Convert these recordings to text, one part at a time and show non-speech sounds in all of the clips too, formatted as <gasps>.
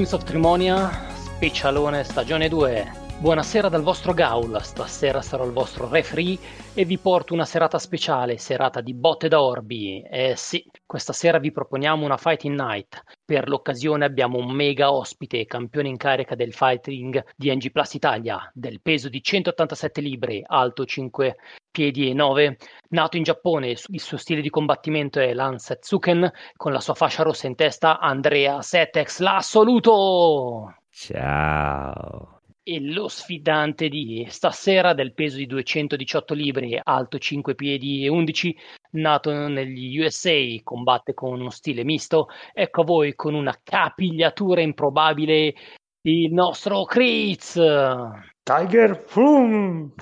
Kings of Trimonia, specialone stagione 2. Buonasera dal vostro Gaul, stasera sarò il vostro referee e vi porto una serata speciale, serata di botte da orbi. Eh sì, questa sera vi proponiamo una Fighting Night. Per l'occasione abbiamo un mega ospite, campione in carica del fighting di NG Plus Italia, del peso di 187 libbre, alto 5 piedi e 9, nato in Giappone, il suo stile di combattimento è Lansetsuken, con la sua fascia rossa in testa Andrea Setex l'assoluto! Ciao! E lo sfidante di stasera del peso di 218 libbre, alto 5 piedi e 11, nato negli USA, combatte con uno stile misto. Ecco a voi con una capigliatura improbabile il nostro Kritz. Tiger Frum.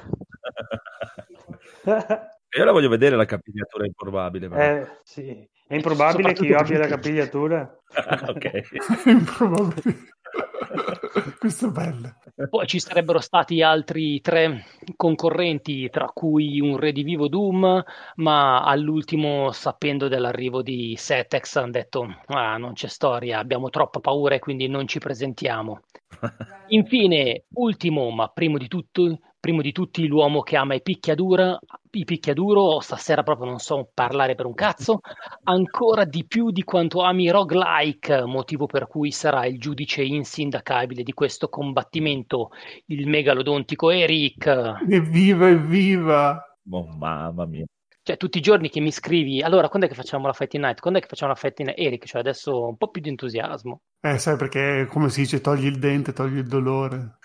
<laughs> Io la voglio vedere la capigliatura improbabile. Eh, sì. È improbabile che io abbia la capigliatura. <laughs> ok. <laughs> improbabile. <laughs> Questo è bello. Poi ci sarebbero stati altri tre concorrenti, tra cui un redivivo Doom, ma all'ultimo, sapendo dell'arrivo di Setex, hanno detto: ah, non c'è storia, abbiamo troppa paura e quindi non ci presentiamo. <laughs> Infine, ultimo, ma primo di tutto, primo di tutti l'uomo che ama i picchiaduro, i picchiaduro, stasera proprio non so parlare per un cazzo, ancora di più di quanto ami roguelike, motivo per cui sarà il giudice insindacabile di questo combattimento, il megalodontico Eric. Evviva, evviva! Oh, mamma mia. Cioè, tutti i giorni che mi scrivi, allora, quando è che facciamo la Fighting Night? Quando è che facciamo la Fighting Night? Eric, cioè adesso un po' più di entusiasmo. Eh, sai perché, come si dice, togli il dente, togli il dolore.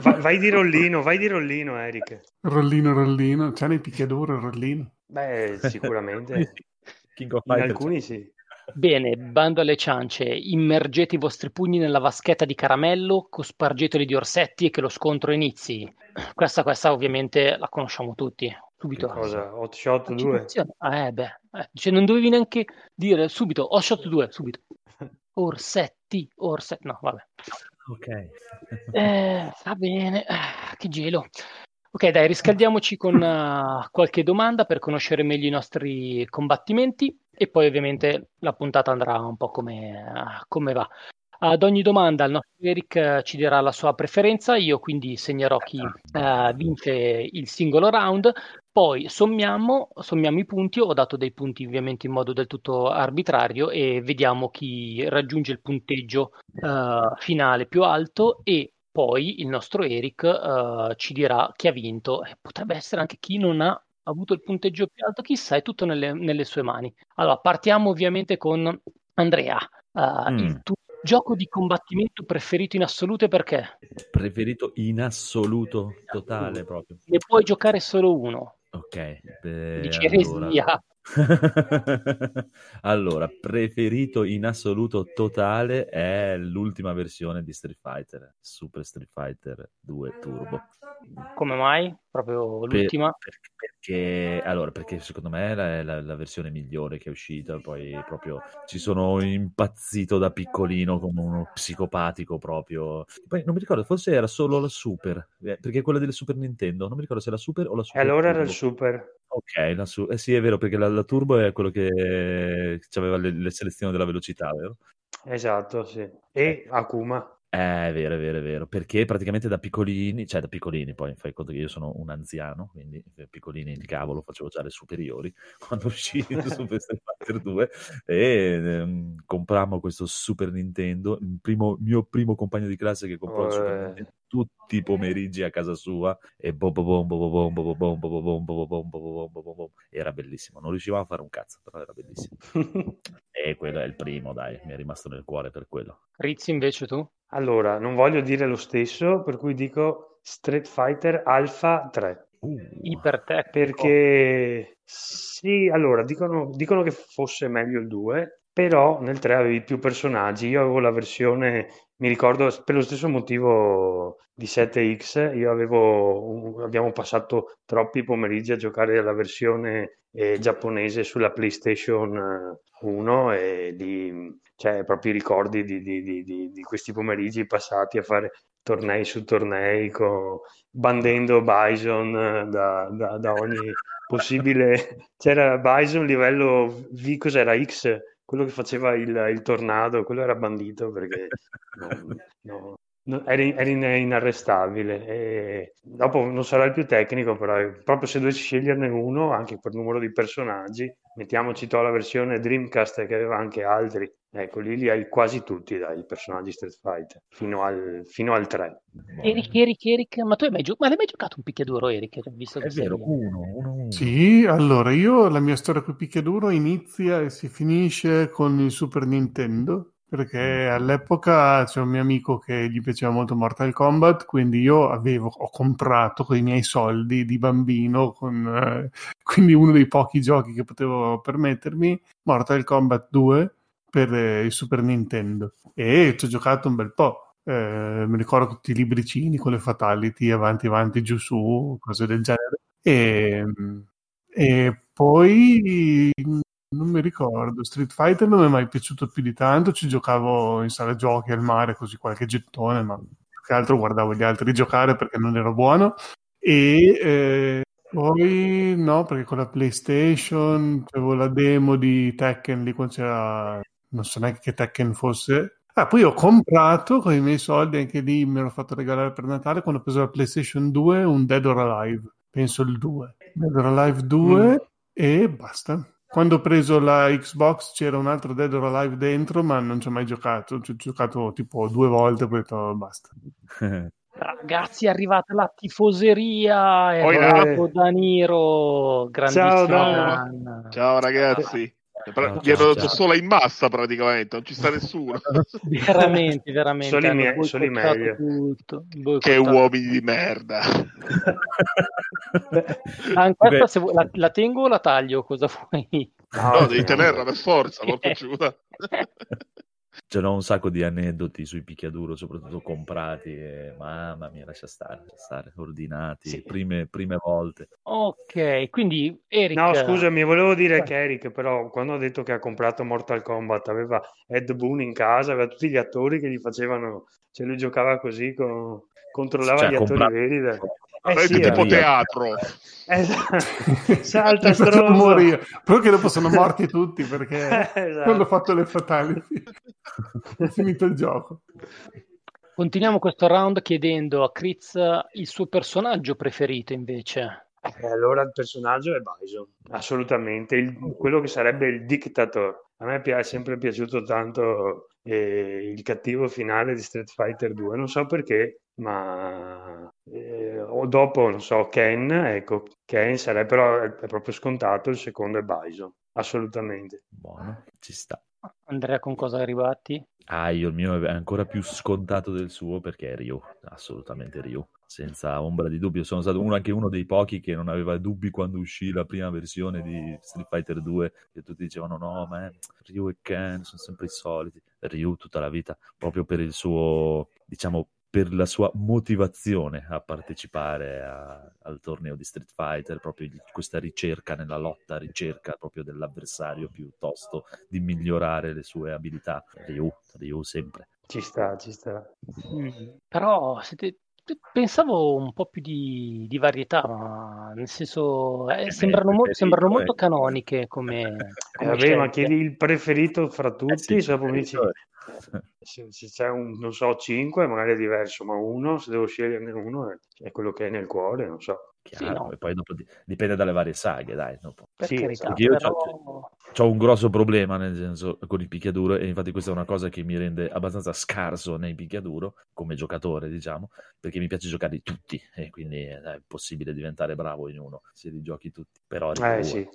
Vai, vai, di rollino, vai di rollino, Eric. Rollino, rollino. C'è nei picchiaduro il rollino? Beh, sicuramente. <laughs> In alcuni sì. Bene, bando alle ciance, immergete i vostri pugni nella vaschetta di caramello, cospargeteli di orsetti e che lo scontro inizi. Questa, questa ovviamente la conosciamo tutti. Subito. Che cosa? Hot Shot 2? Eh beh, eh. Cioè, non dovevi neanche dire subito Hot Shot 2, subito. <laughs> Orsetti, orsetti, no, vabbè. Ok. eh, va bene, ah, che gelo. Ok, dai, riscaldiamoci con uh, <laughs> qualche domanda per conoscere meglio i nostri combattimenti e poi ovviamente la puntata andrà un po' come, uh, come va. Ad ogni domanda il nostro Eric uh, ci dirà la sua preferenza, io quindi segnerò chi vince il singolo round, poi sommiamo, sommiamo, i punti, ho dato dei punti ovviamente in modo del tutto arbitrario e vediamo chi raggiunge il punteggio uh, finale più alto e poi il nostro Eric uh, ci dirà chi ha vinto. Eh, potrebbe essere anche chi non ha avuto il punteggio più alto, chissà, è tutto nelle, nelle sue mani. Allora, partiamo ovviamente con Andrea. Uh, mm. Il tuo gioco di combattimento preferito in assoluto e perché? Preferito in assoluto, totale proprio. Ne puoi giocare solo uno. Ok, beh, Dici allora... <laughs> allora, preferito in assoluto totale è l'ultima versione di Street Fighter, Super Street Fighter 2 Turbo. Come mai? Proprio l'ultima? Per, perché, allora, perché secondo me è la, la, la, versione migliore che è uscita. Poi proprio ci sono impazzito da piccolino come uno psicopatico proprio. Poi non mi ricordo, forse era solo la Super, eh, perché quella delle Super Nintendo. Non mi ricordo se era Super o la Super. E allora Turbo. era il Super. Ok, la su- eh sì, è vero, perché la, la Turbo è quello che aveva le, le selezioni della velocità, vero? Esatto, sì. E Akuma. Eh, è vero, è vero, è vero, perché praticamente da piccolini, cioè da piccolini, poi fai conto che io sono un anziano, quindi piccolini il cavolo facevo già le superiori, <laughs> quando uscì <laughs> Super Street Fighter 2 e ehm, comprammo questo Super Nintendo, il primo, mio primo compagno di classe che comprò oh, il Super Nintendo tutti i pomeriggi a casa sua e era bellissimo, non riuscivamo a fare un cazzo, però era bellissimo. e quello è il primo, dai, mi è rimasto nel cuore per quello. Rizzi invece tu? Allora, non voglio dire lo stesso, per cui dico Street Fighter Alpha 3. Uh, Ipertecnico. Perché sì, allora dicono, dicono che fosse meglio il 2, però nel 3 avevi più personaggi. Io avevo la versione mi ricordo per lo stesso motivo di 7X, io avevo, abbiamo passato troppi pomeriggi a giocare la versione eh, giapponese sulla PlayStation 1 eh, e di cioè proprio i ricordi di, di, di, di, questi pomeriggi passati a fare tornei su tornei, con, bandendo Bison eh, da, da, da ogni possibile... <laughs> C'era Bison livello V, cos'era X? Quello che faceva il, il tornado, quello era bandito perché no, no, era, era inarrestabile. E dopo non sarà il più tecnico, però proprio se dovessi sceglierne uno, anche per numero di personaggi, mettiamoci to la versione Dreamcast che aveva anche altri, ecco lì li hai quasi tutti dai personaggi Street Fighter, fino al, fino al 3. Eric, Eric, Eric, ma tu hai mai, gio- ma mai giocato un picchiaduro Eric? Visto che È vero, uno, uno, uno. Sì, allora io la mia storia con picchiaduro inizia e si finisce con il Super Nintendo, perché all'epoca c'è un mio amico che gli piaceva molto Mortal Kombat, quindi io avevo, ho comprato con i miei soldi di bambino, con, eh, <laughs> quindi uno dei pochi giochi che potevo permettermi, Mortal Kombat 2 per eh, il Super Nintendo. E ci ho giocato un bel po'. Eh, mi ricordo tutti i libricini con le fatality avanti avanti giù su cose del genere e, e poi non mi ricordo Street Fighter non mi è mai piaciuto più di tanto ci giocavo in sala giochi al mare così qualche gettone ma più che altro guardavo gli altri giocare perché non ero buono e eh, poi no perché con la PlayStation avevo la demo di Tekken lì quando c'era non so neanche che Tekken fosse Ah, poi ho comprato con i miei soldi, anche lì me l'ho fatto regalare per Natale, quando ho preso la PlayStation 2, un Dead or Alive, penso il 2. Dead or Alive 2 mm. e basta. Quando ho preso la Xbox c'era un altro Dead or Alive dentro, ma non ci ho mai giocato. Ci ho giocato tipo due volte e poi ho detto oh, basta. <laughs> Ragazzi, è arrivata la tifoseria. È Poi, arrivato Daniro. Grandissimo. Ciao, Dan. Ciao ragazzi. Pra- Ciao, mi hanno ciao, dato sola in massa praticamente, non ci sta <laughs> nessuno. veramente, veramente. Solo i hanno miei- solo i boicottato meglio. tutto, che uomini di merda. Ah, questa Beh. se vuoi- la, la tengo o la taglio? Cosa vuoi? No, devi tenerla per forza, <laughs> porca giuda. C'erano un sacco di aneddoti sui picchiaduro, soprattutto comprati. E, mamma mia, lascia stare, lascia stare, ordinati, Sì. prime, prime volte. ok, quindi Eric. No, scusami, volevo dire Vai. che Eric, però, quando ha detto che ha comprato Mortal Kombat, aveva Ed Boon in casa, aveva tutti gli attori che gli facevano, cioè lui giocava così, con- controllava Cioè, gli attori comprato- veri. da- Eh È sì, tipo eh. teatro. <laughs> Esatto. <laughs> Salta stronzo. morire. Però che dopo sono morti tutti perché Esatto. non ho fatto le fatality. è finito il gioco. Continuiamo questo round chiedendo a Chris il suo personaggio preferito invece. Eh, allora il personaggio è Bison, assolutamente, il- quello che sarebbe il dictator. A me è sempre piaciuto tanto eh, il cattivo finale di Street Fighter 2, non so perché, ma eh, o dopo, non so, Ken, ecco, Ken sarebbe però è, proprio scontato, il secondo è Bison, assolutamente. Buono, ci sta. Andrea, con cosa ribatti? Ah, io il mio è ancora più scontato del suo perché è Ryu, assolutamente Ryu, senza ombra di dubbio. Sono stato uno, anche uno dei pochi che non aveva dubbi quando uscì la prima versione di Street Fighter 2, che tutti dicevano no, ma è- Ryu e Ken sono sempre i soliti. Ryu tutta la vita, proprio per il suo, diciamo, per la sua motivazione a partecipare a- al torneo di Street Fighter, proprio il- questa ricerca nella lotta, ricerca proprio dell'avversario piuttosto di migliorare le sue abilità. Ryu, Ryu sempre. Ci sta, ci sta. Mm, Però siete- pensavo un po' più di, di varietà, ma nel senso eh, beh, sembrano, mo- sembrano è- molto canoniche come, Eh, come vabbè, ma chiedi il preferito fra tutti, Eh sì, il se, se c'è un, non so, 5 magari è diverso, ma uno, se devo sceglierne uno, è, è quello che è nel cuore, non so. Chiaro, no. e poi dopo di- dipende dalle varie saghe, dai. dopo. Per Sì, carità, perché io però... Ho un grosso problema nel senso con il picchiaduro e infatti questa è una cosa che mi rende abbastanza scarso nei picchiaduro come giocatore, diciamo, perché mi piace giocarli tutti e quindi eh, è possibile diventare bravo in uno se li giochi tutti. Però Ryu, Eh sì.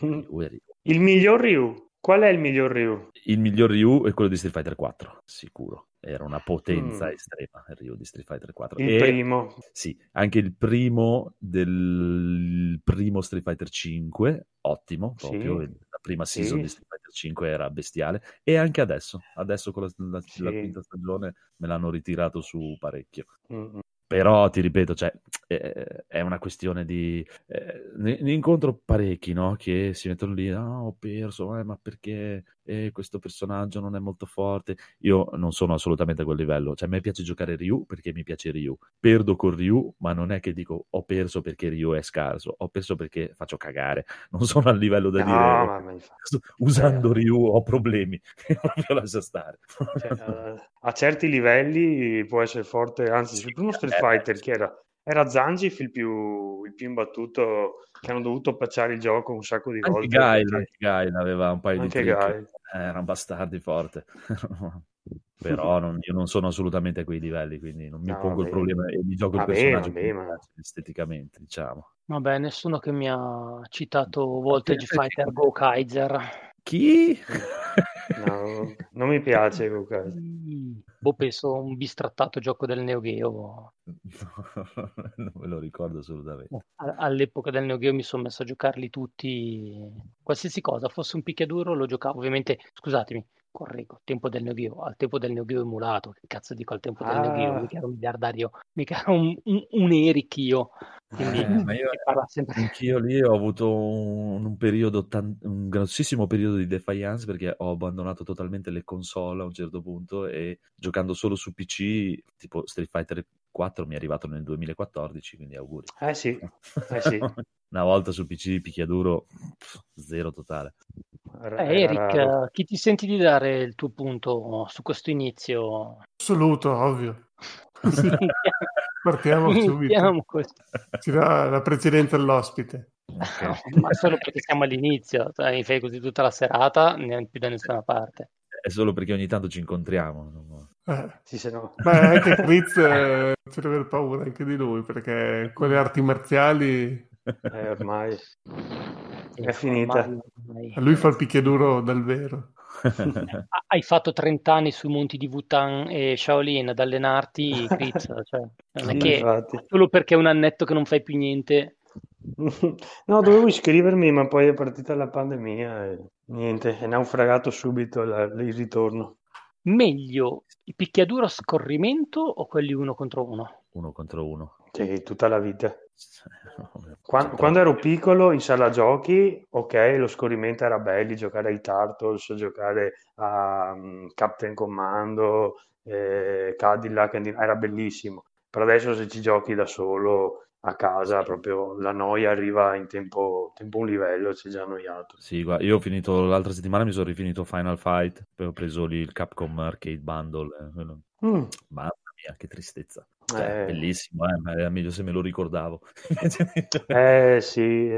Ryu è Ryu. Il miglior Ryu, qual è il miglior Ryu? Il miglior Ryu è quello di Street Fighter 4, sicuro. Era una potenza Mm. estrema il Ryu di Street Fighter 4. Il E- primo. Sì, anche il primo del primo Street Fighter 5, ottimo, Sì. proprio il- la prima Sì. season di Street Fighter 5 era bestiale e anche adesso, adesso con la, la- Sì. la quinta stagione me l'hanno ritirato su parecchio. Mm, mm. Però ti ripeto, cioè, eh, è una questione di... Eh, ne, ne, incontro parecchi, no? Che si mettono lì, ah, ho perso, eh, ma perché eh, questo personaggio non è molto forte? Io non sono assolutamente a quel livello, cioè a me piace giocare Ryu perché mi piace Ryu. Perdo con Ryu, ma non è che dico ho perso perché Ryu è scarso, ho perso perché faccio cagare. <laughs> Non sono al livello da no, dire, <laughs> usando eh. Ryu ho problemi, <laughs> proprio lascia stare. Cioè, uh, a certi livelli può essere forte, anzi, sul primo Street Fighter che era era Zangief il più, il più imbattuto che hanno dovuto patchare il gioco un sacco di anche volte. Gail, perché... Anche Gail aveva un paio anche di trick. Eh, erano bastardi forte. <laughs> Però non, io non sono assolutamente a quei livelli, quindi non mi no, pongo vabbè. il problema e mi gioco vabbè, il personaggio vabbè, ma... esteticamente, diciamo. Vabbè, nessuno che mi ha citato Voltage Fighter Go Kaiser. Chi? No, non mi piace Gokai. <laughs> Boh, penso un bistrattato gioco del Neo Geo. <laughs> non me lo ricordo assolutamente. All'epoca del Neo Geo mi sono messo a giocarli tutti, qualsiasi cosa, fosse un picchiaduro lo giocavo. Ovviamente, scusatemi, correggo, tempo del Neo Geo, al tempo del Neo Geo emulato, che cazzo dico al tempo del ah. Neo Geo, mica ero un miliardario, mica ero un, un, un Eric io. Quindi eh, ma io, <laughs> sempre... anch'io lì ho avuto un, un periodo, tan- un grossissimo periodo di defiance perché ho abbandonato totalmente le console a un certo punto e giocando solo su PC, tipo Street Fighter 4 mi è arrivato nel 2014, quindi auguri. Eh sì, eh sì. <laughs> Una volta su PC picchiaduro, zero totale. Eh, Eric, chi ti senti di dare il tuo punto su questo inizio? Assoluto, ovvio. <laughs> Partiamo subito. Ci dà la precedenza all'ospite. Okay. <laughs> ma solo perché siamo all'inizio, cioè, mi fai così tutta la serata, neanche più da nessuna parte. È solo perché ogni tanto ci incontriamo. Eh. Sì, se no. Beh, anche Fritz eh, c'è da avere paura anche di lui, perché con le arti marziali... Eh, ormai è finita. A lui fa il picchiaduro dal vero. <laughs> Hai fatto 30 anni sui monti di Wutan e Shaolin ad allenarti, Chris, <laughs> cioè, non è che Infatti. solo perché è un annetto che non fai più niente. <laughs> No, dovevo iscrivermi, ma poi è partita la pandemia e niente, è naufragato subito la, il ritorno. Meglio i picchiaduro a scorrimento o quelli uno contro uno? Uno contro uno. Sì, tutta la vita. <laughs> Quando, quando, ero piccolo in sala giochi, ok, lo scorrimento era bello, giocare ai Turtles, giocare a um, Captain Commando, eh, Cadillac, era bellissimo. Però adesso se ci giochi da solo a casa, proprio la noia arriva in tempo, tempo un livello, si è già annoiato. Sì, guarda, io ho finito l'altra settimana, mi sono rifinito Final Fight, poi ho preso lì il Capcom Arcade Bundle. Eh, mm. Mamma mia, che tristezza. Cioè, eh. Bellissimo, eh, ma era meglio se me lo ricordavo. <laughs> eh sì,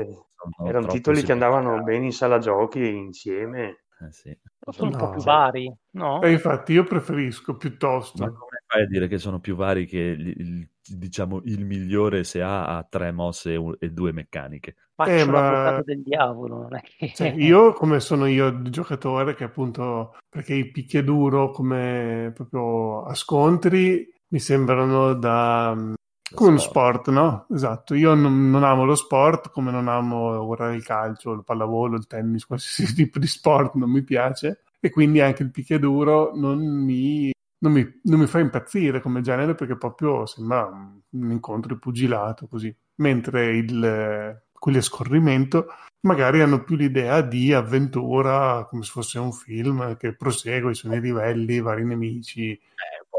erano titoli che andavano bene in sala giochi insieme. Eh, sì. Sono no. un po' più vari, no? Eh, infatti io preferisco piuttosto. Ma come fai a dire che sono più vari che il, il, diciamo il migliore se ha, ha tre mosse e, e due meccaniche? Faccio eh, ma... del diavolo, non è che... cioè, <laughs> io come sono io il giocatore che appunto perché i picchiaduro come proprio a scontri mi sembrano da come uno sport, no? Esatto. Io non, non, amo lo sport come non amo guardare il calcio, il pallavolo, il tennis, qualsiasi <laughs> tipo di sport non mi piace. E quindi anche il picchiaduro non mi, non mi, non mi fa impazzire come genere perché proprio sembra un, incontro di pugilato così. Mentre il, quelli a scorrimento magari hanno più l'idea di avventura come se fosse un film che prosegue, sono i livelli, i vari nemici.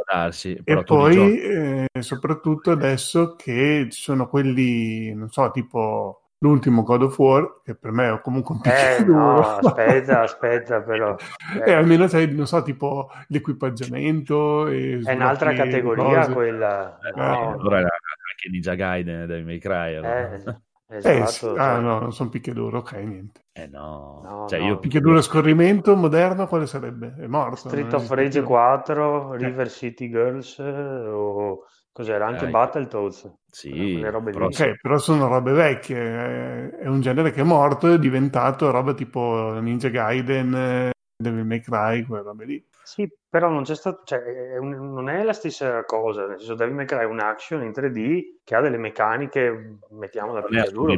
Darsi. E poi, eh, soprattutto adesso che ci sono quelli, non so, tipo l'ultimo God of War, che per me è comunque un eh, no, aspetta, <laughs> aspetta, però. Eh. E almeno sai, non so, tipo l'equipaggiamento. è un'altra categoria cose. quella. Eh, no. Allora anche Ninja Gaiden Devil May Cry. Allora. Eh. Eh, esatto, eh, ah, no, non sono picchiaduro, ok, niente. Eh no, no, cioè, no. io picchiaduro a scorrimento moderno quale sarebbe? È morto. Street of Rage 4, eh. River City Girls o cos'era? Anche eh, Battletoads. Sì, però, okay, però sono robe vecchie, è un genere che è morto, è diventato roba tipo Ninja Gaiden, Devil May Cry, quelle robe lì. Sì, però non c'è stato, cioè, è un, non è la stessa cosa, nel senso Devil May Cry è un action in 3D che ha delle meccaniche, mettiamo da picchiaduro,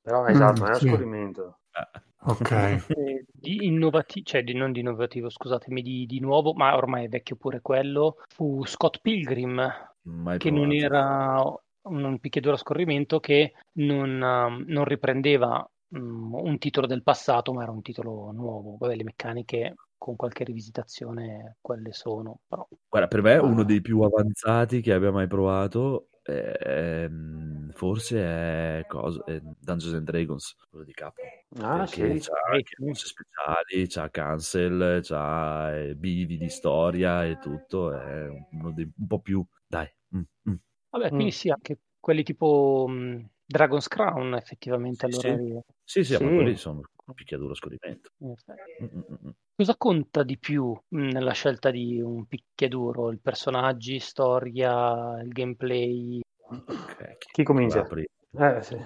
però esatto, mm, non è a sì. scorrimento. Eh. Ok. Eh, di innovativo, cioè di, non di innovativo, scusatemi, di, di, nuovo, ma ormai è vecchio pure quello, fu Scott Pilgrim, Mai che provato. non era un, un picchiaduro a scorrimento che non, um, non riprendeva um, un titolo del passato, ma era un titolo nuovo. Vabbè, le meccaniche con qualche rivisitazione quelle sono, però... Guarda, per me uno dei più avanzati che abbia mai provato Ehm, forse è, cosa, è Dungeons and Dragons, quello di capo. Ah, Perché sì. c'ha anche mosse speciali, c'ha cancel, c'ha eh, bivi di storia e tutto. È uno dei un po' più. Dai. mm, mm. Vabbè, quindi Mm. sì, anche quelli tipo mh, Dragon's Crown, effettivamente, Sì, allora... sì. ri- Sì, sì, ma Sì. quelli sono picchiaduro a scorrimento. Mm, mm, mm. Cosa conta di più nella scelta di un picchiaduro? I personaggi, storia, il gameplay? Ok, Chi comincia? va prima? Eh, sì.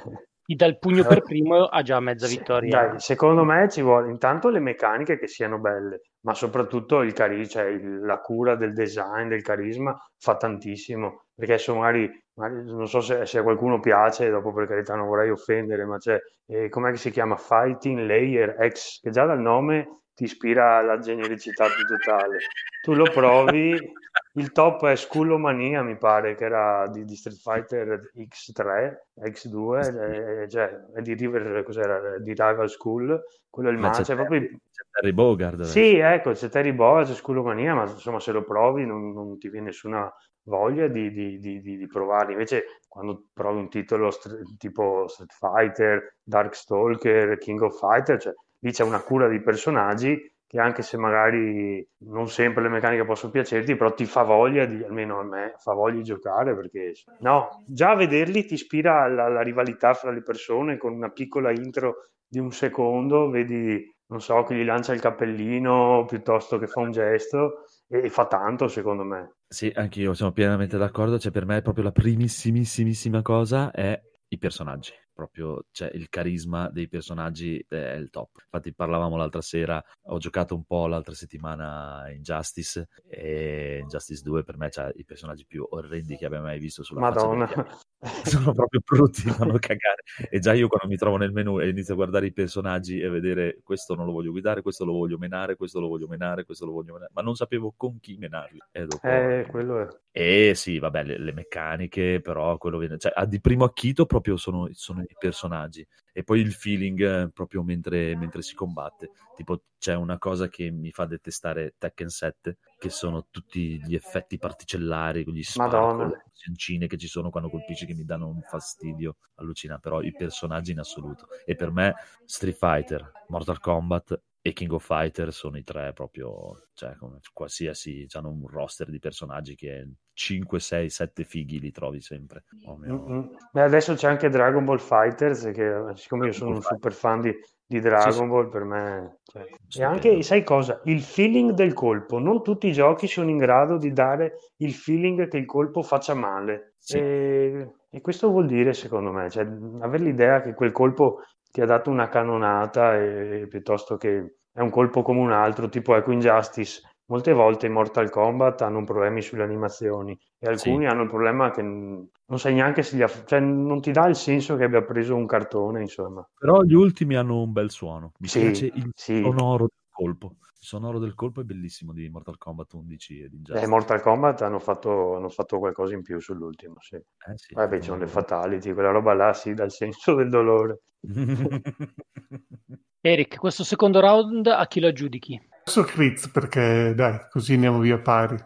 Chi dà il pugno per primo ha già mezza Sì, vittoria. Dai, secondo me ci vuole intanto le meccaniche che siano belle, ma soprattutto il cari- cioè il- la cura del design, del carisma fa tantissimo. Perché adesso magari, magari non so se, se a qualcuno piace, dopo per carità non vorrei offendere, ma c'è, eh, com'è che si chiama? Fighting Layer X, che già dal nome ti ispira alla genericità più totale. Tu lo provi, il top è Skullomania, mi pare, che era di, di Street Fighter X3, X2, eh, cioè è di River, cos'era? Di Rival School, quello è il Ma c'è è proprio... Terry, c'è Terry Bogard. Sì, ecco, c'è Terry Boga, c'è Skullomania, ma insomma se lo provi non, non ti viene nessuna voglia di, di, di, di, provarli. Invece quando provi un titolo str- tipo Street Fighter, Darkstalker, King of Fighter, cioè lì c'è una cura di personaggi che anche se magari non sempre le meccaniche possono piacerti, però ti fa voglia di, almeno a me, fa voglia di giocare perché no, già vederli ti ispira alla, alla rivalità fra le persone con una piccola intro di un secondo, vedi, non so, che gli lancia il cappellino piuttosto che fa un gesto e, fa tanto secondo me. Sì, anch'io sono pienamente d'accordo. Cioè, per me proprio la primissimissima cosa è i personaggi. Proprio, cioè, il carisma dei personaggi è il top. Infatti, parlavamo l'altra sera, ho giocato un po' l'altra settimana in Justice e in Justice 2 per me c'ha i personaggi più orrendi che abbia mai visto sulla faccia Madonna. pianeta. <laughs> Sono proprio brutti, mi fanno cagare. E già io quando mi trovo nel menu e inizio a guardare i personaggi e vedere questo non lo voglio guidare, questo lo voglio menare, questo lo voglio menare, questo lo voglio menare, ma non sapevo con chi menarli. E dopo... Eh, quello è. E sì, vabbè, le, le meccaniche, però quello viene... Cioè, di primo acchito proprio sono, sono i personaggi. E poi il feeling eh, proprio mentre, mentre si combatte. Tipo, c'è una cosa che mi fa detestare Tekken 7, che sono tutti gli effetti particellari, gli Madonna. sparkle, le pozioncine che ci sono quando colpisci che mi danno un fastidio allucinante. Però i personaggi in assoluto. E per me Street Fighter, Mortal Kombat e King of Fighter sono i tre proprio, cioè come qualsiasi, hanno un roster di personaggi che 5, 6, 7 fighi li trovi sempre. O almeno- Mm-mm. Beh, adesso c'è anche Dragon Ball Fighters, che siccome io sono un super fan di, di Dragon Sì. Ball, per me... cioè, E anche, sai cosa? Il feeling del colpo. Non tutti i giochi sono in grado di dare il feeling che il colpo faccia male. Sì. E, e questo vuol dire, secondo me, cioè, avere l'idea che quel colpo ti ha dato una canonata e, piuttosto che è un colpo come un altro, tipo ecco Injustice. Molte volte in Mortal Kombat hanno problemi sulle animazioni e alcuni hanno il problema che non sai neanche se gli ha, cioè non ti dà il senso che abbia preso un cartone, insomma. Però gli ultimi hanno un bel suono. Mi Sì, piace il sì. sonoro del colpo. Il sonoro del colpo è bellissimo di Mortal Kombat 11 e di Eh, Injustice. Mortal Kombat hanno fatto, hanno fatto qualcosa in più sull'ultimo, sì. Eh, sì. Vabbè, ci sono le fatality, quella roba là sì, dà il senso del dolore. <laughs> Eric, questo secondo round a chi lo aggiudichi? Adesso Critz perché dai, così andiamo via pari.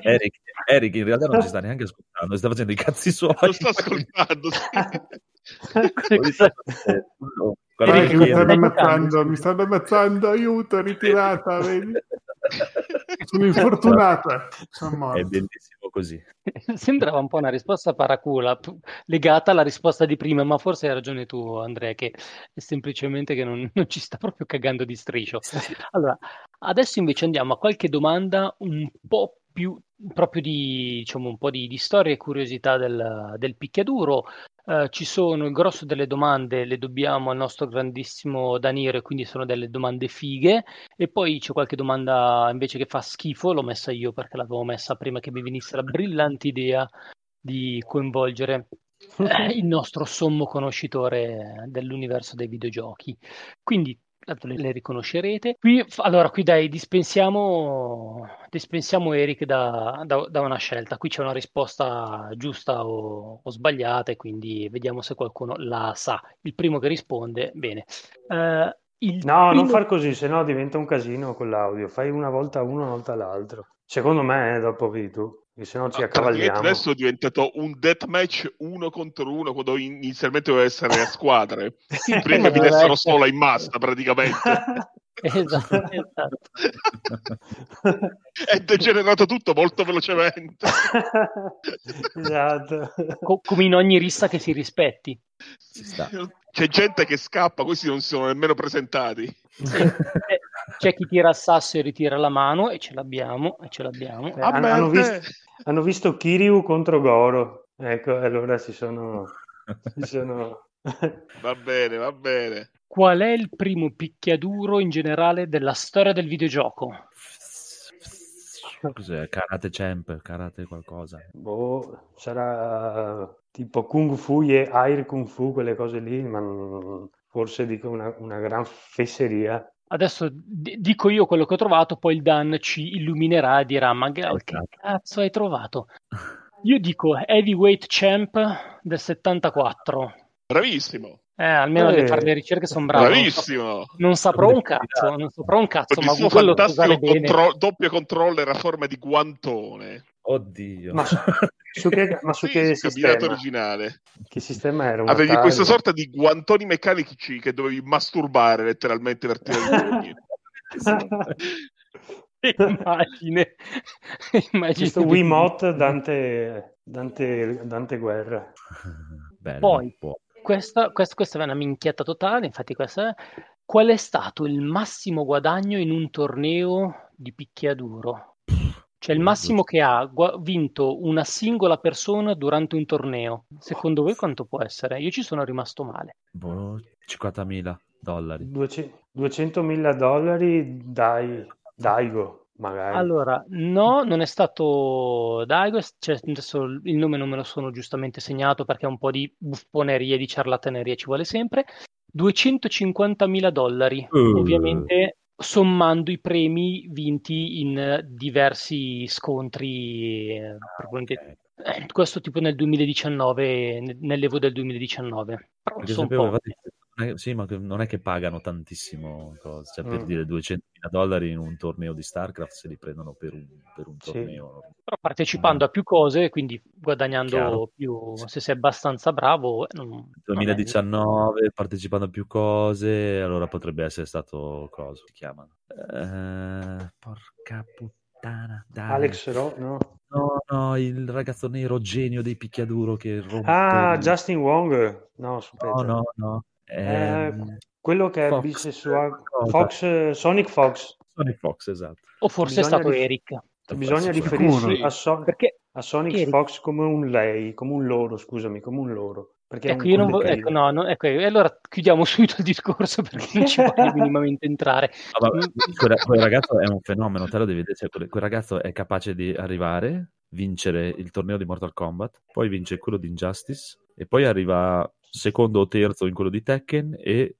Eric, Eric in realtà non ci sta neanche ascoltando, sta facendo i cazzi suoi. Lo sto ascoltando. Che mi Eric- stanno ammazzando, mi stanno ammazzando, aiuto, ritirata, vedi? Sono infortunata. Sono È bellissimo così. <laughs> Sembrava un po' una risposta paracula, legata alla risposta di prima, ma forse hai ragione tu, Andrea, che è semplicemente che non, non ci sta proprio cagando di striscio. Allora, adesso invece andiamo a qualche domanda un po' più proprio di, diciamo, un po' di, di storia e curiosità del, del picchiaduro. Eh, ci sono il grosso delle domande, le dobbiamo al nostro grandissimo Daniele, quindi sono delle domande fighe. E poi c'è qualche domanda invece che fa schifo, l'ho messa io perché l'avevo messa prima che mi venisse la brillante idea di coinvolgere eh, il nostro sommo conoscitore dell'universo dei videogiochi. Quindi tanto le, le riconoscerete. Qui, allora, qui dai, dispensiamo, dispensiamo Eric da, da- da una scelta. Qui c'è una risposta giusta o, o sbagliata, e quindi vediamo se qualcuno la sa. Il primo che risponde, bene. Eh, il No, non primo- far così, sennò diventa un casino con l'audio. Fai una volta uno, una volta l'altro. Secondo me, eh, dopo vedi tu, che sennò ci Ah, accavalliamo. adesso è diventato un deathmatch uno contro uno quando inizialmente doveva essere a squadre. <laughs> Prima finessero essere- sola in massa praticamente. <laughs> Esatto, esatto. <laughs> È degenerato tutto molto velocemente. Esatto. Co- come in ogni rissa che si rispetti. Sta. C'è gente che scappa, questi non si sono nemmeno presentati. Eh, C'è chi tira il sasso e ritira la mano, e ce l'abbiamo, e ce l'abbiamo. Eh, hanno, hanno visto, hanno visto Kiryu contro Goro. Ecco, allora si sono... Si sono... <laughs> Va bene, va bene. Qual è il primo picchiaduro in generale della storia del videogioco? Cos'è? Karate Champ, karate qualcosa. Boh, sarà tipo Kung Fu e Air Kung Fu, quelle cose lì, ma forse dico una, una gran fesseria. Adesso d- dico io quello che ho trovato, poi il Dan ci illuminerà e dirà: Ma che cazzo hai trovato? Io dico Heavyweight Champ del 74. Bravissimo, Eh, almeno Eh, a fare le ricerche sono bravo. Non, so- bravissimo. non saprò un cazzo, non saprò un cazzo, ma il suo quello fantastico bene. contro- doppio controller a forma di guantone. Oddio. Ma su, che, ma su Sì, che sì, sistema? originale. Che sistema era? Avevi Atari? questa sorta di guantoni meccanici che dovevi masturbare letteralmente per tirare pugni. <laughs> Immagine. Immagine Questo Wiimote Dante, Dante, Dante Guerra. Bello, Poi-. Questa, questa, questa è una minchietta totale, infatti questa è... Qual è stato il massimo guadagno in un torneo di picchiaduro? Cioè il massimo che ha gua- vinto una singola persona durante un torneo. Secondo voi quanto può essere? Io ci sono rimasto male. Boh, 50.000 dollari. 200.000 dollari dai, Daigo, magari. Allora, no, non è stato Daigo, cioè, adesso il nome non me lo sono giustamente segnato perché un po' di buffonerie, di ciarlataneria ci vuole sempre. 250.000 dollari, Uh. ovviamente sommando i premi vinti in diversi scontri, eh, probabilmente- Ok. eh, questo tipo nel 2019, ne- nell'evo del 2019. Però sono sapevo, infatti, non è- sì, ma non è che pagano tantissimo, cose. Cioè, per Mm. dire 200.000 dollari in un torneo di StarCraft se li prendono per un, per un Sì. torneo. Però partecipando a più cose, quindi guadagnando Chiaro. più, se sei abbastanza bravo, eh, non- non è- 2019 partecipando a più cose, allora potrebbe essere stato cosa si chiamano? Eh, porca puttana, dai. Alex Ro, no? No, no, il ragazzo nero genio dei picchiaduro che rompe Ah, Justin Wong. No, No, aspetta. no, no. Eh, Ehm, quello che è Fox, bisessuale. cosa? Fox, Sonic Fox. Sonic Fox, esatto. O forse è Bisogna stato rif- Eric. Bisogna riferirsi a, So- Perché a Sonic Eric. Fox come un lei, come un loro, scusami, come un loro. Perché è ecco, un io non vo- ecco, no, no, ecco, e allora chiudiamo <laughs> subito il discorso perché non ci voglio <laughs> minimamente entrare. Ah, ma quel, quel ragazzo è un fenomeno, te lo devi vedere. Cioè, quel, quel ragazzo è capace di arrivare, vincere il torneo di Mortal Kombat, poi vince quello di Injustice, e poi arriva secondo o terzo in quello di Tekken e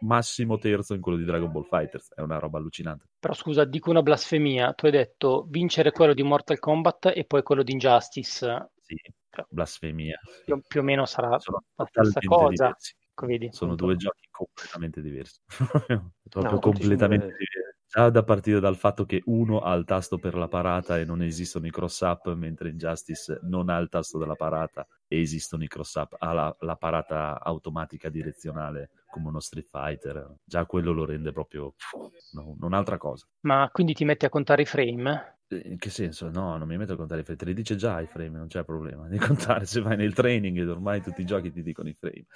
massimo terzo in quello di Dragon Ball Fighters. È una roba allucinante. Però scusa, dico una blasfemia. Tu hai detto vincere quello di Mortal Kombat e poi quello di Injustice. Sì, blasfemia. sì. Più, più o meno sarà Sono la stessa cosa. diversi. Vedi, Sono appunto. due giochi completamente diversi. <laughs> Proprio No, completamente diversi. Già da partire dal fatto che uno ha il tasto per la parata e non esistono i cross-up, mentre Injustice non ha il tasto della parata e esistono i cross-up, ha la, la parata automatica direzionale come uno Street Fighter. Già quello lo rende proprio no, un'altra cosa. Ma quindi ti metti a contare i frame? Eh, In che senso? No, non mi metto a contare i frame, te li dice già i frame, non c'è problema di <laughs> contare. Se vai nel training, ormai tutti i giochi ti dicono i frame.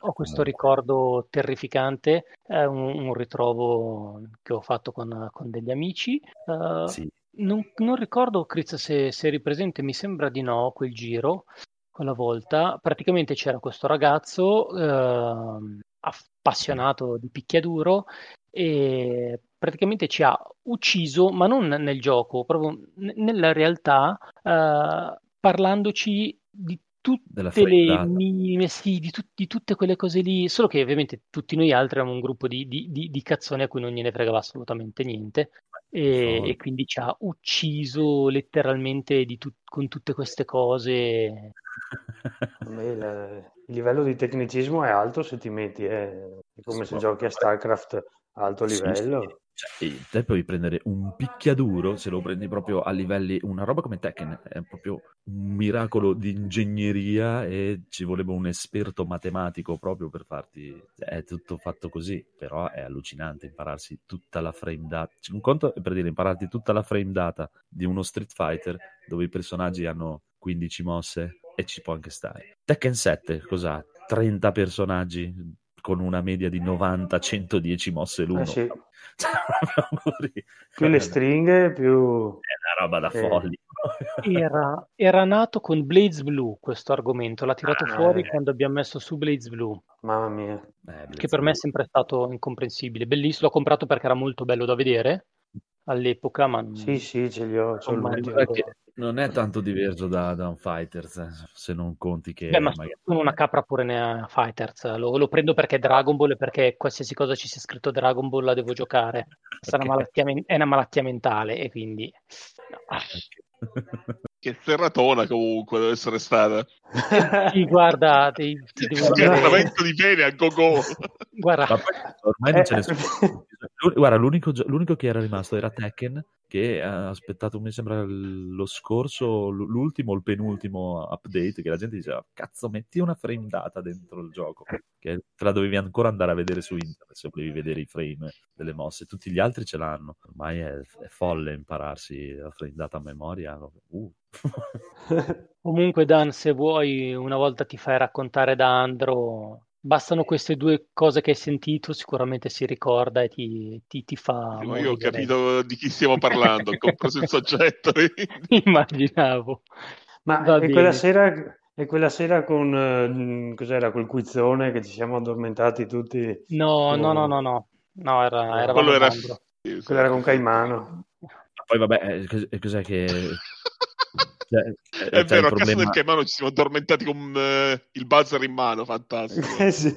Ho questo ricordo terrificante, è un, un ritrovo che ho fatto con, con degli amici. Eh, Sì, non, non ricordo, Chris, se, se eri presente, mi sembra di no, quel giro, quella volta. Praticamente c'era questo ragazzo ehm, appassionato di picchiaduro e praticamente ci ha ucciso, ma non nel gioco, proprio n- nella realtà, eh, parlandoci di tutte le minime, sì, di, tut- di tutte quelle cose lì, solo che ovviamente tutti noi altri eravamo un gruppo di, di, di, di cazzoni a cui non gliene fregava assolutamente niente e, e quindi ci ha ucciso letteralmente di tut- con tutte queste cose. <laughs> Il, livello di tecnicismo è alto se ti metti, eh. È come se Sì, giochi a StarCraft a alto Sì, livello. sì. Cioè, e te puoi prendere un picchiaduro, se lo prendi proprio a livelli, una roba come Tekken, è proprio un miracolo di ingegneria e ci voleva un esperto matematico proprio per farti, cioè, è tutto fatto così, però è allucinante impararsi tutta la frame data, un conto è per dire impararti tutta la frame data di uno Street Fighter dove i personaggi hanno 15 mosse e ci può anche stare. Tekken 7, cos'ha? 30 personaggi con una media di 90-110 mosse l'uno. Eh sì. <laughs> Cioè. Più le stringhe, più... È una roba da Eh. folli. Era, era nato con Blades Blue questo argomento, l'ha tirato Ah, fuori eh. quando abbiamo messo su Blades Blue, Mamma mia. Eh, che per me è sempre stato incomprensibile. Bellissimo, l'ho comprato perché era molto bello da vedere all'epoca, ma Sì, sì, ce li ho, sono Non è tanto diverso da, da un fighter, se, se non conti che Beh, ma magari- sono una capra pure ne Fighters. Lo, lo prendo perché è Dragon Ball e perché qualsiasi cosa ci sia scritto Dragon Ball la devo giocare. È, una malattia, men- è una malattia mentale e quindi... Ah, <laughs> Che serratona comunque deve essere stata. <laughs> sì, guarda, ti, ti devo dire... Scartamento di pene a go-go. Guarda, ormai non Eh, ce ne <laughs> sono. Guarda, l'unico, gio- l'unico che era rimasto era Tekken, che ha aspettato, mi sembra, lo scorso, l'ultimo o il penultimo update, che la gente diceva, cazzo, metti una frame data dentro il gioco, che te la dovevi ancora andare a vedere su internet se volevi vedere i frame delle mosse. Tutti gli altri ce l'hanno. Ormai è, è folle impararsi la frame data a memoria. Uh. <laughs> comunque Dan, se vuoi, una volta ti fai raccontare da Andro... Bastano queste due cose che hai sentito, sicuramente si ricorda e ti, ti, ti fa... Ma io ho capito di chi stiamo parlando, <laughs> ho compreso il soggetto. Immaginavo. Ma bene. quella sera, è quella sera con, eh, cos'era, col quizzone che ci siamo addormentati tutti. No, no, no, no, no. No, era, No, eravamo Quello era... Sì, sì. Quella era con Caimano. Poi vabbè, eh, eh, cos'è che... <laughs> cioè, eh, È c'è vero, a casa del Caimano ci siamo addormentati con eh, il buzzer in mano, fantastico. <laughs> Eh sì.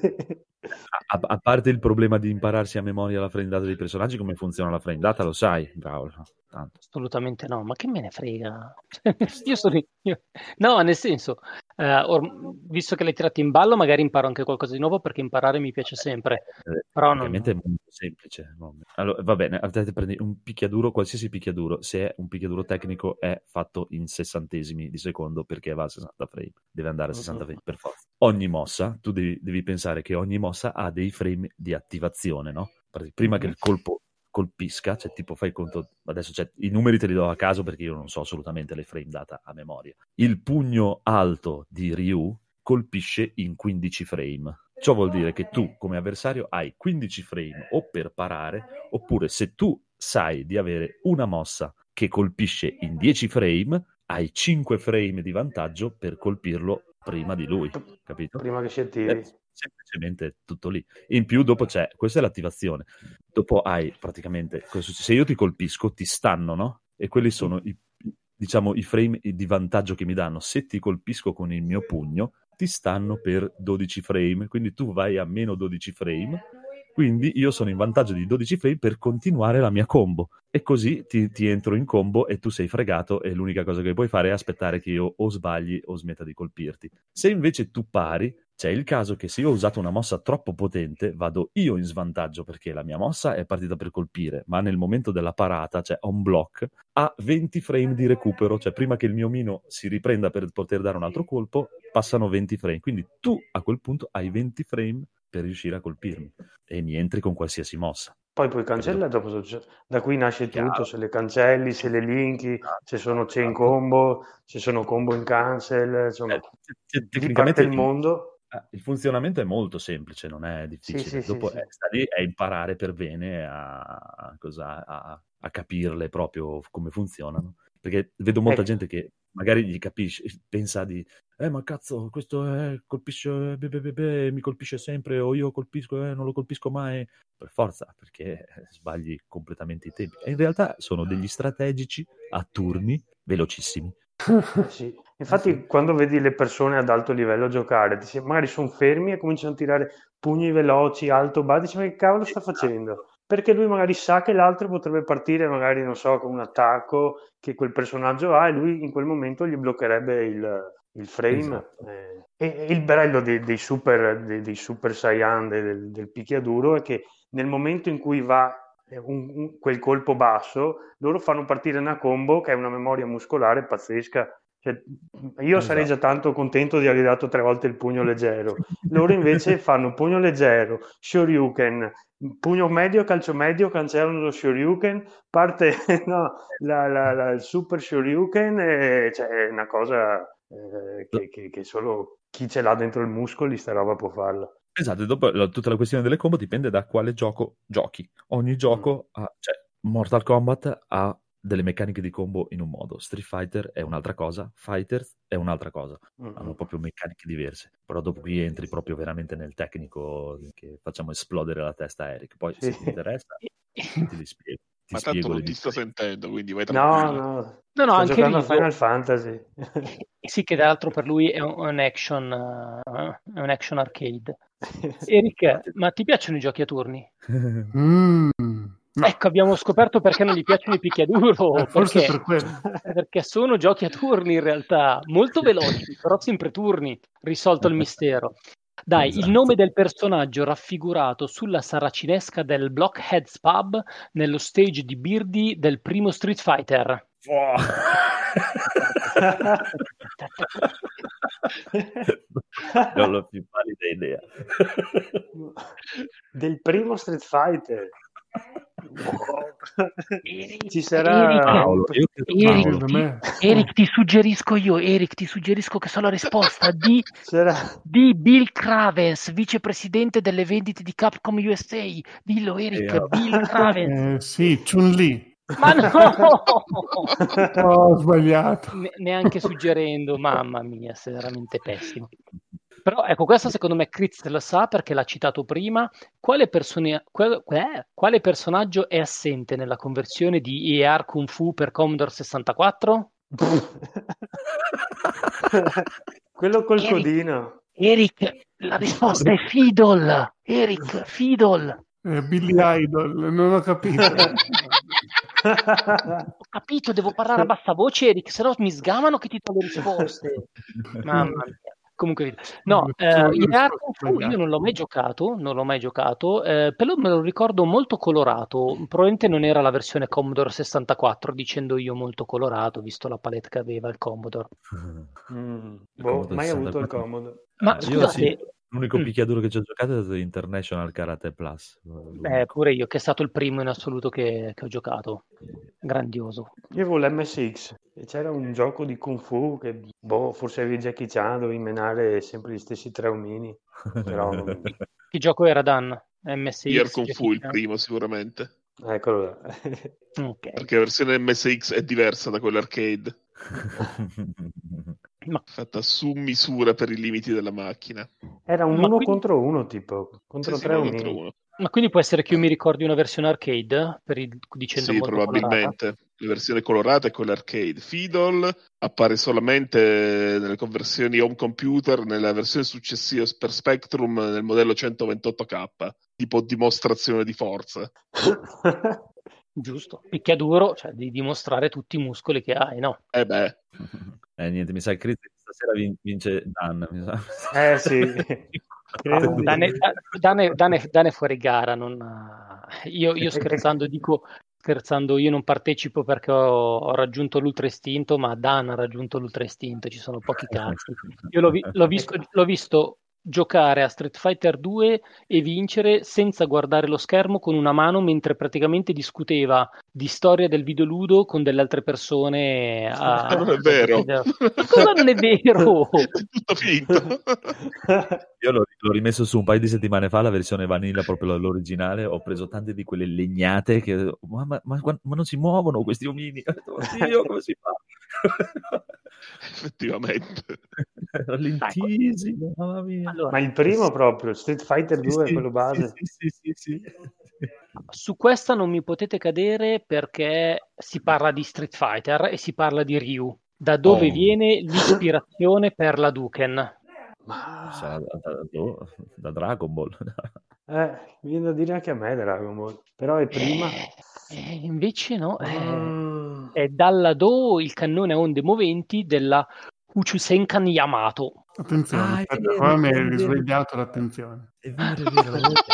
A, a parte il problema di impararsi a memoria la frame data dei personaggi, come funziona la frame data, lo sai, bravo. Tanto. Assolutamente no, ma che me ne frega? <laughs> <laughs> io sono io. No, nel senso, eh, or- visto che l'hai tirato in ballo, magari imparo anche qualcosa di nuovo perché imparare mi piace sempre. Eh, Però non- Ovviamente è molto semplice. Allora, va bene, prendi un picchiaduro, qualsiasi picchiaduro, se è un picchiaduro tecnico, è fatto in sessantesimi di secondo perché va a 60 frame. Deve andare a 60 frame per forza. Ogni mossa, tu devi, devi pensare che ogni mossa ha dei frame di attivazione, no? Prima che il colpo colpisca, cioè tipo fai conto, adesso cioè, i numeri te li do a caso perché io non so assolutamente le frame data a memoria. Il pugno alto di Ryu colpisce in 15 frame. Ciò vuol dire che tu come avversario hai 15 frame o per parare, oppure se tu sai di avere una mossa che colpisce in 10 frame, hai 5 frame di vantaggio per colpirlo prima di lui, capito? Prima che attiri. Eh, semplicemente tutto lì. In più, dopo c'è, questa è l'attivazione. Dopo hai praticamente, se io ti colpisco, ti stanno, no? E quelli sono i, diciamo, i frame di vantaggio che mi danno. Se ti colpisco con il mio pugno, ti stanno per 12 frame, quindi tu vai a meno 12 frame. Quindi io sono in vantaggio di 12 frame per continuare la mia combo. E così ti, ti entro in combo e tu sei fregato e l'unica cosa che puoi fare è aspettare che io o sbagli o smetta di colpirti. Se invece tu pari, c'è il caso che se io ho usato una mossa troppo potente, vado io in svantaggio perché la mia mossa è partita per colpire, ma nel momento della parata, cioè on block, ha 20 frame di recupero, cioè prima che il mio mino si riprenda per poter dare un altro colpo, passano 20 frame. Quindi tu a quel punto hai 20 frame per riuscire a colpirmi e mi entri con qualsiasi mossa. Poi puoi cancellare, dopo succe- da qui nasce tutto, Chiaro. se le cancelli, se le linki, se sono chain combo, se sono combo in cancel, insomma, Eh, te- tecnicamente il mondo. Ah, Il funzionamento è molto semplice, non è difficile. sì, sì, Dopo sì. eh, sta lì a imparare per bene a, a cosa- a- a capirle proprio come funzionano. Perché vedo molta Eh. gente che magari gli capisce, pensa di, eh ma cazzo, questo è, colpisce, be, be, be, be, mi colpisce sempre, o io colpisco, eh, non lo colpisco mai. Per forza, perché eh, sbagli completamente i tempi. E in realtà sono degli strategici a turni velocissimi. Eh <laughs> sì. Infatti, quando vedi le persone ad alto livello giocare, magari sono fermi e cominciano a tirare pugni veloci, alto, basso, dici, ma che cavolo sta facendo? Perché lui magari sa che l'altro potrebbe partire, magari, non so, con un attacco che quel personaggio ha e lui in quel momento gli bloccherebbe il, il frame. Esatto. Eh, e, il bello dei, dei super, dei, dei super Saiyan del, del picchiaduro è che nel momento in cui va eh, un- un- quel colpo basso, loro fanno partire una combo che è una memoria muscolare pazzesca. Cioè, io sarei già Esatto. tanto contento di aver dato tre volte il pugno leggero. Loro invece <laughs> fanno pugno leggero, shoryuken, pugno medio, calcio medio, cancellano lo shoryuken, parte <laughs> no, la- la- la- il super shoryuken e cioè, è una cosa eh, che, che- che solo chi ce l'ha dentro i muscoli sta roba può farla. Esatto, dopo la- tutta la questione delle combo dipende da quale gioco giochi. Ogni gioco ha, cioè, Mortal Kombat ha delle meccaniche di combo in un modo, Street Fighter è un'altra cosa, Fighters è un'altra cosa, Mm, hanno proprio meccaniche diverse. Però dopo qui entri proprio veramente nel tecnico che facciamo esplodere la testa a Eric. Poi se ti interessa <laughs> ti li spiego. Ti Ma tanto non ti sto sentendo, quindi vai No, tranquillo. no, No, no, sto anche giocando a Riso. Final Fantasy. <laughs> Sì, che tra l'altro per lui è un, action, eh, è un action arcade. <laughs> Eric, ma ti piacciono i giochi a turni? Mm, no, Ecco, abbiamo scoperto perché non gli piacciono i picchiaduro. eh, forse perché, per quello. perché sono giochi a turni in realtà, molto veloci, <laughs> però sempre turni, risolto il mistero. Dai, il Esatto. nome del personaggio raffigurato sulla saracinesca del Blockheads Pub nello stage di Birdie del primo Street Fighter. <laughs> non ho più pallida idea. Del primo Street Fighter. Eric, Ci sarà Eric, Paolo, Eric, Paolo, me- Eric, ti suggerisco io, Eric, ti suggerisco che so la risposta di, <laughs> di Bill Cravens, vicepresidente delle vendite di Capcom USA. Dillo, Eric, Eh, Bill Cravens. <laughs> Eh, sì, Chun-Li. Ma no! <laughs> Ho sbagliato. Ne- neanche suggerendo, mamma mia, sei veramente pessimo. Però ecco, questo secondo me Critz lo sa perché l'ha citato prima. Quale, persone- quale- eh, quale personaggio è assente nella conversione di ER Kung Fu per Commodore 64? <laughs> quello col Eric. codino. Eric, la risposta è Fiddle. Eric, Fiddle. Eh, Billy Idol, non ho capito. <laughs> Ho capito, devo parlare a bassa voce, Eric, se no mi sgamano che ti do le risposte. <laughs> Mamma mia. Comunque, no, eh, Sono le il sbagliate. io non l'ho mai giocato, non l'ho mai giocato, eh, però me lo ricordo molto colorato. Probabilmente non era la versione Commodore 64, dicendo io molto colorato, visto la palette che aveva il Commodore. <laughs> Mm, Il boh, Commodore mai avuto il 64. comodo. Ma Eh, scusate, io sì, l'unico Mm. picchiaduro che ci ho giocato è stato International Karate Plus. eh, l'unico. pure io, che è stato il primo in assoluto che, che ho giocato. Grandioso. Io avevo l'MSX e c'era un gioco di Kung Fu che, boh, forse avevi Jackie Chan, dovevi menare sempre gli stessi tre omini. Però, non- <laughs> Che gioco era Dan? MSX? Air Kung Fu il primo sicuramente, eccolo là. Ok. perché la versione MSX è diversa da quella arcade, <laughs> Ma fatta su misura per i limiti della macchina. Era un Ma uno quindi- contro uno, tipo, contro Sì, sì, Ma quindi può essere che io mi ricordi una versione arcade per il, dicendo Sì, molto colorata? probabilmente. La versione colorata è quella arcade. Fiddle appare solamente nelle conversioni home computer, nella versione successiva per Spectrum nel modello 128K, tipo dimostrazione di forza. <laughs> Giusto. Picchiaduro, cioè di dimostrare tutti i muscoli che hai, no? Eh beh, eh, niente, mi sa che Chris stasera vin- vince Dan. mi sa. Eh, sì. <laughs> Dane, Dane- Dane- Dane fuori gara. non- Io, io scherzando dico, scherzando, io non partecipo perché ho, ho raggiunto l'ultra istinto, ma Dan ha raggiunto l'ultra istinto, ci sono pochi cazzi. Io l'ho, vi- l'ho visto, l'ho visto giocare a Street Fighter 2 e vincere senza guardare lo schermo con una mano mentre praticamente discuteva di storia del videoludo con delle altre persone. A... Non è vero. <laughs> Ma cosa non è vero? è tutto finto. <laughs> Io l'ho, l'ho rimesso su un paio di settimane fa la versione vanilla, proprio l'originale. Ho preso tante di quelle legnate che ma, ma- ma- ma non si muovono questi omini. <laughs> Ho detto, "Oddio, come si fa? <laughs> Effettivamente. Lentissimo, mamma mia. Allora, Ma il primo proprio, Street Fighter 2, Sì, quello base. Sì, sì, sì, sì, sì. Su questa non mi potete cadere perché si parla di Street Fighter e si parla di Ryu. Da dove Oh. viene l'ispirazione per la Duken? Ma Sarà da, da- da- <laughs> da Dragon Ball. <laughs> eh, viene da dire anche a me Dragon Ball, però è prima. Eh, invece no, eh, Mm. è dalla Do il cannone a onde moventi della Uchusenkan Yamato. Attenzione, Ah, vero, qua mi è hai risvegliato l'attenzione. È vero, è vero, l'avevo detto.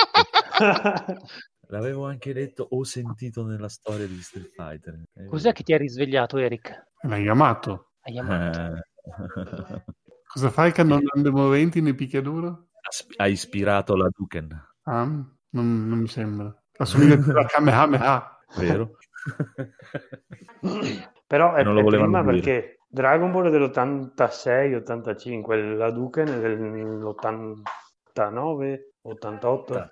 <laughs> L'avevo anche letto o sentito nella storia di Street Fighter. Cos'è che ti ha risvegliato, Eric? L'hai chiamato. A Yamato. vero. Eh. Cosa fai che non ande moventi nei picchiaduro? Ha sp- ha ispirato la Duken, Ah, non, non mi sembra. Assomiglia più a <laughs> Kamehameha. vero? <laughs> Però è, Non lo è prima dire. perché Dragon Ball è dell'86-85, la Duken è dell'89, 88,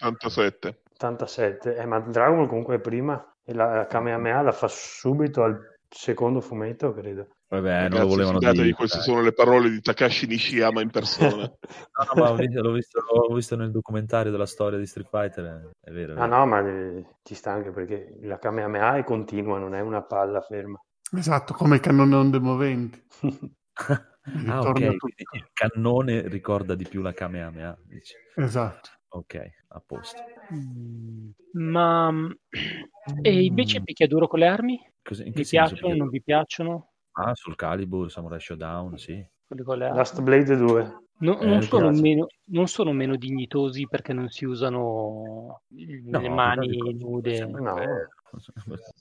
87. 87. Eh, ma Dragon Ball comunque è prima e la Kamehameha la fa subito al secondo fumetto, credo. Vabbè, non lo volevano dire. queste dai. sono le parole di Takashi Nishiyama in persona. <laughs> No, no, ma ho visto- l'ho, visto, l'ho visto nel documentario della storia di Street Fighter. eh, È vero. è Ah no, ma eh, ci sta anche perché la Kamehameha è continua, non è una palla ferma. Esatto, come il cannone onde moventi. <laughs> Ah, ok. Il cannone ricorda di più la Kamehameha. dici. Esatto. Ok, a posto. Mm, Ma <clears throat> e invece Mm. picchiaduro con le armi? Che Vi senso piacciono? Non vi piacciono? Ah, sul Calibur, Samurai Showdown, sì. Quelli con le armi? Last Blade 2. No- Eh, non, sono meno, non sono meno dignitosi perché non si usano No, le mani nude. No. bello.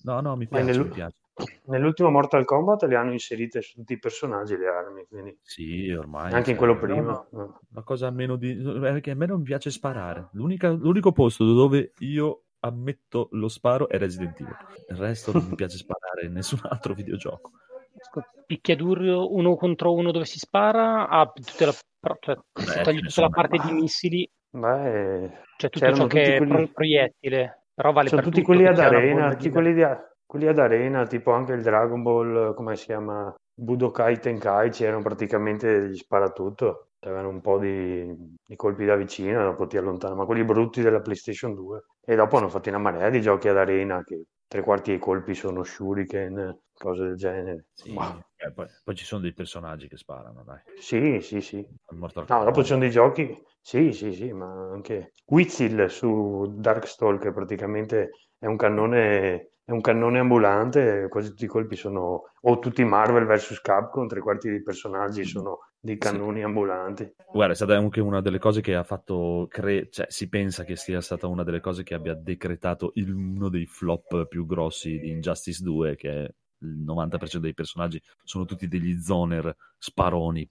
No, no, mi piace, nel- mi piace. Nell'ultimo Mortal Kombat le hanno inserite su tutti i personaggi le armi, quindi Sì, ormai. anche in cioè, quello prima. no. La cosa meno di... Perché a me non piace sparare. L'unica- l'unico posto dove io ammetto lo sparo è Resident Evil. Il resto non mi piace sparare in nessun altro <laughs> videogioco. Picchiaduro uno contro uno dove si spara, ha tutta la, cioè, se Beh, tutta la parte di missili, Beh, cioè tutto C'erano ciò che tutti è quelli- pro- proiettile, però vale sono per tutti tutto, quelli ad arena, tutti quelli, di- quelli ad arena, tipo anche il Dragon Ball, come si chiama? Budokai Tenkai, c'erano praticamente gli sparatutto, avevano un po' di, di colpi da vicino, dopo ti allontano, ma quelli brutti della PlayStation 2. E dopo hanno fatto una marea di giochi ad arena che tre quarti dei colpi sono shuriken, cose del genere. Sì, Wow. eh, poi, poi ci sono dei personaggi che sparano, dai. Sì, sì, sì. No, dopo ci sono dei giochi, sì, sì, sì, ma anche Wizil su Darkstalker praticamente è un cannone, è un cannone ambulante, quasi tutti i colpi sono, o tutti Marvel vs Capcom, tre quarti dei personaggi sono dei cannoni ambulanti. Guarda, è stata anche una delle cose che ha fatto, cre- cioè si pensa che sia stata una delle cose che abbia decretato il- uno dei flop più grossi di Injustice 2, che il 90% dei personaggi sono tutti degli zoner sparoni,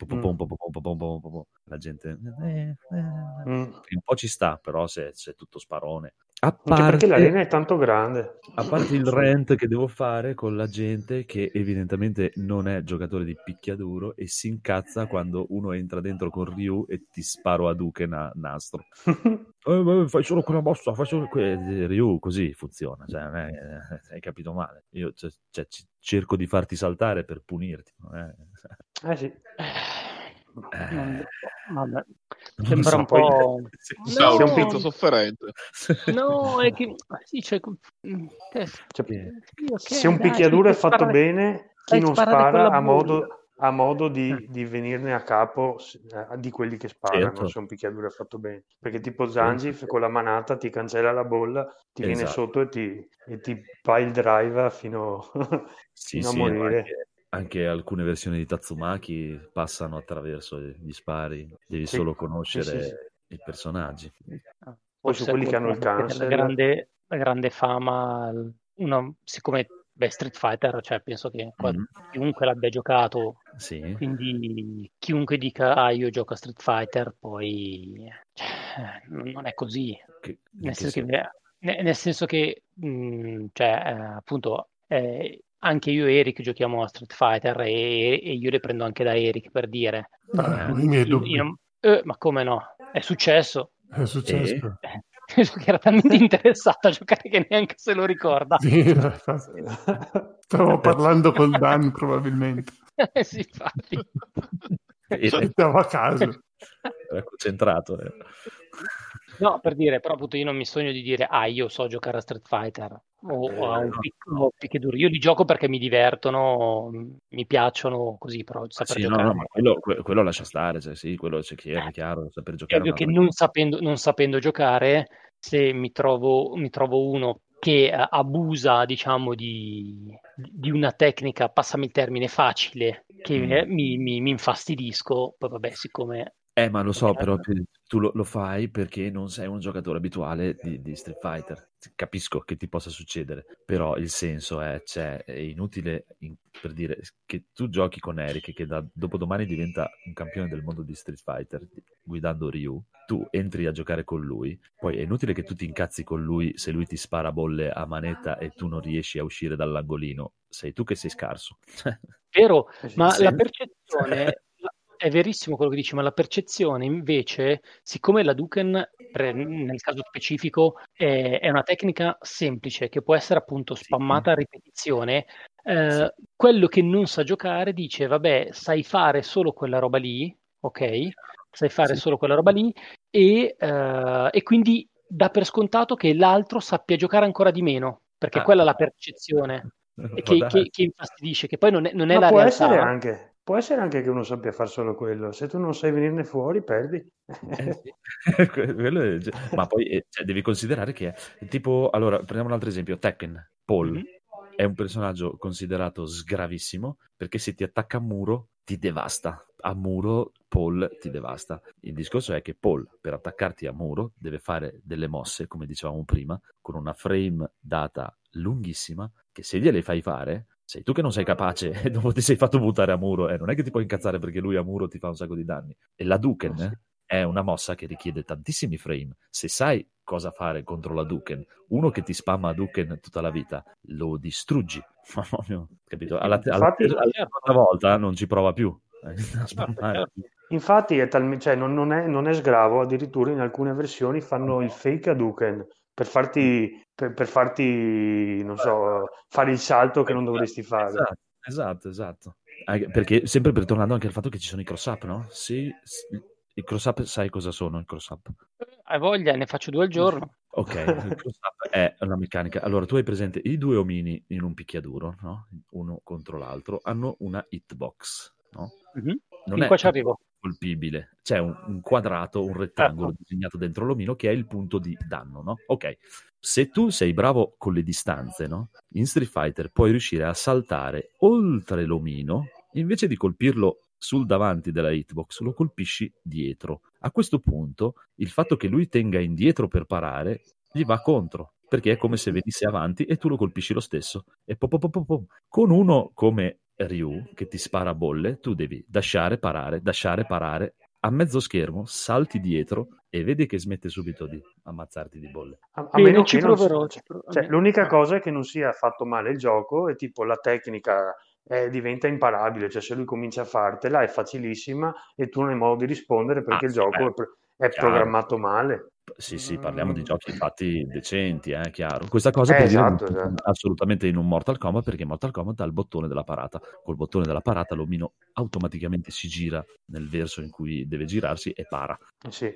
la gente eh, eh, Mm. un po' ci sta, però se se è tutto sparone. A Anche perché parte, l'arena è tanto grande. a parte il rant che devo fare con la gente che evidentemente non è giocatore di picchiaduro e si incazza quando uno entra dentro con Ryu e ti sparo a Duke na- nastro. <laughs> Eh, fai solo quella mossa, fai solo que- Ryu così funziona, cioè, non è- eh, hai capito male. Io cioè, cioè, c- cerco di farti saltare per punirti. non è- Eh sì. So, vabbè. Sembra so, un po'... No. Un pizzo sofferente. <laughs> No, è che... Sì, cioè... eh, Cioè, sì, ok, se un dai, picchiaduro è fatto sparare- bene, chi non spara ha modo, ha modo di, Eh. di venirne a capo eh, di quelli che sparano Certo. se un picchiaduro è fatto bene. Perché tipo Zangief con la manata ti cancella la bolla, ti viene Esatto. sotto e ti, e ti fa il drive fino, Sì, <laughs> fino a sì, no, morire. Anche, alcune versioni di Tatsumaki passano attraverso gli spari, devi Sì, solo conoscere sì, sì. i personaggi. Poi Forse su quelli che hanno il della grande, la grande fama, uno, siccome beh, Street Fighter, cioè penso che Mhm. chiunque l'abbia giocato, Sì, quindi chiunque dica ah io gioco a Street Fighter, poi cioè, non è così. che- Nel senso che, nel senso che, mh, cioè, eh, appunto, eh, anche io e Eric giochiamo a Street Fighter e, e io le prendo anche da Eric per dire. Ah, eh, i miei dubbi. io eh, ma come no? È successo. È successo. Eh, che era talmente interessato a giocare che neanche se lo ricorda. Sì. Stavo parlando col Dan probabilmente. Eh, <laughs> sì, infatti. Stavo a caso. era concentrato. eh. No, per dire, però appunto io non mi sogno di dire, ah, io so giocare a Street Fighter o, o a un no. piccolo picchiaduro. Io li gioco perché mi divertono, mi piacciono così, però saper Sì, no, giocare. no, ma quello, que- quello lascia stare, cioè, sì, quello c'è chi è Eh, chiaro, saper giocare è ovvio che non sapendo, non sapendo giocare, se mi trovo, mi trovo uno che eh, abusa, diciamo, di, di una tecnica, passami il termine, facile, che Mm. eh, mi, mi- mi infastidisco, poi vabbè, siccome... Eh, ma lo so, Eh, però pi- tu lo, lo fai perché non sei un giocatore abituale di, di Street Fighter. Capisco che ti possa succedere, però il senso è, cioè, è inutile in- per dire che tu giochi con Eric, che da dopodomani diventa un campione del mondo di Street Fighter guidando Ryu. Tu entri a giocare con lui, poi è inutile che tu ti incazzi con lui se lui ti spara bolle a manetta e tu non riesci a uscire dall'angolino. Sei tu che sei scarso. Vero, Eh ma Sì. la percezione la- <laughs> è verissimo quello che dici, ma la percezione invece, siccome la Duken, nel caso specifico, è, è una tecnica semplice che può essere appunto spammata a ripetizione, eh, Sì. quello che non sa giocare dice, vabbè, sai fare solo quella roba lì, ok? Sai fare Sì. solo quella roba lì e, eh, e quindi dà per scontato che l'altro sappia giocare ancora di meno, perché Ah. quella è la percezione <laughs> che, che- che infastidisce, che poi non è, non è la può realtà. essere anche, può essere anche che uno sappia fare solo quello. Se tu non sai venirne fuori, perdi. Eh sì. <laughs> <laughs> Quello è- Ma poi eh, cioè, devi considerare che è tipo, allora, prendiamo un altro esempio, Tekken, Paul Mhm. è un personaggio considerato sgravissimo perché se ti attacca a muro ti devasta. A muro Paul ti devasta. Il discorso è che Paul per attaccarti a muro deve fare delle mosse, come dicevamo prima, con una frame data lunghissima che se gliele fai fare sei tu che non sei capace e <laughs> dopo ti sei fatto buttare a muro e non è che ti puoi incazzare perché lui a muro ti fa un sacco di danni. E la Duken Eh è una mossa che richiede tantissimi frame. Se sai cosa fare contro la Duken, uno che ti spamma a Duken tutta la vita, lo distruggi. <laughs> Capito? Alla, alla, Infatti- alla seconda volta non ci prova più. <laughs> a. Infatti è talme- cioè, non, non è, non è sgravo, addirittura in alcune versioni fanno il fake Hadouken per farti, per, per farti, non so, fare il salto che non dovresti fare. Esatto, esatto, esatto. Anche- Perché sempre per tornando anche al fatto che ci sono i cross up, no? Sì, i cross up sai cosa sono i cross up? Hai voglia, ne faccio due al giorno. Ok, il cross up è una meccanica. Allora, tu hai presente i due omini in un picchiaduro, no? Uno contro l'altro, hanno una hitbox, no? Mhm. Non è qua ci arrivo. Colpibile, c'è un, un quadrato, un rettangolo Certo. disegnato dentro l'omino che è il punto di danno, no? Ok, se tu sei bravo con le distanze, no? In Street Fighter puoi riuscire a saltare oltre l'omino, invece di colpirlo sul davanti della hitbox, lo colpisci dietro. A questo punto, il fatto che lui tenga indietro per parare gli va contro, perché è come se venisse avanti e tu lo colpisci lo stesso. E po, po, po. Con uno come Ryu che ti spara bolle, tu devi dasciare, parare, dasciare, parare. A mezzo schermo salti dietro e vedi che smette subito di ammazzarti di bolle. A, a meno ci che non proverò. ci proverò. cioè, l'unica cosa è che non sia fatto male il gioco e tipo la tecnica eh, diventa imparabile, cioè se lui comincia a fartela è facilissima e tu non hai modo di rispondere perché Ah, il gioco beh, è, pro- è programmato male. Sì, sì, parliamo di Mm. giochi fatti decenti, eh, chiaro. Questa cosa Eh, per dire esatto, non- esatto. assolutamente in un Mortal Kombat perché Mortal Kombat ha il bottone della parata. Col bottone della parata l'omino automaticamente si gira nel verso in cui deve girarsi e para. Sì.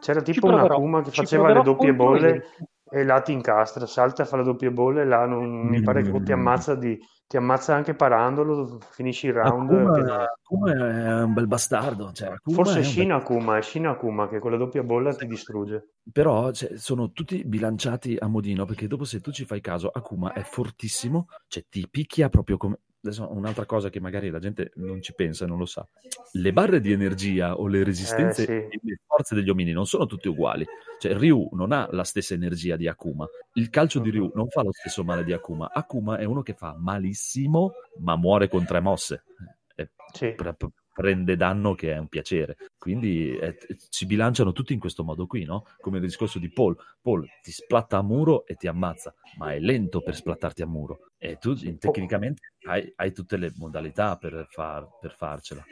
C'era tipo una Kuma che faceva le doppie bolle e là ti incastra, salta, fa le doppie bolle, là non- mi pare che ti Mm. ammazza, di- ti ammazza anche parandolo, finisci il round. Akuma, che Akuma è un bel bastardo. Cioè, Forse Shin Akuma, è Shin Akuma che con la doppia bolla ti distrugge. Però cioè, sono tutti bilanciati a modino perché dopo se tu ci fai caso Akuma è fortissimo, cioè ti picchia proprio come... Adesso un'altra cosa che magari la gente non ci pensa e non lo sa. Le barre di energia o le resistenze Eh, sì. e le forze degli omini non sono tutte uguali. Cioè Ryu non ha la stessa energia di Akuma. Il calcio di Ryu non fa lo stesso male di Akuma. Akuma è uno che fa malissimo ma muore con tre mosse. E Sì. Pre- pre- prende danno che è un piacere. Quindi eh, si bilanciano tutti in questo modo qui, no? Come il discorso di Paul. Paul ti splatta a muro e ti ammazza, ma è lento per splattarti a muro. E tu tecnicamente hai, hai tutte le modalità per, far- per farcela.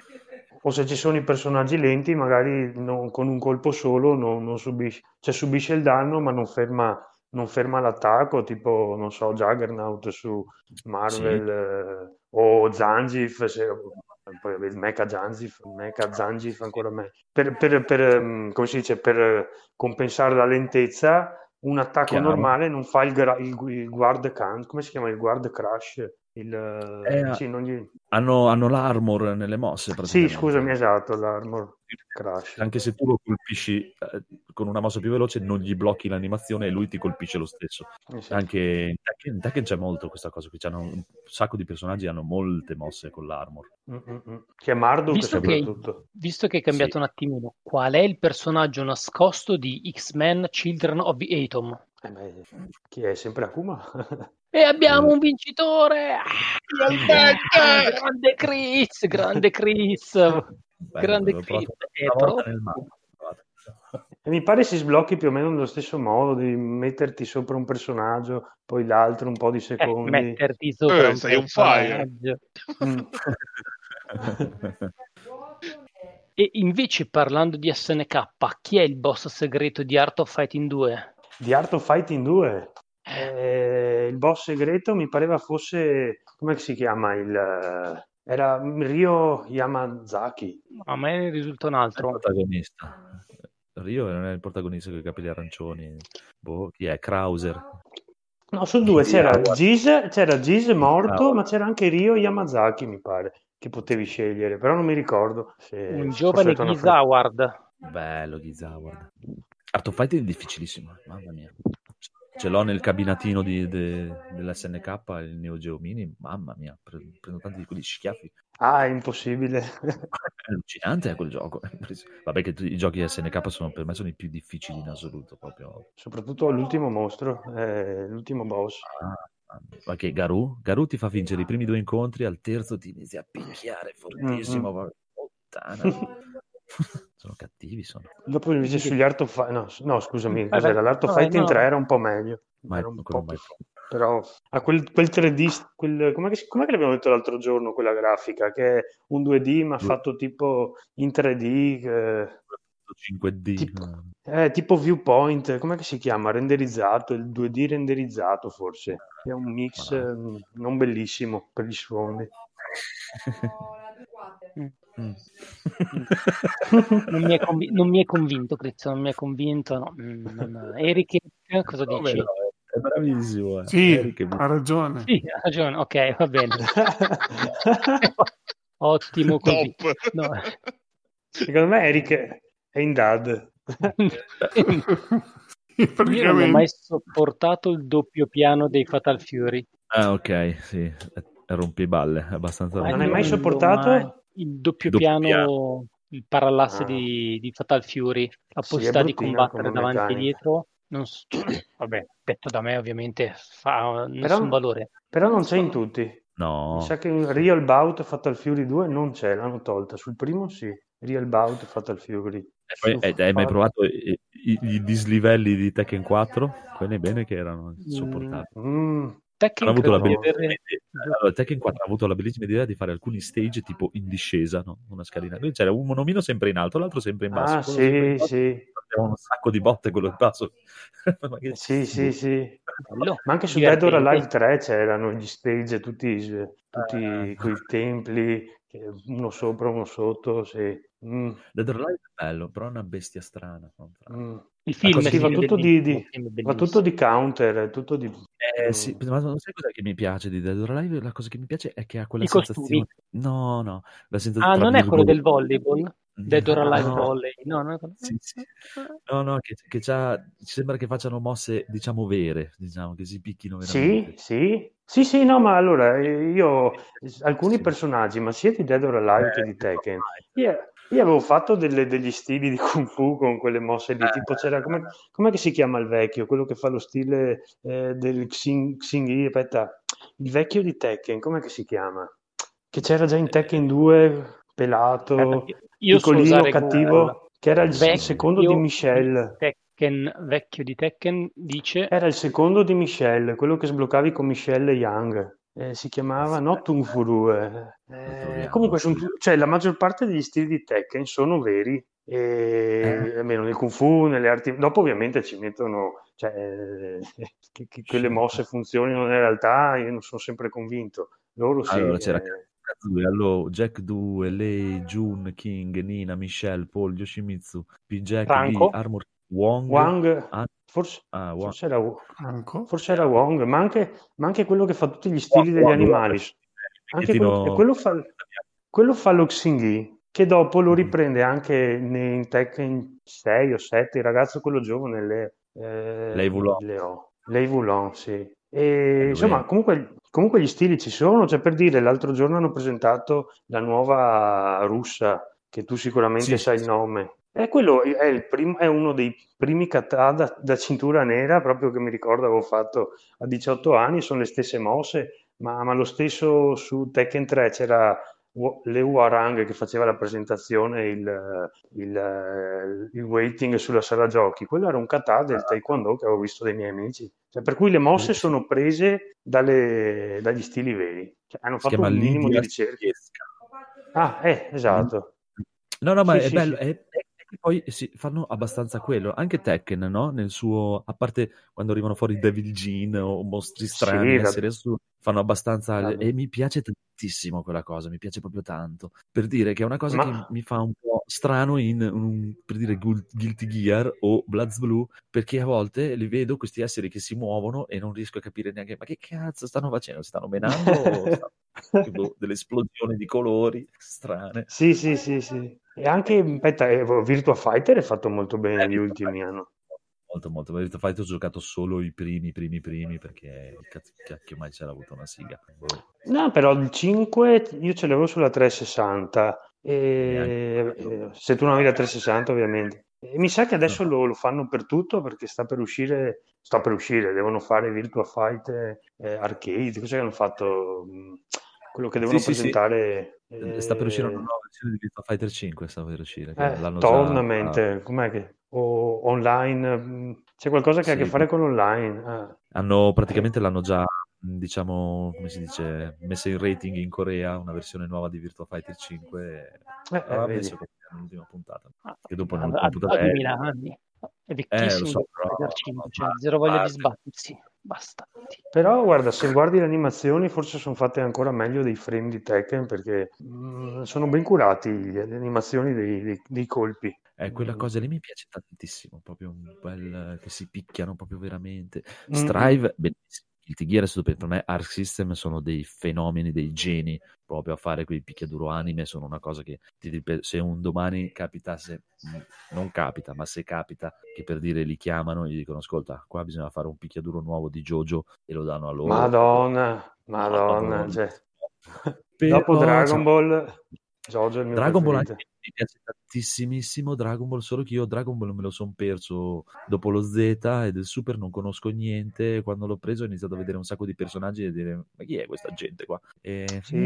O se ci sono i personaggi lenti, magari non- con un colpo solo non, non subisce, cioè subisce il danno ma non ferma, non ferma l'attacco, tipo, non so, Juggernaut su Marvel eh, o Zangief. se- poi Mecha Zangief, Mecha Zangief ancora meglio. Per, per, per, mm, come si dice, per compensare la lentezza, un attacco Chiaro. normale non fa il, gra- il, il guard can, come si chiama? Il guard crash. Il, Eh, sì, non gli- Hanno, hanno l'armor nelle mosse, sì, scusami, esatto, l'armor crash. Anche se tu lo colpisci eh, con una mossa più veloce, non gli blocchi l'animazione e lui ti colpisce lo stesso. Eh sì. Anche in Tekken, in Tekken c'è molto questa cosa qui. C'hanno un sacco di personaggi hanno molte mosse con l'armor. Mm, mm, mm. Che è Marduk Visto che-. Visto che è cambiato Sì. un attimino, qual è il personaggio nascosto di X-Men Children of the Atom? Eh beh, chi è sempre Akuma? <laughs> E abbiamo Eh. un vincitore! Ah, grande Chris, grande Chris, Bello, grande Chris. <laughs> E mi pare si sblocchi più o meno nello stesso modo, di metterti sopra un personaggio, poi l'altro un po' di Eh, secondi. metterti sopra Eh, un sei on fire. personaggio. Mm. E invece parlando di SNK, chi è il boss segreto di Art of Fighting 2? Di Art of Fighting 2. Eh, il boss segreto mi pareva fosse, come si chiama? Il, eh, era Ryo Yamazaki. A me ne risulta un il altro. protagonista. Rio non è il protagonista con i capelli arancioni. Boh, chi è? Krauser. No, su due c'era. Giz, c'era Giz morto, ma c'era anche Ryo Yamazaki, mi pare, che potevi scegliere, però non mi ricordo. se- Un giovane Giz. Howard. Bello Ghizaward. Art of Fighting è difficilissimo, mamma mia. Ce l'ho nel cabinatino di- de- dell'SNK, il Neo Geo Mini, mamma mia, pre- prendo tanti di quegli schiaffi. Ah, è impossibile. È allucinante eh, quel gioco. <laughs> Vabbè che i giochi SNK sono, per me sono i più difficili in assoluto, proprio. Soprattutto l'ultimo mostro, eh, l'ultimo boss. Ah, Ma che Garou? Garou ti fa vincere i primi due incontri, al terzo ti inizi a picchiare fortissimo. proprio. <laughs> Sono cattivi, sono. Dopo invece sugli Art of Fighting, no, no, scusami, Vabbè, cos'era? L'Art of Fighting no. 3 era un po' meglio. Ma Era un po' mai più- Però a quel, quel 3D, quel, com'è, che, com'è che l'abbiamo detto l'altro giorno, quella grafica, che è un 2D ma Due- fatto tipo in 3D, eh, 5D. Tipo- eh, tipo viewpoint, com'è che si chiama? Renderizzato, il 2D renderizzato forse. È un mix eh, non bellissimo per gli sfondi. <laughs> Mm. <laughs> Non mi è, convi- non mi è convinto, Chris, non mi è convinto. No. Mm, non- Eric, cosa Come dici? no? È bravissimo. eh. Sì, Eric è ha ragione. Sì, ha ragione, ok, va bene. <laughs> Ottimo così. Top. No. Secondo me Eric è in dad. <laughs> Io non ho mai sopportato il doppio piano dei Fatal Fury. Ah, ok, sì. Rompiballe, abbastanza Ma Non hai mai sopportato? il doppio, Doppio piano, il parallasse Ah. di, di Fatal Fury, la Sì, possibilità di bruttina combattere davanti e meccanica. dietro. Non so, <clears throat> vabbè, detto da me ovviamente fa nessun Però- valore. Però non c'è in tutti. No. Mi sa che in Real Bout Fatal Fury 2 non c'è, l'hanno tolta. Sul primo sì, Real Bout Fatal Fury. E poi, eh, hai mai provato i, i- i dislivelli di Tekken 4? Quelli bene che erano insopportabili. Mm, Tekken Hanno avuto bellissima avere- idea, allora, Tekken 4 ha avuto la bellissima idea di fare alcuni stage tipo in discesa, no? una scalina. Quindi c'era un monomino sempre in alto, l'altro sempre in basso. Ah, sempre in sì, basso sì. un sacco di botte quello in basso. <laughs> Che- Sì, sì, sì. Bello. Ma anche su Dead or. Alive 3 c'erano gli stage tutti, tutti Ah. quei templi, uno sopra, uno sotto, sì. Mm, Dead or Alive è bello, però è una bestia strana. no? mm. Il film, cosa è sì, va tutto di- di- Va tutto di counter, tutto di... Eh, sì, ma non sai cosa che mi piace di Dead or Alive? La cosa che mi piace è che ha quella I costumi. sensazione... No, no, la sensazione... Ah, non è quello del volleyball? Dead or Alive No. Volley? No, non è quello- Sì, sì. No, no, che, che c'ha, ci sembra che facciano mosse, diciamo, vere, diciamo, che si picchino Sì, veramente. sì. Sì, sì, no, ma allora eh, io alcuni Sì. personaggi, ma sia di Dead or Alive Eh, che di Tekken, io, io avevo fatto delle- degli stili di Kung Fu con quelle mosse lì, Eh. tipo c'era, come, com'è che si chiama il vecchio? Quello che fa lo stile eh, del Xing, Xing aspetta, il vecchio di Tekken, com'è che si chiama? Che c'era già in Tekken 2, pelato, Aspetta, io piccolino, cattivo, Google. che era il Vecchio secondo di Michelle. Tekken, vecchio di Tekken dice Era il secondo di Michelle, quello che sbloccavi con Michelle Young. Eh, si chiamava not Tung Fu. eh. Eh, comunque, son tu- cioè, la maggior parte degli stili di Tekken sono veri. E, almeno nel Kung Fu, nelle arti. Dopo, ovviamente, ci mettono. Cioè, eh, che, che quelle Sì. mosse funzionino nella realtà, io non sono sempre convinto. Loro sì. Allora, c'era eh, Kazuya, Jack 2, Lei, Jun, King, Nina, Michelle, Paul, Yoshimitsu, Franco? Lee, Armor, Wong, Wang, Ah, forse, ah, forse era, forse era Wong, ma anche, ma anche quello che fa tutti gli stili degli Wong, animali. Anche quello, e quello fa, quello fa lo Xingyi, che dopo lo Mhm. riprende anche in Tekken 6 o 7, il ragazzo quello giovane, le, eh, Lei Wulong. Leo- Lei Wulong, sì. E, insomma, comunque, comunque gli stili ci sono, cioè per dire, l'altro giorno hanno presentato la nuova russa, che tu sicuramente Sì, sai sì, il nome. E quello è, il prim- è uno dei primi kata da, da cintura nera, proprio che mi ricordo avevo fatto a 18 anni, sono le stesse mosse, ma, ma lo stesso su Tekken 3 c'era Leo Warang che faceva la presentazione, il, il, il waiting sulla sala giochi. Quello era un kata del taekwondo che avevo visto dai miei amici. Cioè, per cui le mosse sono prese dalle- dagli stili veri. Cioè, hanno fatto un minimo di ricerca. Ah, eh, esatto. No, no, ma Sì, è sì, bello. sì. È, che poi si fanno abbastanza quello. Anche Tekken, no? Nel suo, a parte quando arrivano fuori Devil Gene o mostri strani, Sì, esseri la- assurdi, fanno abbastanza. la- E mi piace tantissimo quella cosa, mi piace proprio tanto. Per dire che è una cosa Ma- che mi fa un po' strano in un, per dire, Guilty Gear o Bloods Blue, perché a volte li vedo questi esseri che si muovono e non riesco a capire neanche ma che cazzo stanno facendo? Si stanno menando o <laughs> stanno delle esplosioni di colori strane? Sì, sì, sì, sì. E anche, aspetta, eh, Virtua Fighter è fatto molto bene Eh, negli ultimi anni. Molto, molto. Virtua Fighter ho giocato solo i primi, primi, primi, perché cazzo, cacchio mai c'era avuto una siga. Boh. No, però il 5 io ce l'avevo sulla 360. E, Neanche. eh, se tu non avevi la 360, ovviamente. E mi sa che adesso lo, lo fanno per tutto perché sta per uscire, sta per uscire, devono fare Virtua Fighter eh, Arcade. Cos'è che hanno fatto? Mm, Quello che devono Sì, sì, sì. presentare. Sta per uscire una eh, nuova versione di Virtua Fighter 5, sta per uscire. Eh, l'hanno già- tournament, com'è che? O online, c'è qualcosa che ha a Sì. che fare con online. ah. Hanno praticamente l'hanno già, diciamo, come si dice, messo in rating in Corea una versione nuova di Virtua Fighter 5. E... Eh, eh, vedi. messo l'ultima puntata. Ah, Che dopo ha, l'ultima ha- 2000 anni. È vecchissimo. Eh, so, però- Fighter 5, cioè, zero voglia di sbattersi. Basta. Però guarda, se guardi le animazioni forse sono fatte ancora meglio dei frame di Tekken perché mm, sono ben curati le le animazioni dei, dei- dei colpi. Eh, quella Mm. cosa lì mi piace tantissimo, proprio un bel che si picchiano proprio veramente. Mm. Strive, bellissimo. Gear è stupendo. Per me Arc System sono dei fenomeni, dei geni proprio a fare quei picchiaduro anime. Sono una cosa che ti ripeto, se un domani capitasse, non capita, ma se capita che per dire li chiamano gli dicono: Ascolta, qua bisogna fare un picchiaduro nuovo di JoJo e lo danno a loro. Madonna, Madonna, Madonna. cioè. Però, Dopo Dragon Ball, Jojo è il mio Dragon Ball preferito. anche mi piace tantissimo Dragon Ball, solo che io Dragon Ball me lo sono perso dopo lo Z e del Super non conosco niente. Quando l'ho preso ho iniziato a vedere un sacco di personaggi e dire ma chi è questa gente qua? E, Sì.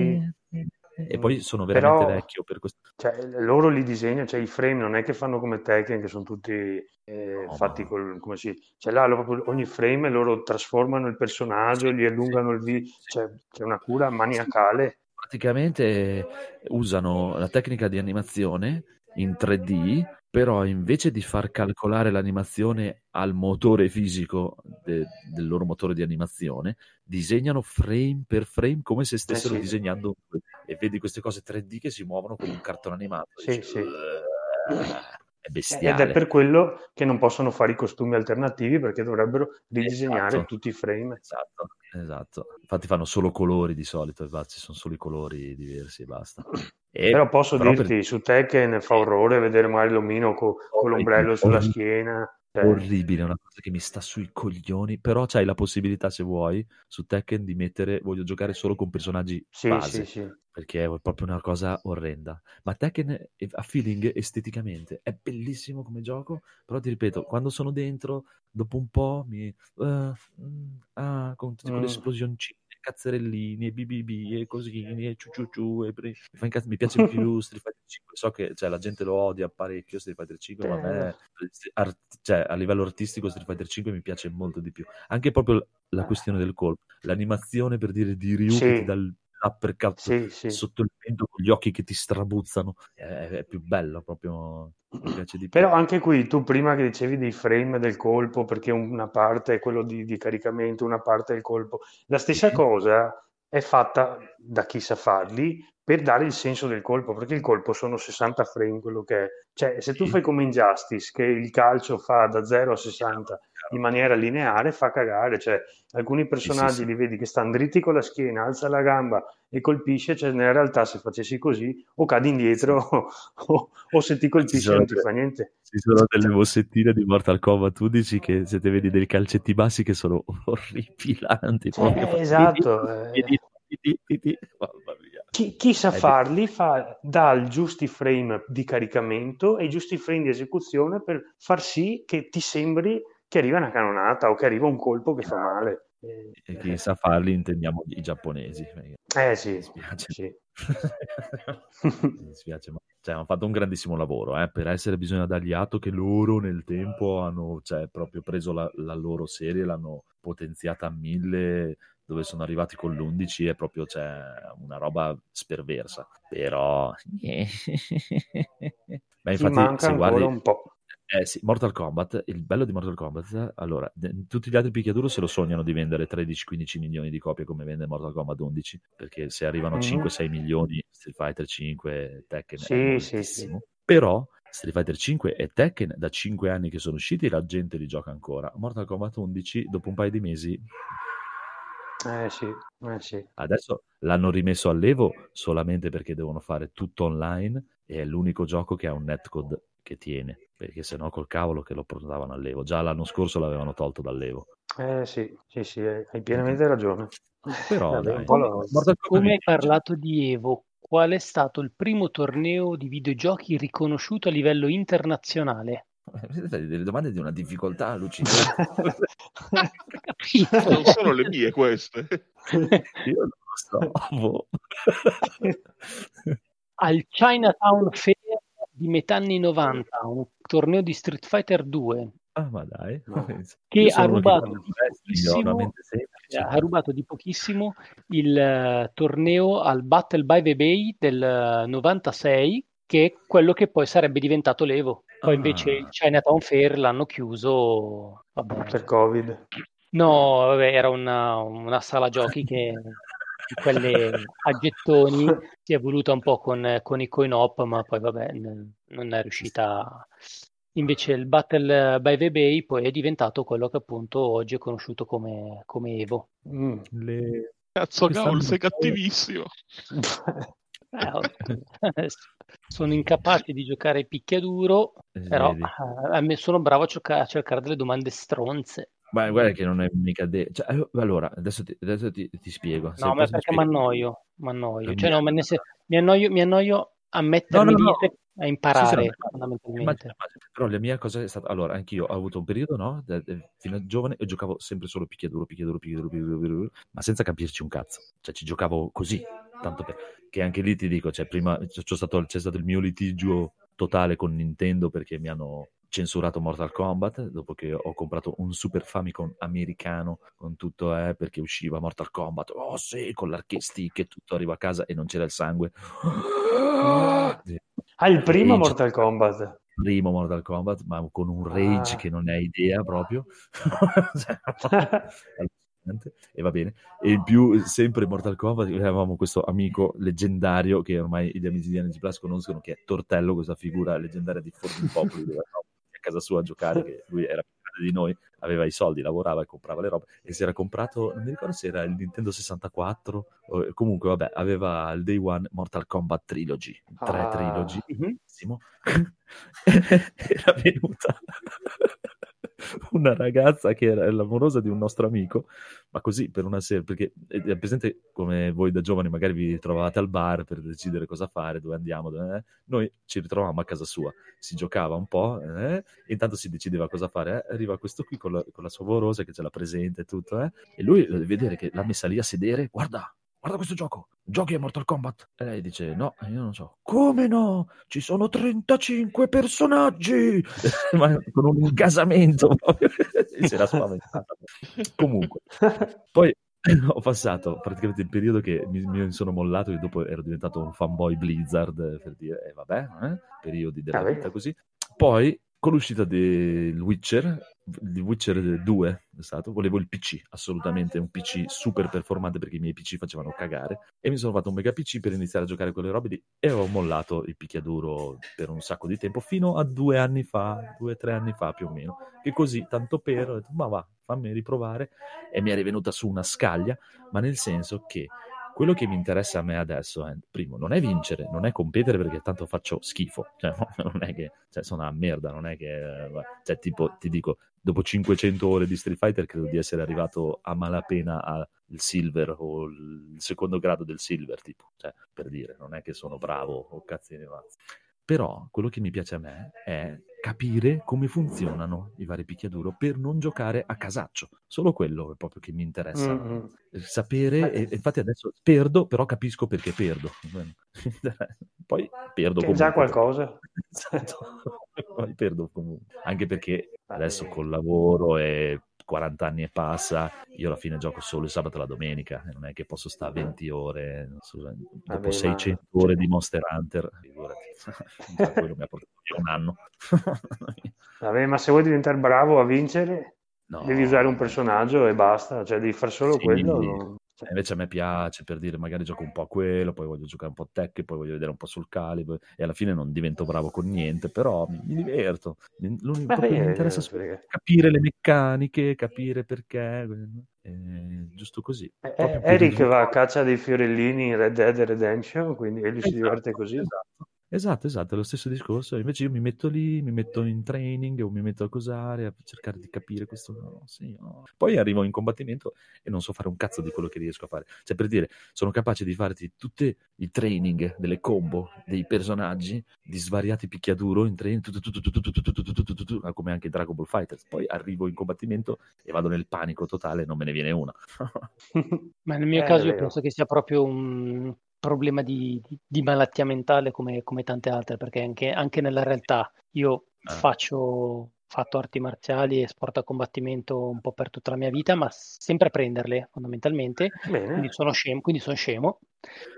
eh, e poi sono veramente Però- vecchio per questo. Cioè, loro li disegnano, cioè i frame non è che fanno come Tekken che sono tutti eh, No, fatti ma- col, come si, cioè là proprio ogni frame loro trasformano il personaggio, Sì, gli allungano il video, cioè c'è una cura maniacale. Praticamente usano la tecnica di animazione in 3D, però invece di far calcolare l'animazione al motore fisico de- del loro motore di animazione, disegnano frame per frame come se stessero sì. disegnando un 2D. e vedi queste cose 3D che si muovono come un cartone animato. Sì, Dici, sì. "Uah, È Ed bestiale. è per quello che non possono fare i costumi alternativi perché dovrebbero ridisegnare Esatto. tutti i frame. Esatto, esatto. Infatti fanno solo colori di solito, infatti sono solo i colori diversi e basta. E- Però posso però per- dirti, su Tekken fa orrore vedere magari l'omino co- con l'ombrello sulla schiena. Cioè, orribile, una cosa che mi sta sui coglioni, però c'hai la possibilità se vuoi su Tekken di mettere voglio giocare solo con personaggi sì, base, sì, sì. perché è proprio una cosa orrenda. Ma Tekken ha feeling esteticamente, è bellissimo come gioco, però ti ripeto, quando sono dentro, dopo un po' mi mm, ah, con tutte quelle Mm. esplosioncine, cazzarellini e BBB e cosini e ciu ciu ciu e pre- mi, fa incazz- mi piace di più Street Fighter 5, so che cioè, la gente lo odia parecchio Street Fighter 5, ma a me art- cioè, a livello artistico Street Fighter 5 mi piace molto di più. Anche proprio la questione del colpo, l'animazione per dire di Ryu Sì. che ti dà l'uppercut Sì, sì. sotto il vento con gli occhi che ti strabuzzano, è, è più bello proprio. Però anche qui tu prima che dicevi dei frame del colpo, perché una parte è quello di, di caricamento, una parte è il colpo, la stessa cosa è fatta da chi sa farli per dare il senso del colpo, perché il colpo sono 60 frame quello che è. Cioè, se tu fai come Injustice, che il calcio fa da 0 a 60 in maniera lineare, fa cagare. Cioè, alcuni personaggi sì, sì, sì. li vedi che stanno dritti con la schiena, alza la gamba e colpisce, cioè nella realtà se facessi così o cadi indietro o, o, se ti colpisce non ti fa niente. Ci sono delle mossettine di Mortal Kombat 11 che se te vedi dei calcetti bassi che sono orripilanti. Eh, esatto. Chi, chi, sa farli fa, dà il giusti frame di caricamento e i giusti frame di esecuzione per far sì che ti sembri che arriva una canonata o che arriva un colpo che fa male. E chi sa farli intendiamo i giapponesi. Eh sì, mi spiace. Sì. <laughs> mi spiace, ma cioè, hanno fatto un grandissimo lavoro. Eh. Per essere bisogna dargli atto che loro nel tempo hanno cioè, proprio preso la, la loro serie, l'hanno potenziata a mille dove sono arrivati con l'11 è proprio cioè, una roba sperversa. Però... <laughs> Ma infatti, manca se guardi... un po'. Eh sì, Mortal Kombat, il bello di Mortal Kombat, allora, tutti gli altri picchiaduro se lo sognano di vendere 13-15 milioni di copie come vende Mortal Kombat 11, perché se arrivano mm-hmm. 5-6 milioni Street Fighter 5, Tekken sì, sì, sì. Però Street Fighter 5 e Tekken da 5 anni che sono usciti la gente li gioca ancora. Mortal Kombat 11 dopo un paio di mesi eh sì, eh sì. Adesso l'hanno rimesso all'Evo solamente perché devono fare tutto online e è l'unico gioco che ha un netcode che tiene, perché se no col cavolo che lo portavano all'Evo. Già l'anno scorso l'avevano tolto dall'Evo. Eh sì, sì, sì, hai pienamente ragione. Però <laughs> Vabbè, dai, come hai parlato di Evo, qual è stato il primo torneo di videogiochi riconosciuto a livello internazionale? Delle domande di una difficoltà allucinante. <laughs> non sono le mie queste. <laughs> Io non lo so. Boh. <laughs> Al Chinatown Fair di metà anni 90, un torneo di Street Fighter 2. Ah, ma dai. Che ha rubato, di pochissimo, ha rubato di pochissimo il uh, torneo al Battle by the Bay del 96 che è quello che poi sarebbe diventato l'Evo. Poi ah. invece il Chinatown Fair l'hanno chiuso vabbè. per Covid. No, vabbè, era una, una sala giochi che quelle a gettoni si è voluta un po' con, con i coin op, ma poi vabbè, non è riuscita. Invece il Battle by the Bay poi è diventato quello che appunto oggi è conosciuto come, come Evo. Mm. Le... Cazzo, Gaul, sei cattivissimo. <laughs> Eh, <laughs> sono incapace di giocare picchiaduro, però eh, sono bravo a, giocare, a, cercare delle domande stronze. Ma guarda che non è mica de... cioè, eh, allora, adesso ti, adesso ti, ti spiego. No, ma perché mi annoio, mi annoio. Cioè, no, mi, mi, annoio, mi annoio a mettermi no, no, no. a imparare sì, sì, fondamentalmente. Ma, però la mia cosa è stata allora anch'io ho avuto un periodo no fino a giovane e giocavo sempre solo picchiaduro picchiaduro picchiaduro, picchiaduro, picchiaduro ma senza capirci un cazzo cioè ci giocavo così tanto per che anche lì ti dico, cioè, prima c'è stato, c'è stato il mio litigio totale con Nintendo perché mi hanno censurato Mortal Kombat dopo che ho comprato un Super Famicom americano con tutto eh, perché usciva Mortal Kombat oh sì con l'arcade stick e tutto arriva a casa e non c'era il sangue ah il primo rage. Mortal Kombat primo Mortal Kombat ma con un rage ah. che non hai idea proprio <laughs> <laughs> e va bene. E in più, sempre Mortal Kombat, avevamo questo amico leggendario che ormai gli amici di NG Plus conoscono, che è Tortello, questa figura leggendaria di Forming Popoli, dove a casa sua a giocare, che lui era più grande di noi, aveva i soldi, lavorava e comprava le robe, e si era comprato, non mi ricordo se era il Nintendo 64, o, comunque vabbè, aveva il Day One Mortal Kombat Trilogy, tre ah. trilogy, benissimo, <laughs> era venuta <laughs> una ragazza che era l'amorosa di un nostro amico, ma così per una sera, perché è presente come voi da giovani magari vi ritrovate al bar per decidere cosa fare, dove andiamo, dove, eh? noi ci ritrovavamo a casa sua, si giocava un po', eh? intanto si decideva cosa fare, eh? arriva questo qui con la, con la sua amorosa che ce l'ha presente e tutto, eh? e lui deve vedere che l'ha messa lì a sedere, guarda, guarda questo gioco, giochi a Mortal Kombat? E lei dice, no, io non so. Come no? Ci sono 35 personaggi! <laughs> Ma con un incasamento. si era spaventata. Comunque, poi ho passato praticamente il periodo che mi, mi, sono mollato e dopo ero diventato un fanboy Blizzard, per dire, eh, vabbè, eh, periodi della vita così. Poi con l'uscita del Witcher The Witcher 2 è stato, volevo il PC, assolutamente un PC super performante perché i miei PC facevano cagare e mi sono fatto un mega PC per iniziare a giocare quelle robe lì e ho mollato il picchiaduro per un sacco di tempo fino a due anni fa, due o tre anni fa più o meno, che così tanto per, ho detto, ma va, fammi riprovare e mi è rivenuta su una scaglia, ma nel senso che quello che mi interessa a me adesso è, primo, non è vincere, non è competere perché tanto faccio schifo, cioè, <laughs> non è che, cioè, sono una merda, non è che, cioè, tipo, ti dico, dopo 500 ore di Street Fighter credo di essere arrivato a malapena al silver o il secondo grado del silver, tipo, cioè, per dire, non è che sono bravo o cazzi di mazzi. Però quello che mi piace a me è capire come funzionano i vari picchiaduro per non giocare a casaccio. Solo quello è proprio che mi interessa. Mm-hmm. Sapere, e, infatti adesso perdo, però capisco perché perdo. <laughs> Poi perdo che comunque. già qualcosa. <laughs> Esatto. Poi perdo comunque. Anche perché adesso col lavoro e 40 anni e passa, io alla fine gioco solo il sabato e la domenica, non è che posso stare 20 ore, so, dopo Vabbè, 600 ma... ore di Monster Hunter, quello <laughs> mi ha portato via un anno. <laughs> Vabbè, ma se vuoi diventare bravo a vincere, no. devi usare un personaggio e basta, cioè devi fare solo sì, quello. Cioè, invece a me piace per dire, magari gioco un po' a quello, poi voglio giocare un po' a tech, poi voglio vedere un po' sul calibre e alla fine non divento bravo con niente, però mi, mi diverto. L'unico che mi interessa è capire le meccaniche, capire perché, eh, giusto così. Eh, eh Eric va a caccia dei fiorellini in Red Dead Redemption, quindi lui esatto, si diverte così. Esatto. Esatto, esatto, è lo stesso discorso. Invece io mi metto lì, mi metto in training o mi metto a cosare a cercare di capire questo. No, sì, no. Poi arrivo in combattimento e non so fare un cazzo di quello che riesco a fare. Cioè, per dire, sono capace di farti tutti i training delle combo dei personaggi di svariati picchiaduro in training, come anche in Dragon Ball Fighters. Poi arrivo in combattimento e vado nel panico totale e non me ne viene una. Ma nel mio eh, caso io penso che sia proprio un problema di, di, malattia mentale come, come, tante altre, perché anche, anche nella realtà io ah. faccio fatto arti marziali e sport a combattimento un po' per tutta la mia vita, ma sempre a prenderle fondamentalmente, quindi sono, scemo, quindi sono scemo,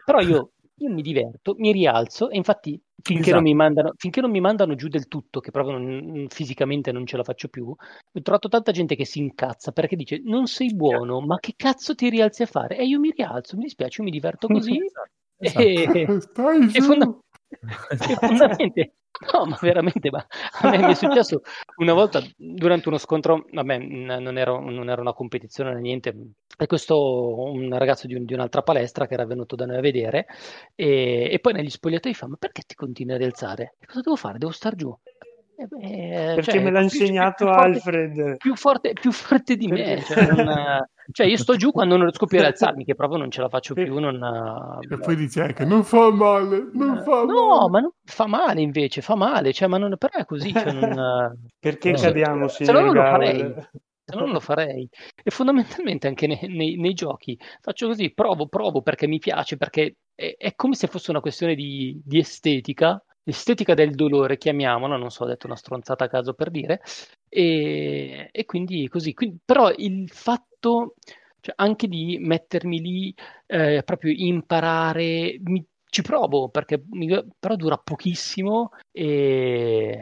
però io, <laughs> io, mi diverto, mi rialzo e infatti finché, esatto. non mi mandano, finché non mi mandano giù del tutto, che proprio non, fisicamente non ce la faccio più, ho trovato tanta gente che si incazza perché dice non sei buono, ma che cazzo ti rialzi a fare? E io mi rialzo, mi dispiace, mi diverto <laughs> così. esatto. Esatto. E, <laughs> Stai e, fonda- e fondamentalmente No, ma veramente, ma a me mi è successo una volta durante uno scontro, vabbè, non era, non era una competizione né niente, e questo un ragazzo di, un, di, un'altra palestra che era venuto da noi a vedere, e, e poi negli spogliatoi fa, ma perché ti continui a rialzare? E cosa devo fare? Devo star giù. Eh beh, Perché cioè, me l'ha insegnato più, più Alfred. Forte, più, forte, più forte di me. Cioè, non, cioè, io sto giù quando non riesco più a rialzarmi, che proprio non ce la faccio più. Non, e poi dice anche, non fa male, non fa no, male. ma non fa male invece, fa male. Cioè, ma non, però è così. Cioè, non, <laughs> Perché no, cadiamo, se, se no non lo farei. Se no non lo farei. E fondamentalmente anche nei, nei, nei, giochi faccio così, provo, provo perché mi piace, perché è, è come se fosse una questione di, di estetica estetica del dolore, chiamiamola, non so, ho detto una stronzata a caso per dire, e, e quindi così. Quindi, però il fatto cioè, anche di mettermi lì, eh, proprio imparare, mi, ci provo, perché mi, però dura pochissimo e...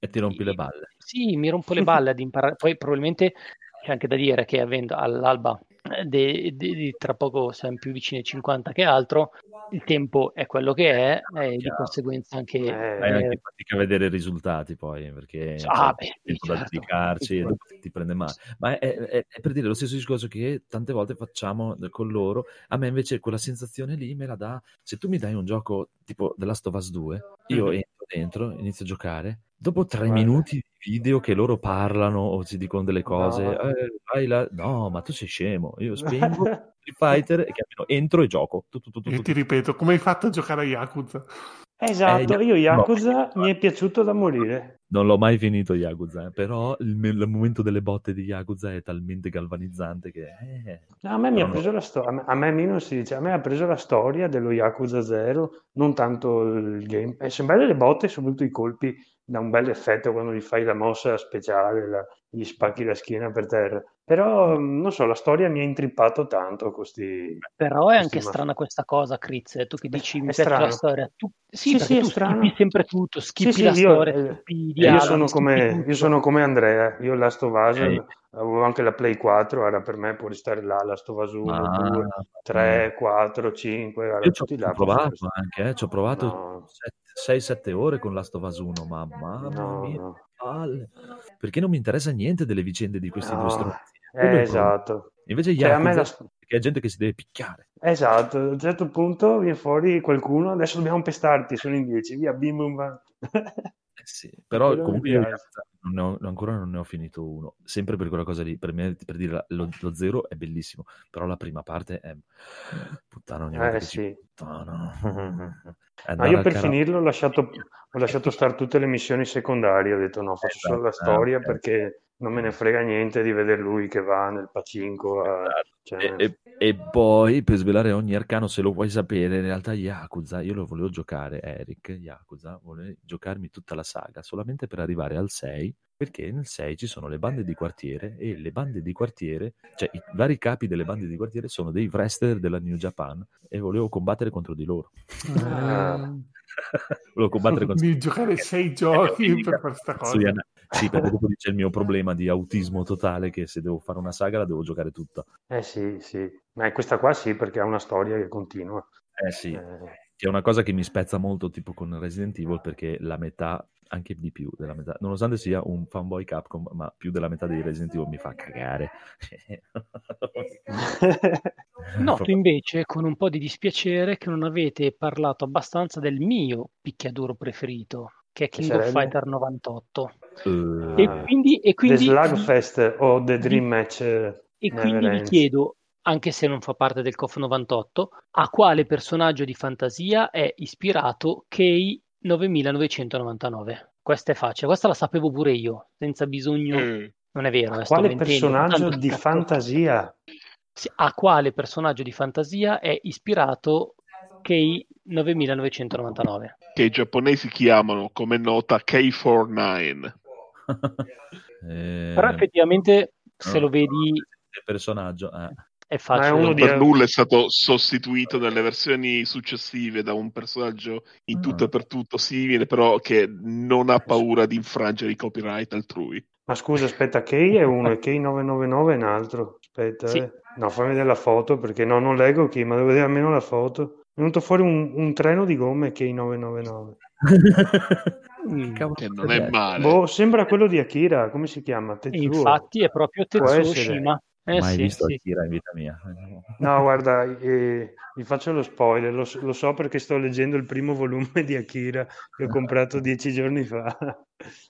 E ti rompi le balle. Sì, mi rompo le balle ad imparare. Poi probabilmente c'è anche da dire che avendo all'alba de, de, de, tra poco siamo più vicini ai 50 che altro, il tempo è quello che è e di conseguenza anche... Eh, hai anche fatica a vedere i risultati poi, perché ah, cioè, beh, tempo certo, da dedicarci e dopo ti prende male. Ma è, è, è, per dire lo stesso discorso che tante volte facciamo con loro, a me invece quella sensazione lì me la dà, se tu mi dai un gioco tipo The Last of Us 2, io mm-hmm. entro dentro, inizio a giocare, dopo tre Guarda. minuti di video che loro parlano o ci dicono delle cose, no, eh, la... no ma tu sei scemo, io spengo <laughs> Street Fighter e entro e gioco. Tu, tu, tu, e ti ripeto, come hai fatto a giocare a Yakuza? Esatto, eh, io Yakuza no. mi è piaciuto da morire. Non l'ho mai finito Yakuza, eh, però il, il, momento delle botte di Yakuza è talmente galvanizzante che... Eh, no, a me mi ha preso la storia, a me, non si dice, a me ha preso la storia dello Yakuza 0, non tanto il game. E sono belle le botte, soprattutto i colpi, da un bel effetto quando gli fai la mossa speciale, la, gli spacchi la schiena per terra Però non so, la storia mi ha intrippato tanto. Questi, Però è anche questi strana questa cosa, Critz. Tu che dici mi È piace la storia. Tu, sì, Sì, sì, tu strano. schippi sempre tutto, schippi Sì, la sì, io- storia, eh, schippi i Io sono, come, io sono come Andrea, io Last of Us Ok. avevo anche la Play 4, era per me può restare là, Last of Us 1, Ma- 2, 3, 4, 5, erano Io ci ho tutti provato anche, eh, ci ho provato No. 6-7 ore con Last of Us 1, ma mamma. No, mia, no. Perché non mi interessa niente delle vicende di questi No, due stronzi. Eh, esatto. Invece Cioè, a me Yakuza, la- che è gente che si deve picchiare. Esatto, a un certo punto viene fuori qualcuno, adesso dobbiamo pestarti, sono in 10, via, bim bum bam. Eh sì, però Quello comunque non ho- ancora non ne ho finito uno, sempre per quella cosa lì, per me, per dire, lo, lo zero è bellissimo, però la prima parte è puttana ogni volta Eh sì. puttana. <laughs> Ma Andare io per karaoke- finirlo ho lasciato, ho lasciato stare tutte le missioni secondarie, ho detto no, faccio solo la Esatto, storia eh. perché non me ne frega niente di vedere lui che va nel pacinco. a- cioè, E, e- e poi per svelare ogni arcano, se lo vuoi sapere, in realtà Yakuza, io lo volevo giocare, Eric, Yakuza, volevo giocarmi tutta la saga solamente per arrivare al 6, perché nel 6 ci sono le bande di quartiere e le bande di quartiere, cioè i vari capi delle bande di quartiere sono dei wrestler della New Japan e volevo combattere contro di loro. Ah. <laughs> volevo combattere contro di giocare sei giochi per questa cosa. Su Yana- Sì, perché dopo c'è il mio problema di autismo totale che se devo fare una saga la devo giocare tutta. eh sì, sì. Ma questa qua sì, perché ha una storia che continua. Eh sì, Eh, che è una cosa che mi spezza molto tipo con Resident Evil perché la metà, anche di più della metà, nonostante sia un fanboy Capcom, ma più della metà dei Resident Evil mi fa cagare. <laughs> Noto <laughs> invece con un po' di dispiacere che non avete parlato abbastanza del mio picchiaduro preferito, che è King of? Fighter 98. Eh, E Ah. quindi, e The quindi, Slugfest o The Dream Match eh, e quindi vi chiedo, anche se non fa parte del COF 98, a quale personaggio di fantasia è ispirato Kei 9999? Questa è facile, questa la sapevo pure io, senza bisogno, Mm. non è vero. eh, sto Quale personaggio tanto di cazzo- fantasia? A quale personaggio di fantasia è ispirato Kei 9999? Che i giapponesi chiamano come nota K49. <laughs> eh, Però effettivamente se no, lo vedi il personaggio, eh. è facile. uno Non di- per nulla è stato sostituito nelle versioni successive da un personaggio in tutto e per tutto simile, però che non ha paura di infrangere i copyright altrui. Ma scusa, aspetta, Key è uno e Key 999 è un altro. Aspetta, Sì. eh. No, fammi vedere la foto perché no, non leggo Key, ma devo vedere almeno la foto. È venuto fuori un, un treno di gomme Key 999. <laughs> <laughs> Mm. Che non è male. Boh, sembra quello di Akira, come si chiama? Tetsuo. infatti è proprio Tetsuo. Shima. Eh Mai sì, visto sì. Akira in vita mia. No, guarda, eh, vi faccio lo spoiler, lo, lo so perché sto leggendo il primo volume di Akira che ho comprato <laughs> dieci giorni fa.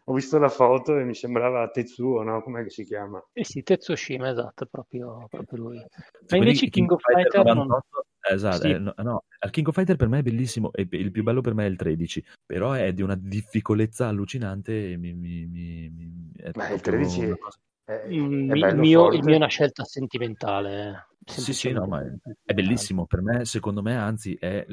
Ho visto la foto e mi sembrava Tetsuo, no? Com'è che si chiama? Eh sì, Tetsuo Shima, esatto, proprio, proprio lui. Ma Quindi invece King of Fighter non... 98, esatto, Sì. eh, no, no, il King of Fighter per me è bellissimo e il più bello per me è il 13, però è di una difficolezza allucinante e mi, mi- mi- mi- è Beh, il proprio 13 una è, cosa- è- è Mm, il, mio, il mio è una scelta sentimentale. eh. Sì, sì, no, ma è, è bellissimo per me, secondo me anzi è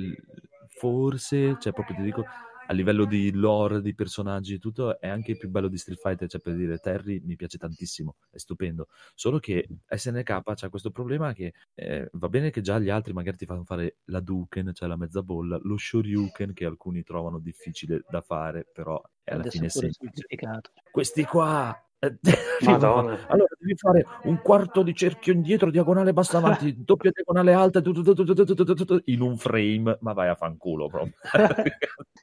forse, cioè proprio ti dico, a livello di lore, di personaggi e tutto, è anche il più bello di Street Fighter, cioè per dire Terry mi piace tantissimo, è stupendo, solo che SNK c'ha questo problema che eh, va bene che già gli altri magari ti fanno fare la Duken, cioè la mezza bolla, lo Shoryuken che alcuni trovano difficile da fare, però è alla Adesso fine semplificato. Questi qua... Madonna. allora devi fare un quarto di cerchio indietro, diagonale basta avanti, doppia diagonale alta, tu, tu, tu, in un frame, ma vai a fanculo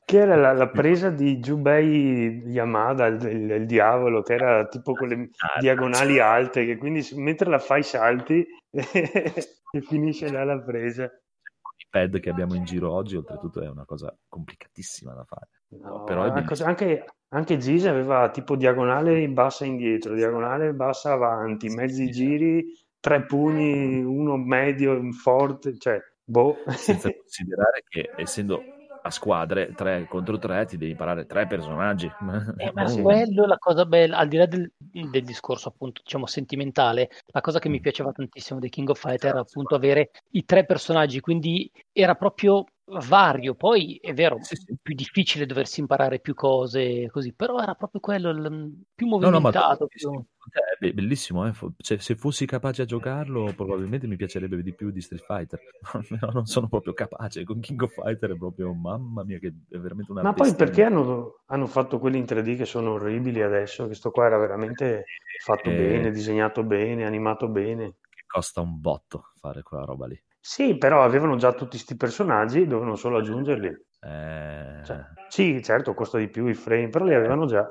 che era la, la, presa di Jubei Yamada, il, il, diavolo, che era tipo quelle diagonali alte, che quindi mentre la fai salti e finisce là la presa pad che abbiamo in giro oggi, oltretutto, è una cosa complicatissima da fare. No, però è cosa anche anche Gise aveva tipo diagonale bassa indietro, diagonale bassa avanti, mezzi giri, tre pugni, uno medio, un forte, cioè, boh. Senza <laughs> considerare che essendo a squadre 3 contro 3 ti devi imparare tre personaggi. Eh, ma sì. <laughs> quello è la cosa bella, al di là del, del discorso appunto diciamo sentimentale, la cosa che mi piaceva tantissimo dei King of Fighter era appunto avere i tre personaggi, quindi era proprio vario, poi è vero, Sì, sì. più difficile doversi imparare più cose così, però era proprio quello il, più No, no, ma movimentato, sì, più... È bellissimo, eh? cioè, se fossi capace a giocarlo probabilmente mi piacerebbe di più di Street Fighter, <laughs> però non sono proprio capace, con King of Fighter è proprio, mamma mia, che è veramente una Ma poi perché hanno, hanno, fatto quelli in 3D che sono orribili adesso? Che sto qua era veramente fatto eh... bene, disegnato bene, animato bene. Che costa un botto fare quella roba lì. Sì, però avevano già tutti questi personaggi, dovevano solo aggiungerli. Eh... Cioè, sì, certo, costa di più i frame, però li avevano già.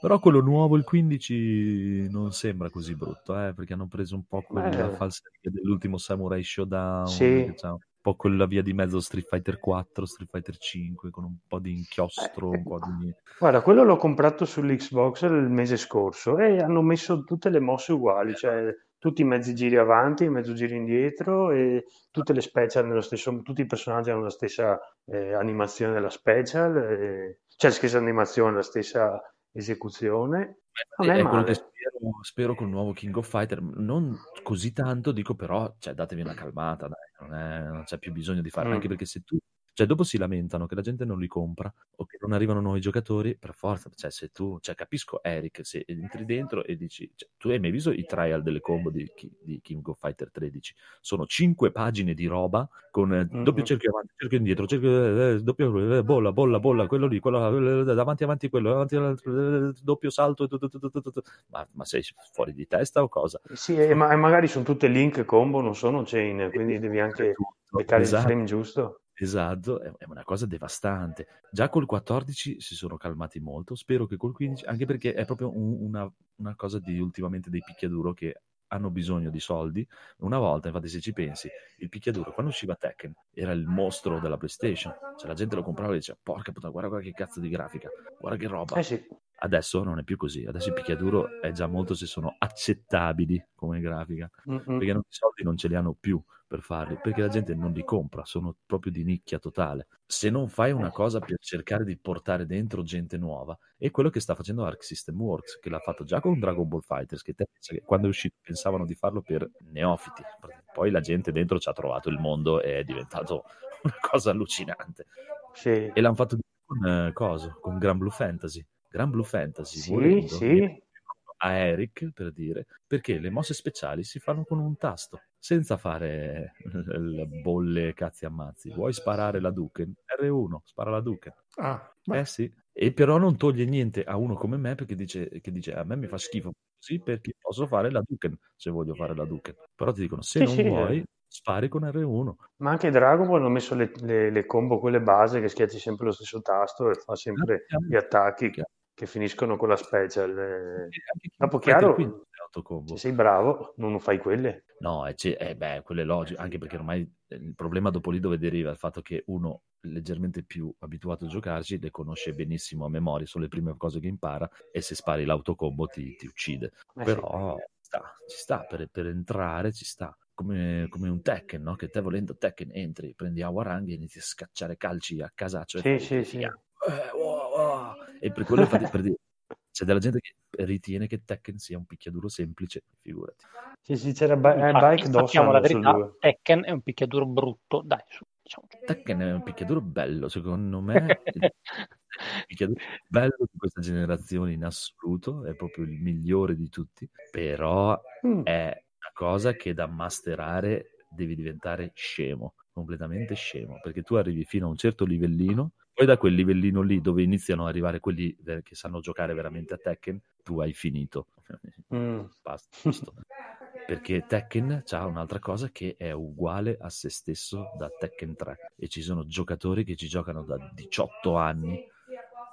Però quello nuovo, il 15, non sembra così brutto, eh, perché hanno preso un po' quella eh. falsariga dell'ultimo Samurai Showdown, sì. un po' quella via di mezzo Street Fighter 4, Street Fighter 5, con un po' di inchiostro, eh. un po' di... Guarda, quello l'ho comprato sull'Xbox il mese scorso e hanno messo tutte le mosse uguali, cioè tutti i mezzi giri avanti, mezzo giri indietro e tutte le special nello stesso, tutti i personaggi hanno la stessa eh, animazione della special, eh, cioè la stessa animazione, la stessa esecuzione. Non è, è quello che spero, spero con il nuovo King of Fighter, non così tanto, dico però, cioè, datevi una calmata, dai, non, è, non c'è più bisogno di fare, mm. anche perché se tu cioè, dopo si lamentano che la gente non li compra o che non arrivano nuovi giocatori, per forza, cioè, se tu, cioè, capisco Eric, se entri dentro e dici, cioè, tu hai mai visto i trial delle combo di, di King of Fighter 13? Sono cinque pagine di roba con eh, mm-hmm. doppio cerchio avanti, cerchio indietro, cerchio, eh, doppio, eh, bolla, bolla, bolla, quello lì, quello, eh, davanti, avanti, quello, avanti, eh, doppio salto, tu, tu, tu, ma, ma, sei fuori di testa o cosa? Sì, e, ma, magari sono tutte link combo, non sono chain, quindi devi anche beccare esatto. il frame giusto. Esatto, è una cosa devastante. Già col 14 si sono calmati molto, spero che col 15, anche perché è proprio un, una, una, cosa di ultimamente dei picchiaduro che hanno bisogno di soldi. Una volta, infatti, se ci pensi, il picchiaduro, quando usciva Tekken, era il mostro della PlayStation. Cioè la gente lo comprava e diceva, porca puttana, guarda, guarda che cazzo di grafica, guarda che roba. Eh sì. Adesso non è più così, adesso il picchiaduro è già molto se sono accettabili come grafica, Mm-mm. perché non, i soldi non ce li hanno più per farli, perché la gente non li compra, sono proprio di nicchia totale. Se non fai una cosa per cercare di portare dentro gente nuova, è quello che sta facendo Arc System Works, che l'ha fatto già con Dragon Ball Fighters, che, te, che quando è uscito pensavano di farlo per neofiti, poi la gente dentro ci ha trovato il mondo e è diventato una cosa allucinante. Sì. E l'hanno fatto con uh, coso, con Gran Blue Fantasy. Gran Blue Fantasy, sì, volendo, sì a Eric, per dire, perché le mosse speciali si fanno con un tasto, senza fare <laughs> le bolle cazzi ammazzi. Vuoi sparare la Duken? R1, spara la Duken. Ah, eh sì. E però non toglie niente a uno come me perché dice, che dice a me mi fa schifo così perché posso fare la Duken se voglio fare la Duken. Però ti dicono se sì, non sì, vuoi eh. spari con R1. Ma anche Dragon Ball hanno messo le, le, le, combo, quelle base che schiacci sempre lo stesso tasto e fa sempre ah, gli attacchi. Che finiscono con la special. Eh. Dopo chiaro, se sei bravo, non fai quelle. No, eh, eh, beh, quelle logiche, anche perché ormai eh, il problema dopo lì dove deriva il fatto che uno leggermente più abituato a giocarci le conosce benissimo a memoria, sono le prime cose che impara e se spari l'autocombo ti, ti uccide. Eh Però sì. sta, ci sta, per, per, entrare ci sta. Come, come, un Tekken, no? Che te volendo Tekken entri, prendi Awarang e inizi a scacciare calci a casaccio. Sì, sì, sì. Eh, wow, wow. E per quello infatti per <laughs> dire, c'è della gente che ritiene che Tekken sia un picchiaduro semplice, figurati. Sì, sì, c'era ba- eh, Bike Dawson la verità, Tekken è un picchiaduro brutto, dai, su, diciamo. Tekken è un picchiaduro bello, secondo me. <laughs> il picchiaduro bello di questa generazione in assoluto, è proprio il migliore di tutti, però mm. è una cosa che da masterare devi diventare scemo, completamente scemo, perché tu arrivi fino a un certo livellino poi da quel livellino lì dove iniziano ad arrivare quelli che sanno giocare veramente a Tekken, tu hai finito. Mm. Basta, giusto. Perché Tekken ha un'altra cosa che è uguale a se stesso da Tekken 3 e ci sono giocatori che ci giocano da 18 anni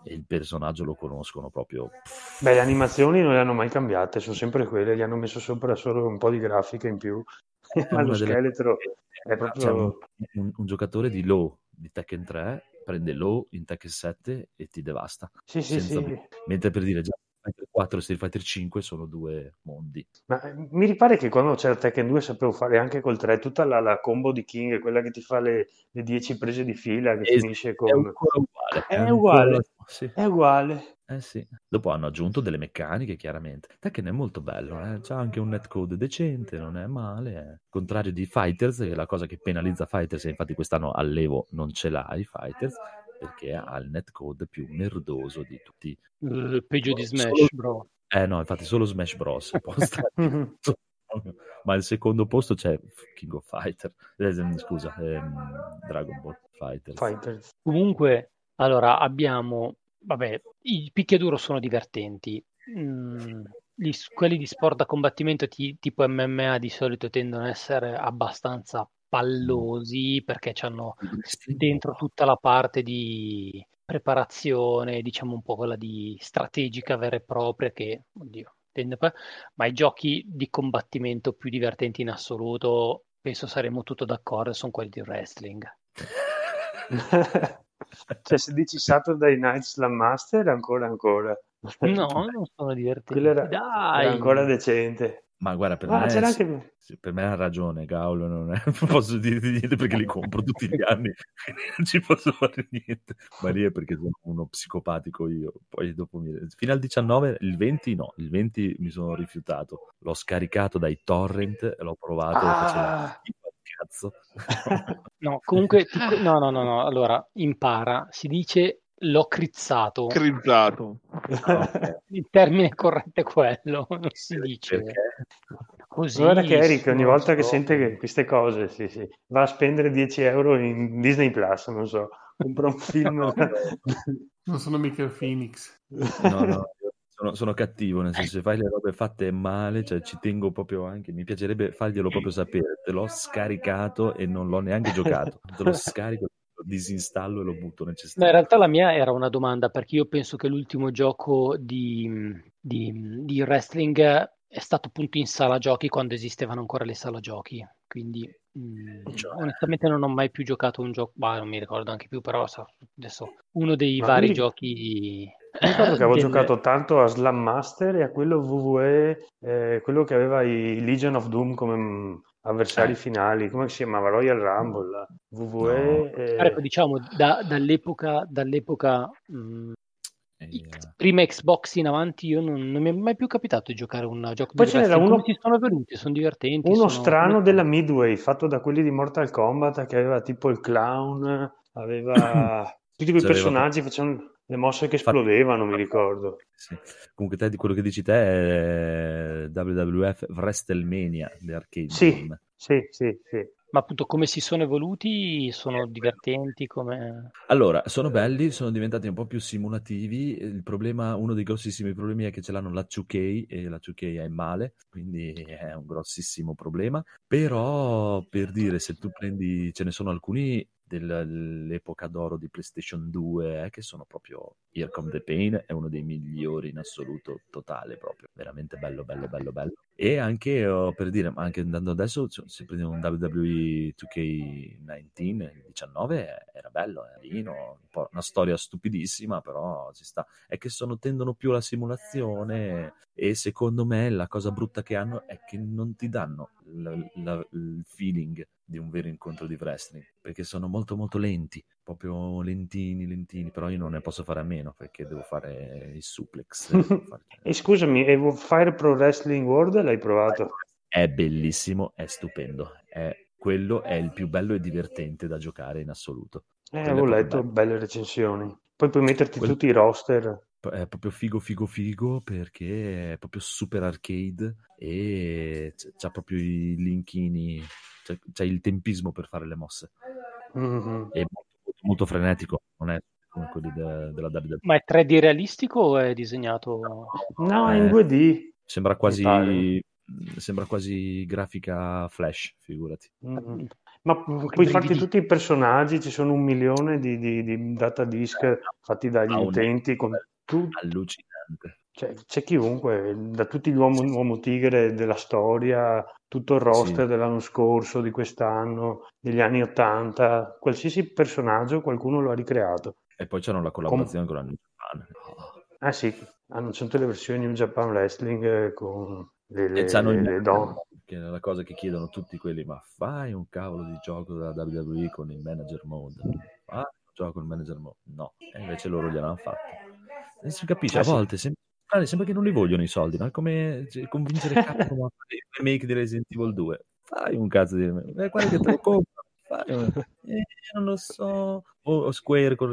e il personaggio lo conoscono proprio. Beh, le animazioni non le hanno mai cambiate, sono sempre quelle, gli hanno messo sopra solo un po' di grafica in più. <laughs> Allo scheletro delle... è proprio... Un, un, un, giocatore di low di Tekken 3 prende low in Tekken 7 e ti devasta. Sì, sì, sì. Mentre per dire già Fighter 4 e Street Fighter 5 sono due mondi. Ma eh, mi ripare che quando c'era Tekken 2 sapevo fare anche col 3 tutta la, la combo di King, quella che ti fa le, le 10 prese di fila che es- finisce con... È uguale. È, è uguale. Sì. È uguale. Eh sì. Dopo hanno aggiunto delle meccaniche, chiaramente. Tekken è molto bello, eh? c'ha anche un netcode decente, non è male. Eh. Contrario di Fighters, che è la cosa che penalizza Fighters, infatti quest'anno all'Evo non ce l'hai Fighters, perché ha il netcode più merdoso di tutti. Uh, peggio di Smash, solo, bro. Eh no, infatti solo Smash Bros. <laughs> <laughs> Ma al secondo posto c'è King of Fighter, eh, scusa, ehm, Dragon Ball Fighter. Fighters. Comunque, allora abbiamo, vabbè, i picchiaduro sono divertenti. Mm, gli- quelli di sport da combattimento ti- tipo MMA di solito tendono ad essere abbastanza pallosi perché hanno dentro tutta la parte di preparazione, diciamo un po' quella di strategica vera e propria che, oddio, ma i giochi di combattimento più divertenti in assoluto, penso saremo tutto d'accordo, sono quelli di wrestling. <laughs> cioè, se dici Saturday Night Slam Master, ancora ancora. No, <laughs> non sono divertenti. Era, Dai! era ancora decente. Ma guarda, per, Ah, me, c'era sì, anche... sì, per me ha ragione Gaulo, non, è- non <laughs> posso dirti niente perché li compro tutti gli anni, <laughs> non ci posso fare niente. Ma lì è perché sono uno psicopatico io. Poi dopo mi... Fino al 19, il 20 no, il 20 mi sono rifiutato. L'ho scaricato dai torrent, e l'ho provato e faceva Ah, <laughs> schifo al cazzo. No, comunque, ti- no, no, no, no, allora, impara, si dice l'ho crizzato, Crizzato. <laughs> il termine corretto è quello, non si dice Perché? così. Guarda che Eric ogni volta che so. sente che queste cose sì, sì, va a spendere 10 euro in Disney Plus, non so, compra un film. No, <laughs> no. Non sono mica il Phoenix. No, no, sono, sono cattivo, nel senso se fai le robe fatte male, cioè ci tengo proprio anche, mi piacerebbe farglielo proprio sapere, te l'ho scaricato e non l'ho neanche giocato, te lo scarico, disinstallo e lo butto nel No, in cestino. realtà la mia era una domanda perché io penso che l'ultimo gioco di, di- di wrestling è stato appunto in sala giochi quando esistevano ancora le sala giochi. Quindi mh, Cioè. onestamente non ho mai più giocato un gioco, bah, non mi ricordo anche più, però sa- adesso uno dei Ma vari mi- giochi Mi ricordo che avevo del- giocato tanto a Slam Master e a quello WWE, eh, quello che aveva i Legion of Doom come mh, avversari Eh. finali, come si chiamava? Royal Rumble, WWE, No. eh, Ecco, diciamo da- dall'epoca, dall'epoca mh, E, X- prima Xbox in avanti, io non, non mi è mai più capitato di giocare un gioco Poi di ce n'era uno- si sono venuti? Sono divertenti. uno sono- strano della Midway, fatto da quelli di Mortal Kombat, che aveva tipo il clown, aveva <coughs> tutti quei C'aveva- personaggi, facevano le mosse che esplodevano, mi ricordo. sì. Comunque te di quello che dici te è WWF WrestleMania, le arcade Sì. game. Sì, sì, sì. Ma appunto come si sono evoluti? Sono divertenti come... Allora, sono belli, sono diventati un po' più simulativi. Il problema, uno dei grossissimi problemi è che ce l'hanno la 2K e la 2K è male, quindi è un grossissimo problema. Però, per dire, se tu prendi, ce ne sono alcuni dell'epoca d'oro di PlayStation 2 eh, che sono proprio Here Come the Pain è uno dei migliori in assoluto totale proprio veramente bello bello bello bello. E anche oh, per dire ma anche andando adesso se prendi un WWE 2K19 il 19 era bello è carino, un una storia stupidissima però ci sta. È che sono tendono più alla simulazione e secondo me la cosa brutta che hanno è che non ti danno la- la- il feeling di un vero incontro di wrestling perché sono molto molto lenti proprio lentini lentini però io non ne posso fare a meno perché devo fare il suplex <laughs> fare- E scusami, e Fire Pro Wrestling World l'hai provato? è bellissimo è stupendo è, quello è il più bello e divertente da giocare in assoluto Eh, proprio letto bello. belle recensioni. Poi puoi metterti Quello- tutti i roster. è proprio figo figo figo perché è proprio super arcade e c'ha proprio i linkini c'è, il tempismo per fare le mosse Mhm. è molto, molto frenetico non è come quelli de- della WWE Ma è 3D realistico o è disegnato? No, è in Eh, 2D. sembra quasi sembra quasi grafica flash figurati Mhm. Ma puoi farti tutti i personaggi, ci sono un milione di, di, di data disk fatti dagli Ah, utenti con tu- allucinante cioè, c'è chiunque, da tutti gli uomo, uomo tigre della storia, tutto il roster Sì. dell'anno scorso, di quest'anno, degli anni 80, qualsiasi personaggio qualcuno lo ha ricreato. E poi c'hanno la collaborazione con la New Japan Ah sì, hanno tutte le versioni New Japan Wrestling eh, con le, le, e c'hanno le- le donne. che è la cosa che chiedono tutti quelli ma fai un cavolo di gioco della WWE con il manager mode fai un gioco con il manager mode no e invece loro gliel'hanno fatto e si capisce Eh a sì. volte sembra, strano, sembra che non li vogliono i soldi no? è come cioè, convincere Capcom a fare il remake di Resident Evil 2 fai un cazzo di remake eh, guarda che te lo compro Fai un... eh, non lo so. O Square con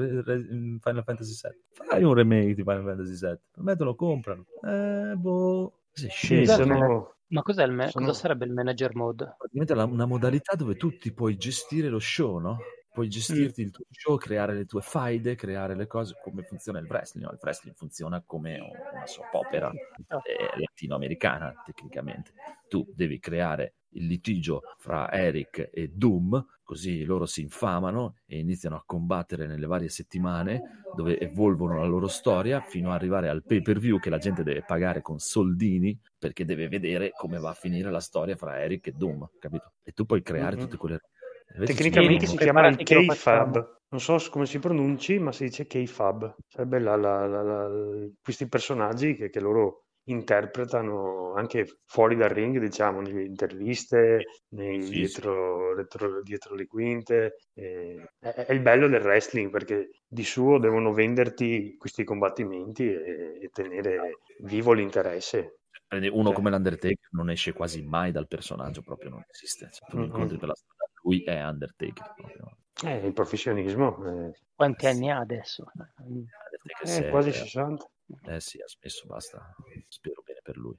Final Fantasy VII. Fai un remake di Final Fantasy VII. Per me te lo comprano. Eh, boh. Sì, sono... Ma cos'è il me- sono... cosa sarebbe il manager mode? Praticamente una modalità dove tu ti puoi gestire lo show, no? puoi gestirti mm. il tuo show, creare le tue faide, creare le cose, come funziona il wrestling. No? Il wrestling funziona come una soap opera eh, latinoamericana, tecnicamente. Tu devi creare il litigio fra Eric e Doom, così loro si infamano e iniziano a combattere nelle varie settimane dove evolvono la loro storia fino ad arrivare al pay per view che la gente deve pagare con soldini perché deve vedere come va a finire la storia fra Eric e Doom, capito? E tu puoi creare mm-hmm. tutte quelle Tecnicamente si chiama il K-Fab. Non so come si pronunci, ma si dice K-Fab. Sarebbe la, la, la, questi personaggi che, che, loro interpretano anche fuori dal ring, diciamo, nelle interviste, nei, sì, dietro, sì. Dietro, dietro, le quinte. Eh, è, è, il bello del wrestling perché di suo devono venderti questi combattimenti e, e tenere vivo l'interesse. Uno come l'Undertaker non esce quasi mai dal personaggio, proprio non esiste. Cioè, tu mm-hmm. incontri per la strada lui è Undertaker. Proprio. Eh, il professionismo. Eh. Quanti anni ha adesso? Eh, quasi 60. Eh sì, ha smesso, basta. Spero bene per lui.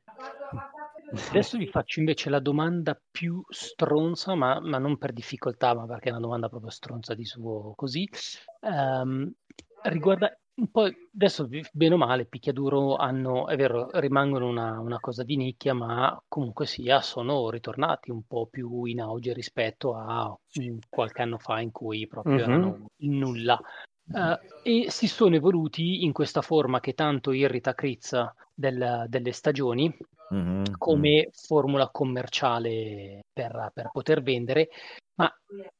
Adesso vi faccio invece la domanda più stronza, ma, ma, non per difficoltà, ma perché è una domanda proprio stronza di suo così. Um, riguarda poi adesso, bene o male, picchiaduro hanno, è vero, rimangono una, una, cosa di nicchia, ma comunque sia, sono ritornati un po' più in auge rispetto a qualche anno fa in cui proprio mm-hmm. erano nulla. Uh, e si sono evoluti in questa forma che tanto irrita Crizza del, delle stagioni, mm-hmm. come formula commerciale per, per, poter vendere ma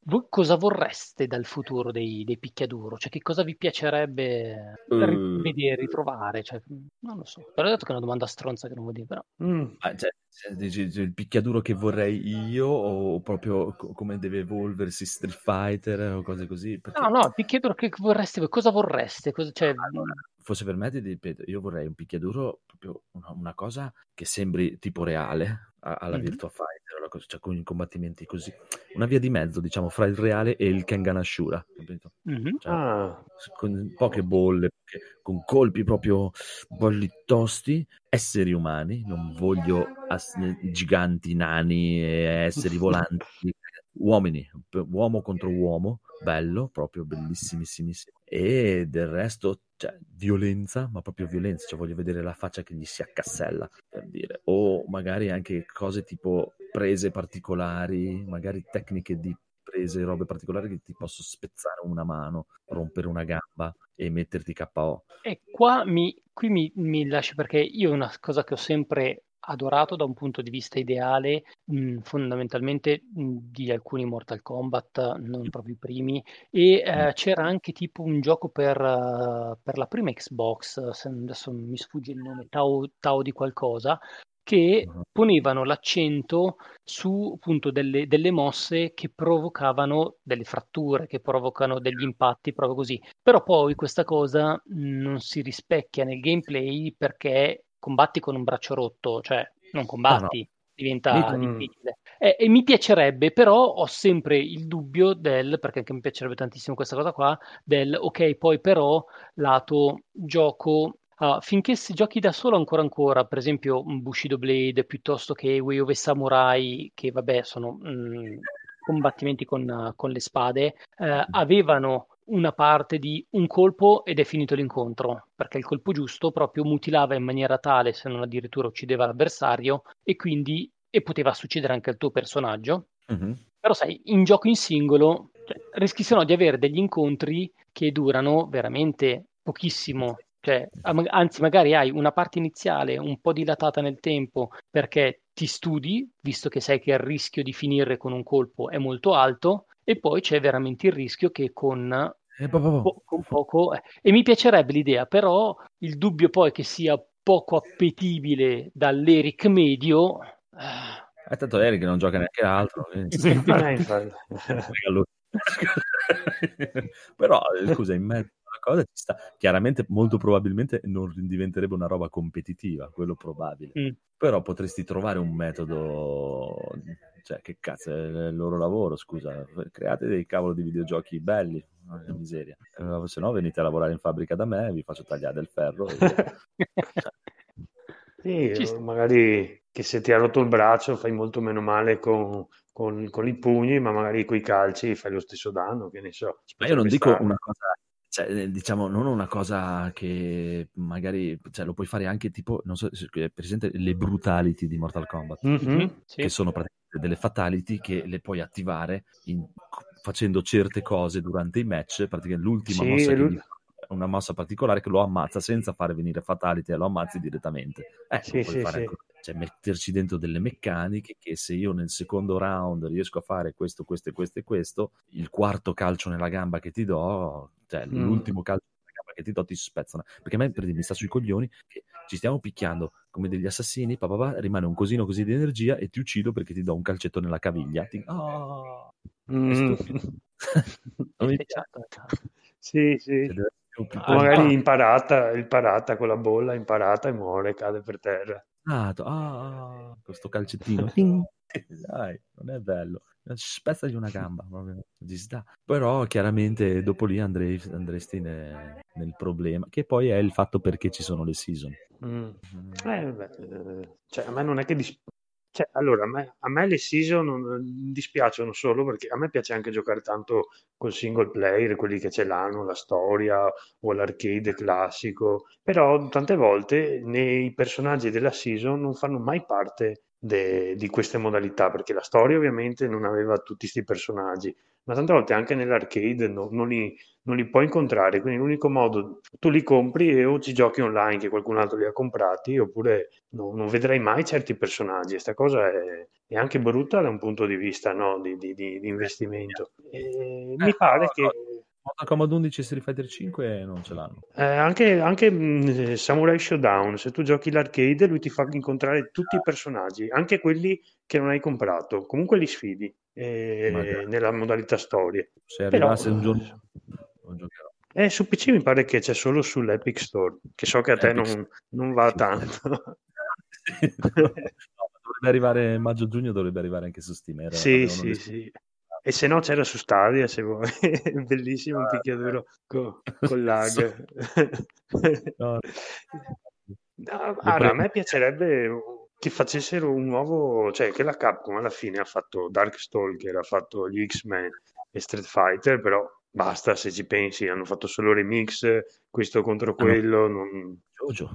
voi cosa vorreste dal futuro dei, dei picchiaduro? Cioè, che cosa vi piacerebbe uh. vedere, ritrovare? Cioè, non lo so. Però ho detto che è una domanda stronza che non vuol dire, però. Mm. Ah, cioè, il picchiaduro che vorrei io o proprio come deve evolversi Street Fighter o cose così? Perché... No, no, il picchiaduro che vorreste, cosa vorreste? Cosa, cioè... allora, forse per me, ripeto, io vorrei un picchiaduro proprio una, una cosa che sembri tipo reale alla mm-hmm. Virtua Fighter cioè con i combattimenti così. Una via di mezzo, diciamo, fra il reale e il Kengan Ashura, capito? Mm-hmm. Cioè, ah. Con poche bolle, con colpi proprio bolli tosti, esseri umani, non voglio as- giganti, nani, esseri <laughs> volanti, uomini, uomo contro uomo, bello, proprio bellissimissimissimo. E del resto, cioè, violenza, ma proprio violenza, cioè voglio vedere la faccia che gli si accassella, per dire. O magari anche cose tipo prese particolari, magari tecniche di prese, robe particolari che ti posso spezzare una mano, rompere una gamba e metterti KO. E qua mi, qui mi, mi lascio perché io una cosa che ho sempre adorato da un punto di vista ideale, mh, fondamentalmente mh, di alcuni Mortal Kombat, non proprio i primi, e eh, c'era anche tipo un gioco per, uh, per la prima Xbox, adesso mi sfugge il nome, Tao, Tao di qualcosa, che ponevano l'accento su appunto delle, delle, mosse che provocavano delle fratture, che provocano degli impatti, proprio così. Però poi questa cosa non si rispecchia nel gameplay perché combatti con un braccio rotto, cioè non combatti, no, no. diventa mm. difficile. E, e, mi piacerebbe, però ho sempre il dubbio del, perché anche mi piacerebbe tantissimo questa cosa qua, del ok, poi però lato gioco Uh, finché si giochi da solo ancora ancora, per esempio Bushido Blade piuttosto che Way of Samurai, che vabbè sono mh, mm, combattimenti con, con, le spade, uh, avevano una parte di un colpo ed è finito l'incontro, perché il colpo giusto proprio mutilava in maniera tale, se non addirittura uccideva l'avversario, e quindi e poteva succedere anche al tuo personaggio. Mm-hmm. Però sai, in gioco in singolo cioè, rischi se no di avere degli incontri che durano veramente pochissimo cioè, anzi, magari hai una parte iniziale un po' dilatata nel tempo perché ti studi, visto che sai che il rischio di finire con un colpo è molto alto, e poi c'è veramente il rischio che con, eh, po- con poco... Eh. E mi piacerebbe l'idea, però il dubbio poi che sia poco appetibile dall'Eric medio... Eh, tanto Eric non gioca neanche altro. Quindi... <laughs> <laughs> Però, scusa, in mezzo cosa ci sta. Chiaramente, molto probabilmente non diventerebbe una roba competitiva, quello probabile. Mm. Però potresti trovare un metodo, cioè che cazzo è il loro lavoro, scusa, create dei cavolo di videogiochi belli, porca miseria. Eh, Se no venite a lavorare in fabbrica da me, vi faccio tagliare del ferro. e. Sì, magari che se ti ha rotto il braccio fai molto meno male con, con- con i pugni, ma magari con i calci fai lo stesso danno, che ne so. Ma io non potrebbe dico stare. una cosa, cioè, eh, diciamo, non una cosa che magari, cioè, lo puoi fare anche tipo, non so, se è presente le brutality di Mortal Kombat, Mhm. Mhm, sì. che sono praticamente delle fatality che le puoi attivare in- facendo certe cose durante i match, praticamente l'ultima Sì, mossa e che lui- gli fa è una mossa particolare che lo ammazza senza fare venire fatality e lo ammazzi direttamente. Ecco, Sì, puoi sì, fare sì. anche- cioè, metterci dentro delle meccaniche che se io nel secondo round riesco a fare questo, questo e questo e questo, il quarto calcio nella gamba che ti do, cioè Mm. l'ultimo calcio nella gamba che ti do ti spezzano. Perché a me per dire, mi sta sui coglioni che ci stiamo picchiando come degli assassini, pa, pa, pa, rimane un cosino così di energia e ti uccido perché ti do un calcetto nella caviglia. Ti- Oh, Mm. <laughs> non mi piace. Sì, sì. Cioè, più- più magari imparata, imparata con la bolla, imparata e muore, cade per terra. Ah, questo calcettino. Ting. <laughs> Dai, non è bello. Spezzagli una gamba, proprio. Però chiaramente dopo lì andrei, andresti ne- nel problema, che poi è il fatto perché ci sono le season. Mm. Eh, beh, eh, cioè, a me non è che dis- cioè, allora, a me, a me le season dispiacciono solo perché a me piace anche giocare tanto col single player, quelli che ce l'hanno, la storia o l'arcade classico, però tante volte nei personaggi della season non fanno mai parte de- di queste modalità, perché la storia ovviamente non aveva tutti questi personaggi, ma tante volte anche nell'arcade no- non li, non li puoi incontrare, quindi l'unico modo, tu li compri e o ci giochi online che qualcun altro li ha comprati, oppure no- non vedrai mai certi personaggi. Questa cosa è, è anche brutta da un punto di vista no, di, di- di- investimento. E mi pare che. Mortal Kombat 11 e Street Fighter 5 non ce l'hanno. eh, anche, anche, mh, Samurai Showdown, se tu giochi l'arcade, lui ti fa incontrare tutti i personaggi, anche quelli che non hai comprato. Comunque li sfidi eh, nella modalità storie. Se Però, arrivasse un giorno lo giocherò. eh, su PC mi pare che c'è solo sull'Epic Store, che so che a te non, non va tanto. <laughs> No, dovrebbe arrivare maggio-giugno, dovrebbe arrivare anche su Steam. era- Sì, sì, sì. E se no c'era su Stadia, se vuoi. <laughs> Bellissimo un picchiaduro co- con lag. <laughs> No. No, guarda, a me piacerebbe che facessero un nuovo, cioè che la Capcom alla fine ha fatto Darkstalker, ha fatto gli X-Men e Street Fighter, però basta se ci pensi, hanno fatto solo remix, questo contro quello. non- Jojo.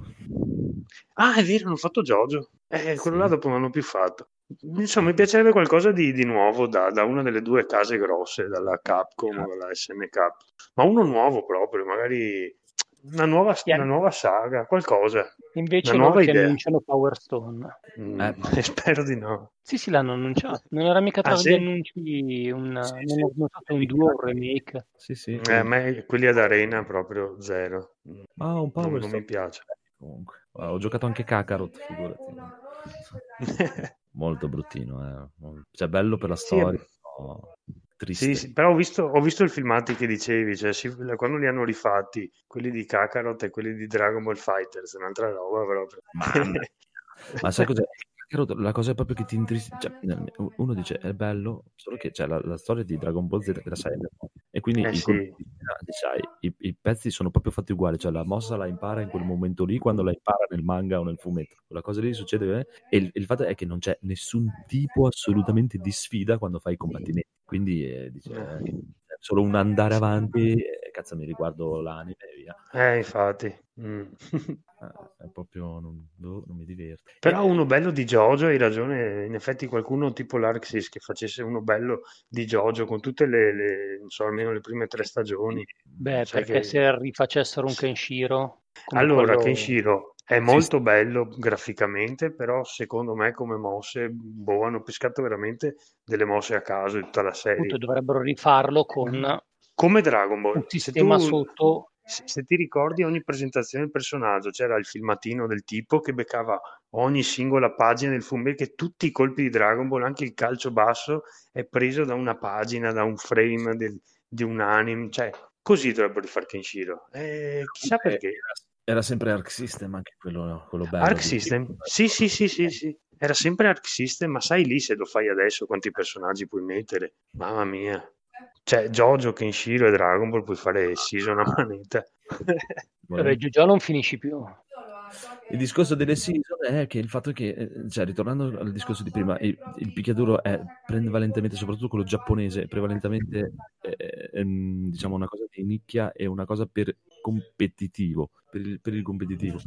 Ah, è vero, hanno fatto JoJo. Eh, quello là dopo non hanno più fatto. Insomma, mi piacerebbe qualcosa di, di nuovo da, da una delle due case grosse, dalla Capcom o dalla SNK. Ma uno nuovo proprio, magari una nuova, Sì, una nuova saga, qualcosa. Invece Una nuova che idea. annunciano Power Stone. Mm, <laughs> Eh. spero di no. Sì, sì, l'hanno annunciato. Non era mica tra Ah, gli sì? annunci un, Sì, non sì. un duo o un remake. Sì, sì. Eh, a me quelli ad Arena proprio zero. Mm, Ah, un Non, Power non mi piace. Comunque. Ho giocato anche Kakarot, figurati. <laughs> Molto bruttino, eh. Cioè, bello per la Sì, storia, però triste. Sì, però ho visto, ho visto il filmati che dicevi, cioè si- quando li hanno rifatti, quelli di Kakarot e quelli di Dragon Ball Fighters, un'altra roba proprio. Ma sai <laughs> cos'è? La cosa è proprio che ti intristisce. Cioè, uno dice è bello, solo che c'è la, la storia di Dragon Ball Z che la sai. E quindi Eh i, sì. colpi sai, i, i pezzi sono proprio fatti uguali. Cioè, la mossa la impara in quel momento lì, quando la impara nel manga o nel fumetto. Quella cosa lì succede. eh, E il, il fatto è che non c'è nessun tipo assolutamente di sfida quando fai i combattimenti. Quindi eh, dice, eh, solo un andare avanti, e cazzo mi riguardo l'anime e via. Eh, infatti. Mm. <laughs> Eh, è proprio non, boh, non mi diverto. Però uno bello di JoJo, hai ragione, in effetti qualcuno tipo l'Arxis che facesse uno bello di JoJo con tutte le, le- non so, almeno le prime tre stagioni. Beh, Sai perché che- se rifacessero un Kenshiro... Allora, quello- Kenshiro è Sì, molto bello graficamente, però secondo me come mosse, boh, hanno pescato veramente delle mosse a caso di tutta la serie. appunto dovrebbero rifarlo con Come Dragon Ball. un Se sistema tu- sotto... se, se ti ricordi ogni presentazione del personaggio c'era il filmatino del tipo che beccava ogni singola pagina del fumetto che tutti i colpi di Dragon Ball anche il calcio basso è preso da una pagina da un frame del- di un anime cioè Così dovrebbero fare Kenshiro. Eh, chissà perché. Era sempre Arc System anche quello, quello bello. Arc System? Sì, sì, sì, sì, sì. Era sempre Arc System, ma sai lì se lo fai adesso quanti personaggi puoi mettere? Mamma mia. Cioè, Jojo, Kenshiro e Dragon Ball puoi fare season a manetta. <laughs> Vabbè, Giugiò non finisci più. Il discorso delle season è che il fatto che, eh, cioè, ritornando al discorso di prima, il, il picchiaduro è prevalentemente, soprattutto quello giapponese, è prevalentemente eh, ehm, diciamo una cosa di nicchia e una cosa per competitivo, per il, per il competitivo.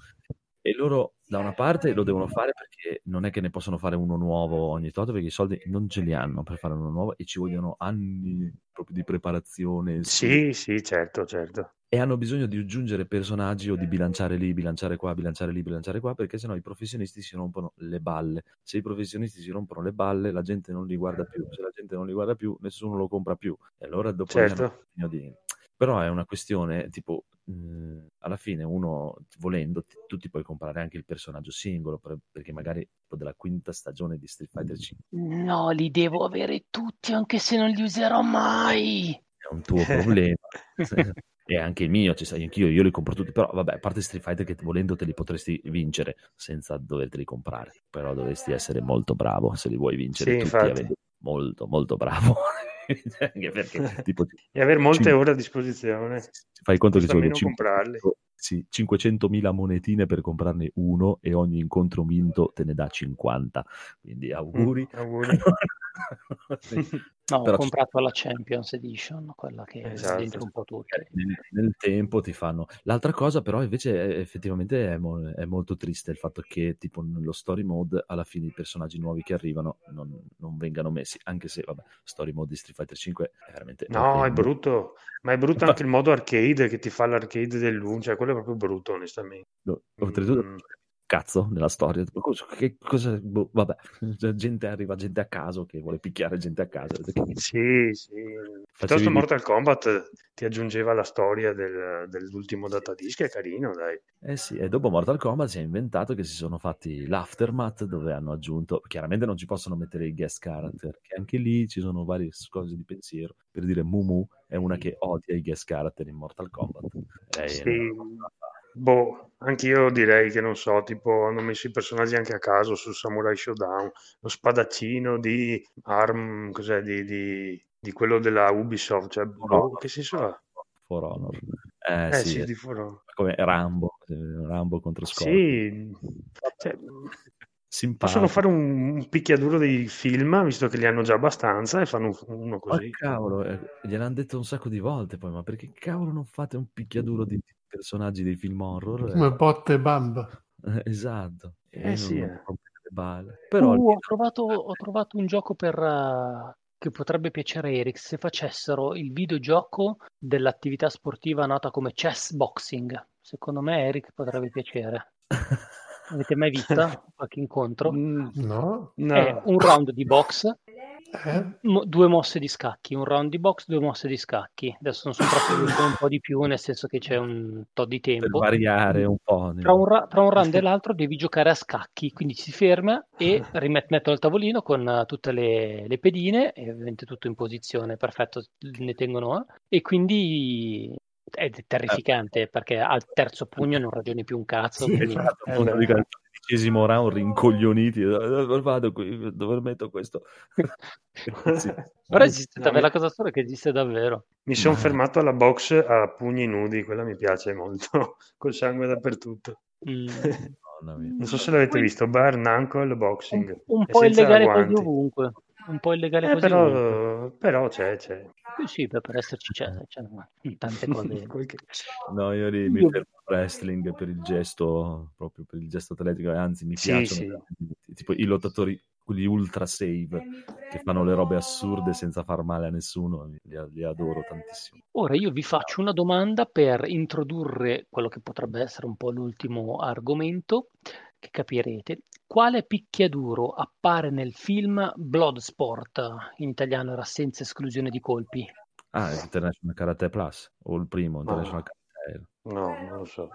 E loro da una parte lo devono fare perché non è che ne possono fare uno nuovo ogni tot, perché i soldi non ce li hanno per fare uno nuovo e ci vogliono anni proprio di preparazione. Sì, sì, certo, certo. e hanno bisogno di aggiungere personaggi o di bilanciare lì, bilanciare qua, bilanciare lì, bilanciare qua, perché sennò i professionisti si rompono le balle. Se i professionisti si rompono le balle, la gente non li guarda più. Se la gente non li guarda più, nessuno lo compra più. E allora dopo Certo. bisogno di... Però è una questione, tipo, mh, alla fine uno, volendo, ti- tu ti puoi comprare anche il personaggio singolo, per- perché magari tipo della quinta stagione di Street Fighter 5 No, li devo avere tutti anche se non li userò mai. è un tuo problema. <laughs> <laughs> E anche il mio, ci sai, anch'io, io li compro tutti, però vabbè, a parte Street Fighter che volendo te li potresti vincere senza doverteli comprare, però dovresti essere molto bravo se li vuoi vincere Sì, tutti, molto, molto bravo. <laughs> <laughs> perché tipo, <laughs> E avere molte Cin- ore a disposizione. fai conto che Costa meno comprarli. 500 sì, 500.000 monetine per comprarne uno e ogni incontro vinto te ne dà 50, quindi auguri. Mm, auguri. <laughs> <laughs> Sì. <laughs> No, ho Però ci- comprato la Champions Edition, quella che è Esatto. dentro un po' tutti. nel, nel tempo ti fanno. L'altra cosa, però, invece, è- effettivamente è, mo- è molto triste il fatto che, tipo, nello story mode, alla fine i personaggi nuovi che arrivano non, non vengano messi. Anche se, vabbè, story mode di Street Fighter 5 è veramente. No, è orrendo. brutto. Ma è brutto <laughs> anche il modo arcade che ti fa l'arcade dell'1, cioè quello è proprio brutto, onestamente. No, Oltretutto, Mm. Cazzo nella storia. Che cosa, boh, vabbè, <laughs> cioè, gente arriva gente a caso che vuole picchiare gente a caso. Sì, sì. Piuttosto Facevi- Mortal Kombat ti aggiungeva la storia del- dell'ultimo datadisc, è carino, dai. Eh sì, e dopo Mortal Kombat si è inventato che si sono fatti l'aftermath dove hanno aggiunto, chiaramente non ci possono mettere i guest character, che anche lì ci sono varie cose di pensiero. Per dire Mumu è una che odia i guest character in Mortal Kombat. Lei Sì. non- Boh, anch'io direi che non so, tipo hanno messo i personaggi anche a caso su Samurai Showdown, lo spadaccino di Arm, cos'è, di, di- di quello della Ubisoft, cioè, boh, che senso ha? For Honor. Eh, Eh sì, sì, di Foro. come Rambo, eh, Rambo contro Scorpio. Sì, cioè, Simpatico. possono fare un, un picchiaduro dei film, visto che li hanno già abbastanza, e fanno un- uno Ma così. cavolo, eh, gliel'hanno detto un sacco di volte poi, ma perché cavolo non fate un picchiaduro di personaggi dei film horror? Come botte e bamba. Eh, esatto. Eh non- sì, non eh. Però Uh, ho, trovato, ho trovato un gioco per, eh, che potrebbe piacere a Eric se facessero il videogioco dell'attività sportiva nota come chess boxing. Secondo me Eric potrebbe piacere. <laughs> Avete mai visto qualche incontro? Mm, No? È No, un round di box, Eh? mo- due mosse di scacchi, un round di box, due mosse di scacchi. Adesso non sono proprio un po' di più, nel senso che c'è un tot di per tempo. variare un po'. Tra un, ra- tra un round e l'altro devi giocare a scacchi, quindi si ferma e <laughs> rimet- mettono il tavolino con eh, tutte le, le pedine, e ovviamente tutto in posizione, perfetto, ne tengono, eh, e quindi è terrificante perché al terzo pugno non ragioni più un cazzo. quindi- Esatto, Eh, appunto, beh. dico, al tredicesimo round rincoglioniti, eh, dove vado qui, dove metto questo? <laughs> Sì. Però esiste No, davvero, mi- la cosa è che esiste davvero. Mi sono Ma- fermato alla box a pugni nudi, quella mi piace molto, <laughs> col sangue dappertutto. Mm. <laughs> Non so se l'avete visto, Bare Knuckle Boxing. Un, un po' illegale quasi ovunque. Un po' illegale Eh, ovunque. però, però c'è, c'è. Sì, sì, per, per esserci c'è, c'è tante <laughs> cose. No, io lì mi fermo al wrestling per il gesto, proprio per il gesto atletico, e anzi mi Sì, piacciono tipo i lottatori, quelli ultra save, che fanno le robe assurde senza far male a nessuno, li, li adoro tantissimo. Ora io vi faccio una domanda per introdurre quello che potrebbe essere un po' l'ultimo argomento, che capirete. Quale picchiaduro appare nel film Bloodsport? In italiano era senza esclusione di colpi. Ah, International Karate Plus, o il primo, International. Karate. No, non lo so.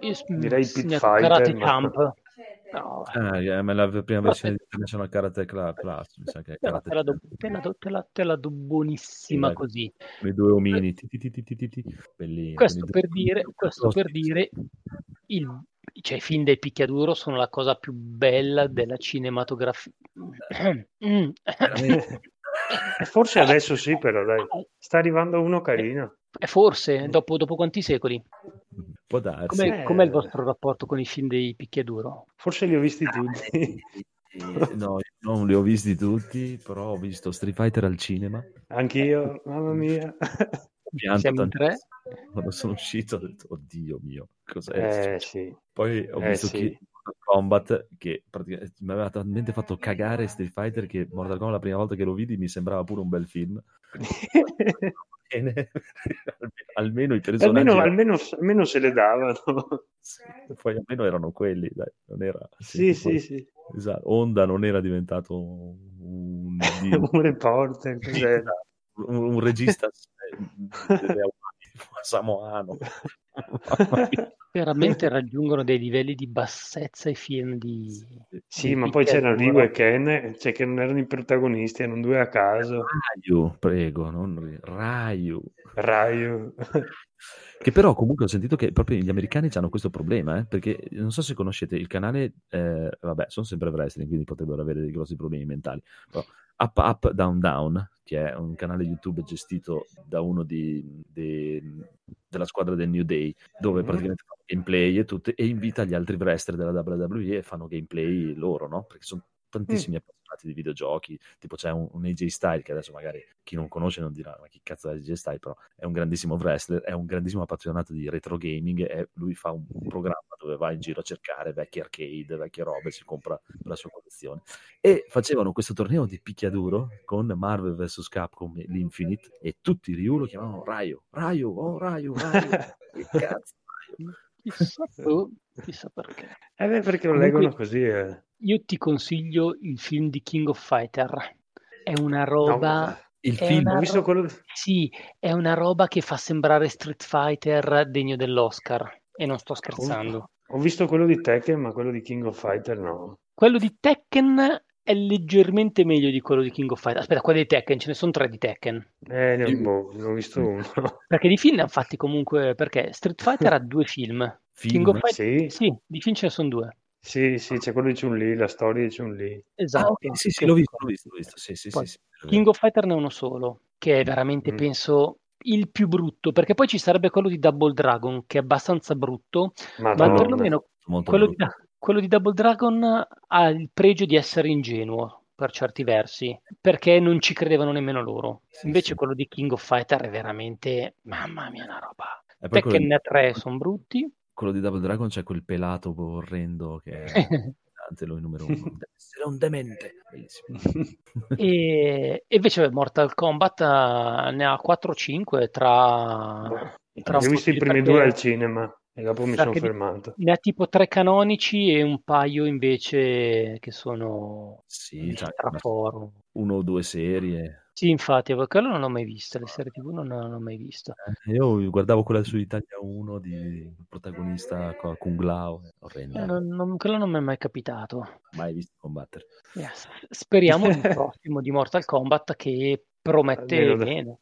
Io, Direi mm, Pit Fighter, Karate ma- Champ. No, Ah, eh, ma la prima versione di International Karate Plus, mi sa che è Karate te la do, te la do- te la- te la do buonissima Sì, così. i due omini, ti, ti, ti, ti, ti, ti, ti. bellini. Questo per dire, questo per dire il, cioè, i film del picchiaduro sono la cosa più bella della cinematografia. Mm. Veramente. E forse adesso sì, però dai. Sta arrivando uno carino. Eh, Forse, dopo, dopo quanti secoli? Può darsi. Com'è, Eh. com'è il vostro rapporto con i film dei picchiaduro? Forse li ho visti tutti. Eh, No, non li ho visti tutti, però ho visto Street Fighter al cinema. Anch'io, mamma mia. Pianto tre? Quando sono uscito ho detto, oddio mio, cos'è? Eh sì. Poi ho eh, visto sì. che Mortal Kombat che mi aveva talmente fatto cagare Street Fighter che Mortal Kombat la prima volta che lo vidi mi sembrava pure un bel film. <laughs> Bene. almeno i personaggi almeno, almeno, almeno se le davano. <laughs> poi almeno erano quelli, dai, non era Sì, poi- sì, sì. esatto, Honda non era diventato un, Un <laughs> reporter, cos'era? Un, un regista <laughs> eh, <laughs> samoano. <laughs> Veramente raggiungono dei livelli di bassezza i film di... Sì, di ma poi c'erano picchiaduro. Ryu e Ken, cioè che non erano i protagonisti, erano due a caso. Ryu, prego, non Ryu. Ryu. Che però comunque ho sentito che proprio gli americani hanno questo problema, eh, perché non so se conoscete il canale, eh, vabbè, sono sempre wrestling, quindi potrebbero avere dei grossi problemi mentali, però Up Up Down Down, che è un canale YouTube gestito da uno di, di- della squadra del New Day, dove Mhm. praticamente fanno gameplay e tutto, e invita gli altri wrestler della WWE e fanno gameplay loro, no? Perché sono tantissimi appassionati di videogiochi, tipo c'è un, un AJ Style che adesso magari chi non conosce non dirà ma chi cazzo è AJ Style, però è un grandissimo wrestler, è un grandissimo appassionato di retro gaming e lui fa un, un programma dove va in giro a cercare vecchi arcade, vecchie robe, si compra per la sua collezione. E facevano questo torneo di picchiaduro con Marvel vs Capcom e l'Infinite e tutti i Ryu lo chiamavano Ryu, Ryu, oh Ryu, Ryu. <laughs> che cazzo, Ryu? Chissà, <laughs> tu, chissà perché. Eh beh, perché lo Comunque- leggono così. eh. Io ti consiglio il film di King of Fighter. È una No, roba... Il È film ho visto ro- quello... Sì, è una roba che fa sembrare Street Fighter degno dell'Oscar. E non sto scherzando. Ho visto quello di Tekken, ma quello di King of Fighter no. Quello di Tekken è leggermente meglio di quello di King of Fighter. Aspetta, quello di Tekken, ce ne sono tre di Tekken. Eh, ne, boh, ne ho visto uno. <laughs> Perché di film ne hanno fatti comunque. Perché Street Fighter ha <laughs> due film. King of film? Fighter, Sì, sì, di film ce ne sono due. sì, sì, c'è quello di Chun-Li, la storia di Chun-Li. Ah, Esatto. ok, sì, sì, Che- l'ho visto, l'ho visto, l'ho visto, sì, sì, Poi, sì, sì. King of Fighter ne è uno solo, che è veramente, Mm. penso, il più brutto, perché poi ci sarebbe quello di Double Dragon, che è abbastanza brutto, ma Madonna. perlomeno Molto quello di, brutto. Quello di Double Dragon ha il pregio di essere ingenuo per certi versi, perché non ci credevano nemmeno loro. Sì, Invece sì. quello di King of Fighter è veramente, mamma mia, una roba. Poi quello, Tekken 3 sono brutti. quello di Double Dragon c'è quel pelato orrendo che è <laughs> Dante, lui numero uno. Deve essere un demente. E, invece Mortal Kombat eh, ne ha 4 o 5 tra... tra ho visto i primi due al cinema e dopo mi sono fermato. Ne ha tipo tre canonici e un paio invece che sono Sì, cioè, uno o due serie. Sì, infatti, quello non l'ho mai vista, le serie TV non, non l'ho mai vista. Eh, Io guardavo quella su Italia 1 di protagonista Kung Lao, orrenda, Eh, non- non- quello non mi è mai capitato. mai visto combattere. Yes. Speriamo il prossimo di Mortal Kombat che promette Almeno da- bene.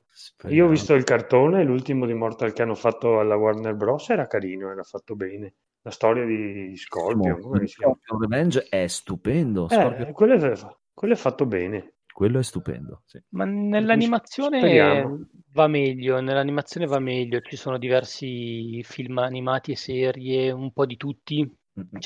Io ho visto il cartone, l'ultimo di Mortal che hanno fatto alla Warner Bros. era carino, era fatto bene. La storia di Scorpion, chiama? Scorpion Revenge è stupendo. Eh, quello, è, quello è fatto bene. Quello è stupendo. Sì. Ma nell'animazione Speriamo. va meglio, nell'animazione va meglio, ci sono diversi film animati e serie, un po' di tutti.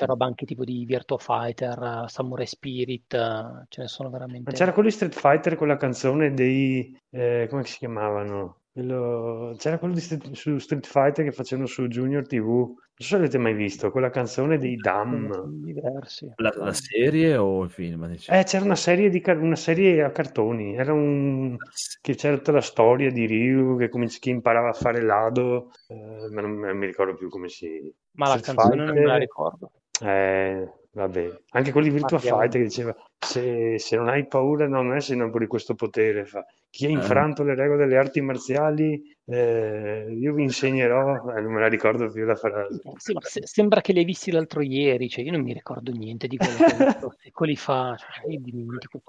Roba anche tipo di Virtua Fighter, uh, Samurai Spirit, uh, ce ne sono Ma veramente. c'era quello di Street Fighter con la canzone dei... eh, come si chiamavano? C'era quello di Street- su Street Fighter che facevano su Junior TV. Non so se avete mai visto, quella canzone dei Dam. Diversi. La, la serie o il film? dici? Eh, c'era una serie, di una serie a cartoni. Era un... che c'era tutta la storia di Ryu che, cominci- che imparava a fare l'ado, eh, ma non, non mi ricordo più come si... Ma la Street canzone non me la Fighter. ricordo. Eh, Vabbè, anche quelli di Virtua. Fighter che diceva se, se non hai paura non è se non pure questo potere. Fa. Chi ha Eh. infranto le regole delle arti marziali, eh, io vi insegnerò, eh, non me la ricordo più la frase. Sì, ma se- sembra che li hai visti l'altro ieri, cioè io non mi ricordo niente di quello che secoli <laughs> fa, cioè, io dimentico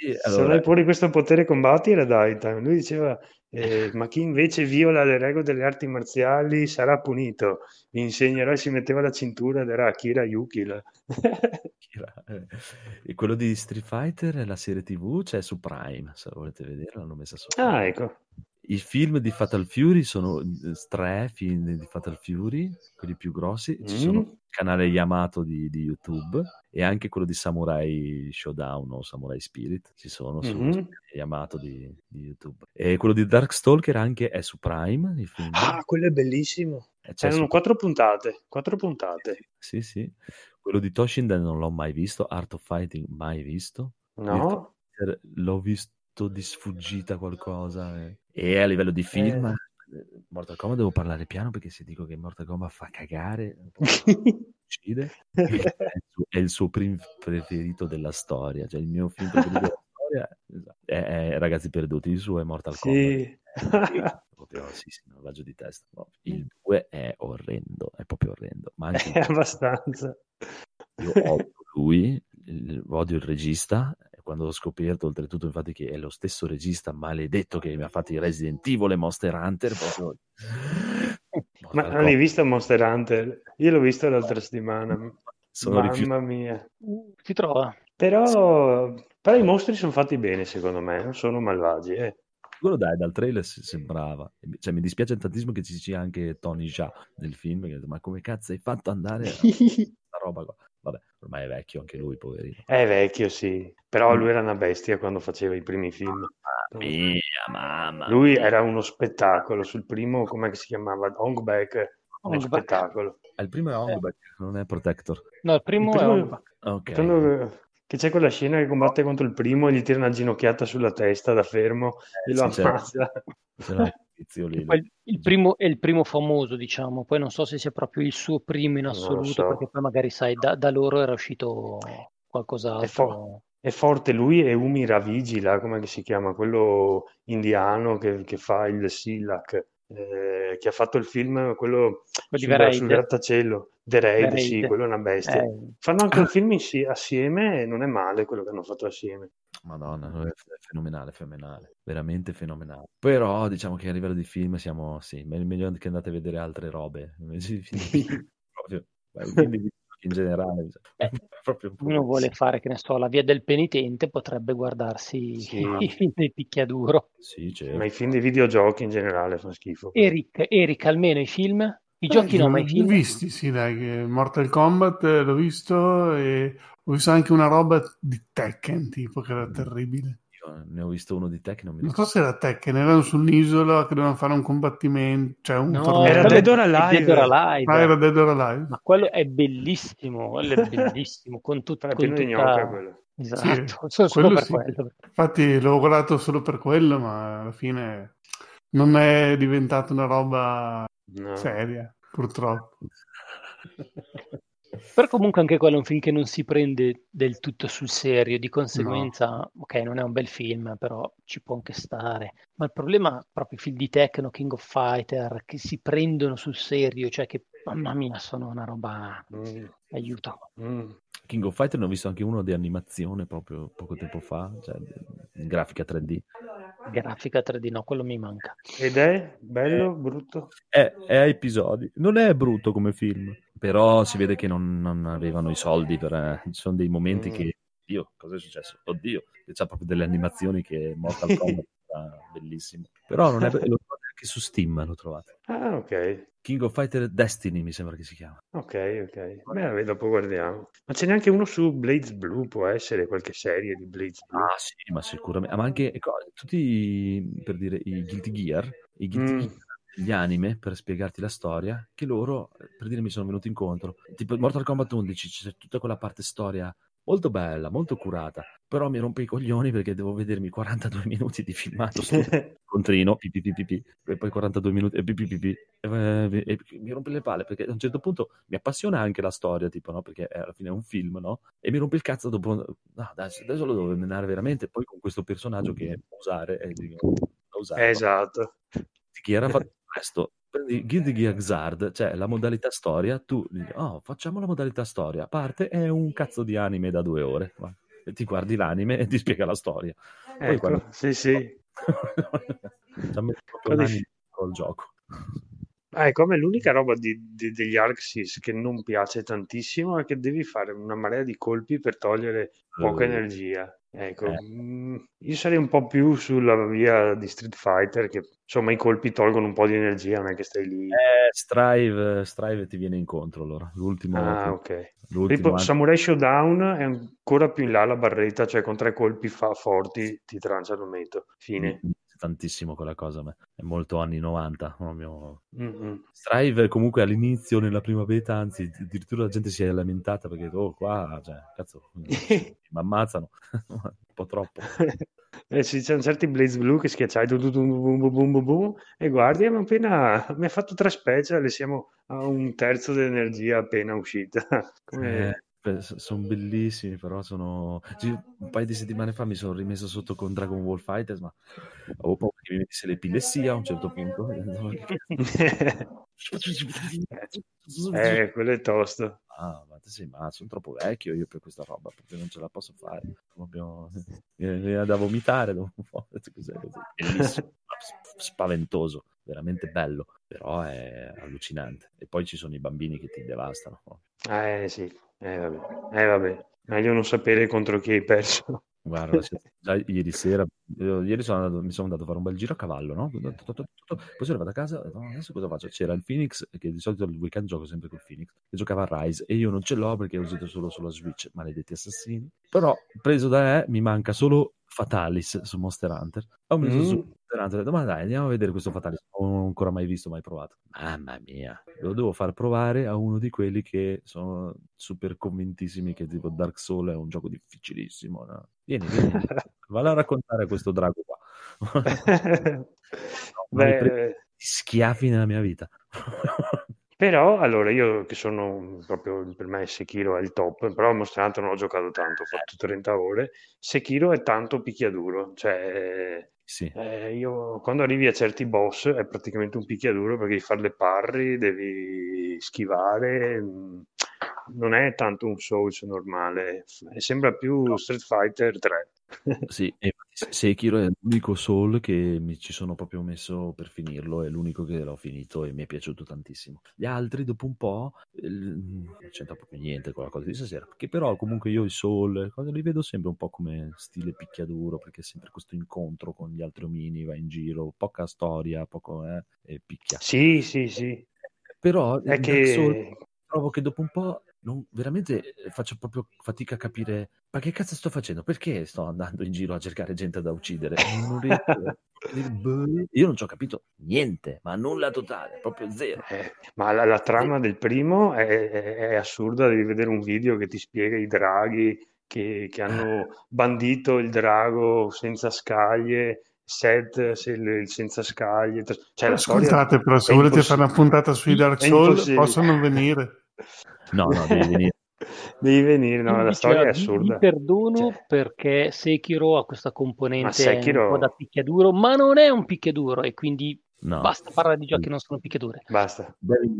Se non hai pure questo potere combatti era Daitan. Lui diceva, eh, ma chi invece viola le regole delle arti marziali sarà punito. Vi insegnerò e si metteva la cintura ed era Akira Yuki. là. Kira, eh. E quello di Street Fighter è la serie TV, c'è su Prime, se volete vedere, l'hanno messa su Prime. ah, ecco. I film di Fatal Fury sono eh, tre film di Fatal Fury, quelli più grossi. Ci sono Mm. il canale Yamato di, di YouTube e anche quello di Samurai Showdown o Samurai Spirit. Ci sono su Mhm. Yamato di, di YouTube. E quello di Darkstalker anche è su Prime. Ah, quello è bellissimo. E c'è Erano su- quattro puntate, quattro puntate. Sì, sì. Quello di Toshinden non l'ho mai visto. Art of Fighting mai visto. No? L'ho visto di sfuggita qualcosa. eh. E a livello di film, Eh. Mortal Kombat devo parlare piano perché se dico che Mortal Kombat fa cagare, <laughs> uccide, è il suo, è il suo film preferito della storia. Cioè il mio film preferito della storia è, è Ragazzi Perduti, il suo è Mortal Kombat. Sì. <laughs> Sì, proprio, sì, sì, un raggio di testa. No, il 2 è orrendo, è proprio orrendo. Ma anche <laughs> È abbastanza. io odio lui, il- odio il regista. Quando ho scoperto, oltretutto, infatti, che è lo stesso regista maledetto che mi ha fatto i Resident Evil e Monster Hunter, proprio... <laughs> Ma non hai visto Monster Hunter? Io l'ho visto l'altra settimana. <laughs> Sono. Mamma mia. Si trova. Però, però i mostri sono fatti bene, secondo me, non sono malvagi. Eh. Quello dai, dal trailer sembrava. Cioè, mi dispiace tantissimo che ci sia anche Tony Jaa nel film. che ho detto, Ma come cazzo hai fatto andare questa <laughs> roba qua? Vabbè, ormai è vecchio anche lui, poverino. È vecchio, sì. Però lui era una bestia quando faceva i primi film. Mia mamma. Lui era uno spettacolo. Sul primo, come si chiamava? Hong Bak, uno spettacolo. Ah, Il primo è Hongback, non è Protector. No, il primo, Il primo- è un... Ok. Quando- che c'è quella scena che combatte contro il primo e gli tira una ginocchiata sulla testa da fermo e lo sì, certo. ammazza. Il tizio lì. il primo è il primo famoso, diciamo, poi non so se sia proprio il suo primo in assoluto, so. perché poi magari sai, da, da loro era uscito qualcos'altro. È fo- È forte lui e Umi Ravigila, come si chiama? Quello indiano che, che fa il Silak, eh, che ha fatto il film, quello sul, sul grattacielo, The Raid, The sì, Raid. quello è una bestia. Eh, Fanno anche <clears throat> un film insi- assieme e non è male quello che hanno fatto assieme. Madonna, è fenomenale, fenomenale, veramente fenomenale. Però diciamo che a livello di film siamo, sì, me- meglio che andate a vedere altre robe. Invece di film, <laughs> proprio, ma di in generale, bisogna- Eh, <laughs> proprio uno vuole fare, che ne so, la via del penitente, potrebbe guardarsi Sì. <laughs> i film dei picchiaduro. Sì, certo. Ma i film di videogiochi in generale fanno schifo. Eric, Eric, almeno i film? I giochi Eh, no, ma i li ho film? visti, sì, dai, Mortal Kombat eh, l'ho visto e ho visto anche una roba di Tekken, tipo, che era terribile. Io ne ho visto uno di te che non mi Non ricordo. so se era Tekken, erano su un'isola che dovevano fare un combattimento, cioè un No, torneo. Era Dead or Alive. Dead or Alive. Ah, era Dead or Alive? Ma quello è bellissimo, quello è bellissimo, <laughs> con, tut- Era con tutta... gnocca quello. Esatto, solo, <laughs> solo quello per sì. quello. Infatti l'ho guardato solo per quello, ma alla fine non è diventata una roba Não. Séria, é? por troco. <laughs> Però comunque anche quello è un film che non si prende del tutto sul serio, di conseguenza, ok, non è un bel film, però ci può anche stare. Ma il problema, proprio i film di Tecno, King of Fighter, che si prendono sul serio, cioè che, mamma mia, sono una roba... Mm, Aiuto. mm. King of Fighter ne ho visto anche uno di animazione proprio poco tempo fa, cioè in grafica 3D. Grafica 3D, no, quello mi manca. Ed è bello, brutto? È, è a episodi. Non è brutto come film, però si vede che non, non avevano i soldi per... eh, ci sono dei momenti Mm. che... Dio, cosa è successo? Oddio, c'ha proprio delle animazioni che Mortal <laughs> Kombat era bellissimo. Però non è... Lo trovate anche su Steam, lo trovate. Ah, ok. King of Fighter Destiny mi sembra che si chiama. Ok, ok. Beh, dopo guardiamo. Ma c'è neanche uno su Blades Blue, può essere qualche serie di Blades Blue. Ah sì, ma sicuramente. Ma anche tutti, i- per dire, i Guilty Gear, i Guilty Mm. Gear, gli anime, per spiegarti la storia, che loro, per dire, mi sono venuti incontro. Tipo Mortal Kombat 11, c'è tutta quella parte storia molto bella, molto curata, però mi rompe i coglioni perché devo vedermi 42 <laughs> minuti di filmato su <laughs> contrino, pipi, pipi, pipi, e poi 42 minuti e pipi, pipi, e, e, mi rompe le palle perché a un certo punto mi appassiona anche la storia, tipo, no? Perché alla fine è un film, no? E mi rompe il cazzo dopo, no, adesso, adesso lo devo menare veramente, poi con questo personaggio che usare, e dico, usare, esatto. Chi era fatto questo? prendi Guild Gear Xrd, cioè la modalità storia, tu dici, oh, facciamo la modalità storia, parte è un cazzo di anime da due ore, va. e ti guardi l'anime e ti spiega la storia. Poi Ecco, quando... sì, sì. <laughs> Ci ha messo proprio Codice- l'anime col gioco. Ah, ecco, a me l'unica roba di- di- degli Arxis che non piace tantissimo è che devi fare una marea di colpi per togliere poca Eh. energia. Ecco, Eh. mm, io sarei un po' più sulla via di Street Fighter, che insomma i colpi tolgono un po' di energia, non è che stai lì. Eh, Strive, Strive ti viene incontro allora, l'ultimo, Ah, ok. l'ultimo anno- Samurai Showdown è ancora più in là la barretta, cioè con tre colpi fa- forti ti tranciano il metro. Fine. piace tantissimo quella cosa a me. è molto anni 90 proprio. Mm-mm. Strive comunque all'inizio nella prima beta anzi addirittura la gente si è lamentata perché oh qua cioè, cazzo <laughs> mi ammazzano <laughs> un po' troppo <laughs> Eh sì, c'erano certi Blaze Blue che schiacciai boom, boom, boom, boom, e guardi, abbiamo appena mi ha fatto tre special e siamo a un terzo dell'energia appena uscita. <laughs> Come... sono bellissimi però sono un paio di settimane fa mi sono rimesso sotto con Dragon Ball Fighters ma avevo paura che mi mettesse l'epilessia a un certo punto <laughs> <laughs> eh, quello è tosto. Ah, ma te sei ma sono troppo vecchio io per questa roba, proprio non ce la posso fare. Proprio... <laughs> Mi viene da vomitare dopo un po'. <laughs> Bellissimo, spaventoso, veramente bello, però è allucinante. E poi ci sono i bambini che ti devastano. Eh sì, eh vabbè, eh, vabbè. meglio non sapere contro chi hai perso. Guarda, già ieri sera, ieri sono andato, mi sono andato a fare un bel giro a cavallo, no? Poi sono arrivato a casa e adesso cosa faccio? C'era il Phoenix, che di solito il weekend gioco sempre col Phoenix, che giocava a Rise e io non ce l'ho perché ho usato solo sulla Switch, maledetti assassini. Però preso da me mi manca solo Fatalis su Monster Hunter. Ho messo Mm. su Monster Hunter e ho detto, ma dai, andiamo a vedere questo Fatalis. Non ho ancora mai visto, mai provato. Mamma mia, lo devo far provare a uno di quelli che sono super convintissimi che tipo Dark Souls è un gioco difficilissimo. No? Vieni, vieni, <laughs> vale a raccontare questo drago qua. <laughs> <laughs> Beh, Beh, schiaffi nella mia vita. Però, allora, io che sono proprio, per me Sekiro è il top, però Monster Hunter non ho giocato tanto, ho fatto 30 ore. Sekiro è tanto picchiaduro, cioè sì. eh, io quando arrivi a certi boss è praticamente un picchiaduro perché devi fare le parry, devi schivare, mm, non è tanto un Souls normale, sembra più Street Fighter 3. Sì, e Sekiro è l'unico Soul che mi ci sono proprio messo per finirlo, è l'unico che l'ho finito e mi è piaciuto tantissimo. Gli altri, dopo un po', eh, non c'entra proprio niente con la cosa di stasera, che però comunque io i Soul li vedo sempre un po' come stile picchiaduro, perché è sempre questo incontro con gli altri omini, va in giro, poca storia, poco eh, e picchia. Sì, sì, sì. Però È che... Souls trovo che dopo un po' non, veramente faccio proprio fatica a capire ma che cazzo sto facendo? Perché sto andando in giro a cercare gente da uccidere? Non riesco... Io non ci ho capito niente, ma nulla totale, proprio zero. Eh, ma la, la trama del primo è, è, è, assurda, devi vedere un video che ti spiega i draghi che, che hanno <laughs> bandito il drago senza scaglie, Seth se il, senza scaglie. Cioè, Ascoltate, però, se volete fare una puntata sui Dark Souls, possono venire. <laughs> No, no, devi <laughs> venire. Devi venire, no, la storia è assurda. Vi perdono cioè. perché Sekiro ha questa componente Sekiro... un po' da picchiaduro, ma non è un picchiaduro e quindi no. basta parlare di giochi che non sono picchiadure. Basta.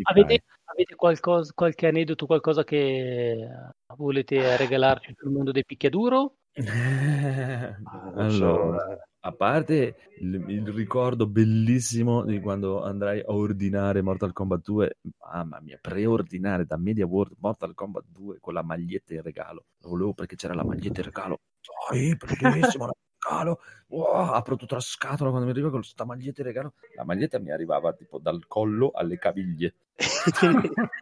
Avete, avete qualcosa, qualche aneddoto, qualcosa che volete regalarci sul mondo del picchiaduro? <laughs> allora, a parte il, il, ricordo bellissimo di quando andrai a ordinare Mortal Kombat 2, mamma mia, preordinare da Media World Mortal Kombat 2 con la maglietta in regalo. Lo volevo perché c'era la maglietta in regalo. Dai, bellissimo la regalo. Wow, apro tutta la scatola quando mi arriva con questa maglietta in regalo. La maglietta mi arrivava tipo dal collo alle caviglie. <laughs>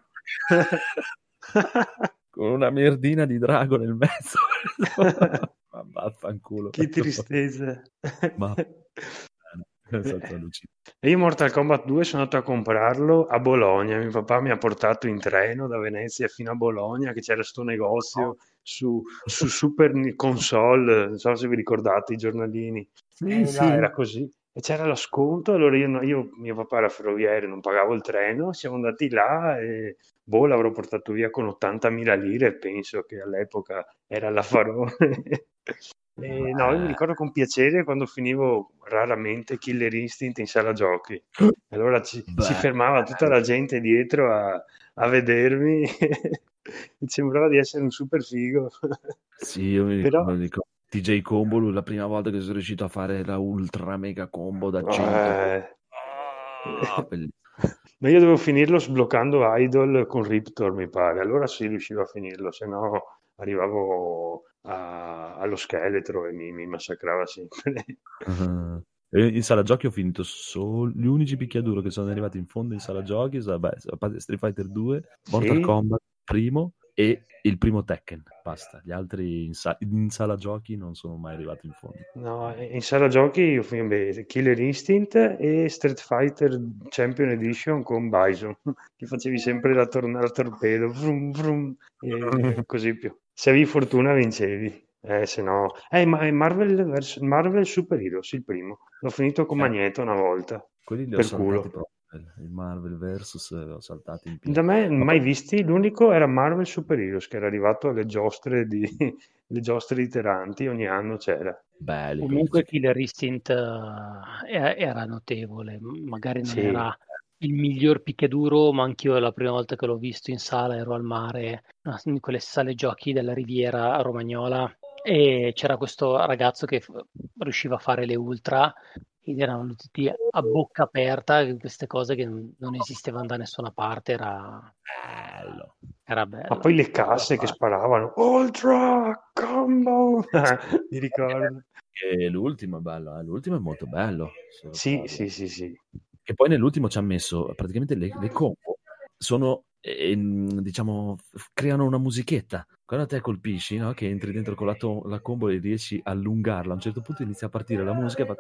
con una merdina di drago nel mezzo. <laughs> Vaffanculo. Che tristezza. <laughs> Ma... <laughs> E io Mortal Kombat 2 sono andato a comprarlo a Bologna. Mio papà mi ha portato in treno da Venezia fino a Bologna, che c'era sto negozio su, su Super Console, non so se vi ricordate i giornalini. Sì, Eh, sì. là era così. E c'era lo sconto, allora io, io- mio papà era ferroviario, non pagavo il treno, siamo andati là e boh, l'avrò portato via con 80.000 lire, penso che all'epoca era l'affarone. <laughs> E no, io mi ricordo con piacere quando finivo raramente Killer Instinct in sala giochi. <gasps> Allora ci, si fermava tutta la gente dietro a, a vedermi <laughs> e sembrava di essere un super figo. <laughs> Sì, io mi Però- ricordo, mi TJ Combo, la prima volta che sono riuscito a fare la ultra mega combo da 100. Eh, bellissimo. Ma io dovevo finirlo sbloccando Idol con Riptor, mi pare. Allora sì, riuscivo a finirlo, se no arrivavo a- allo scheletro e mi, mi massacrava sempre. Ah. In sala giochi ho finito solo gli unici picchiaduro che sono arrivati in fondo in sala giochi sono parte Street Fighter 2, Mortal Sì? Kombat primo e il primo Tekken. Basta, gli altri in, sa- in sala giochi non sono mai arrivati in fondo. No, in sala giochi io beh, Killer Instinct e Street Fighter Champion Edition con Bison, <laughs> che facevi sempre la tornata a torpedo, vrum, vrum, e <laughs> così più. Se avevi fortuna vincevi, eh, se no... Eh, ma è Marvel, vers- Marvel Super Heroes, il primo. L'ho finito con Eh. Magneto una volta. Quelli li ho Per culo. proprio. Il Marvel Versus eh, ho saltati in pieno. Da me Ma mai visti, l'unico era Marvel Super Heroes, che era arrivato alle giostre, di, <laughs> le giostre iteranti, ogni anno c'era. Belli. Comunque quelli. Killer Instinct eh, era, notevole, magari non Sì. era il miglior picchiaduro, ma anch'io la prima volta che l'ho visto in sala ero al mare, in quelle sale giochi della Riviera Romagnola e c'era questo ragazzo che f- riusciva a fare le ultra erano tutti a bocca aperta, queste cose che non esistevano da nessuna parte, era, Bello. era bello. Ma poi le casse che sparavano, Ultra Combo, mi <laughs> ricordo. E l'ultimo è bello, eh, l'ultimo è molto bello. Sì, sì, sì, sì. Che poi nell'ultimo ci ha messo praticamente le, le combo sono ehm, diciamo creano una musichetta quando te colpisci no? che entri dentro con la, to- la combo e riesci a allungarla a un certo punto inizia a partire la musica e fa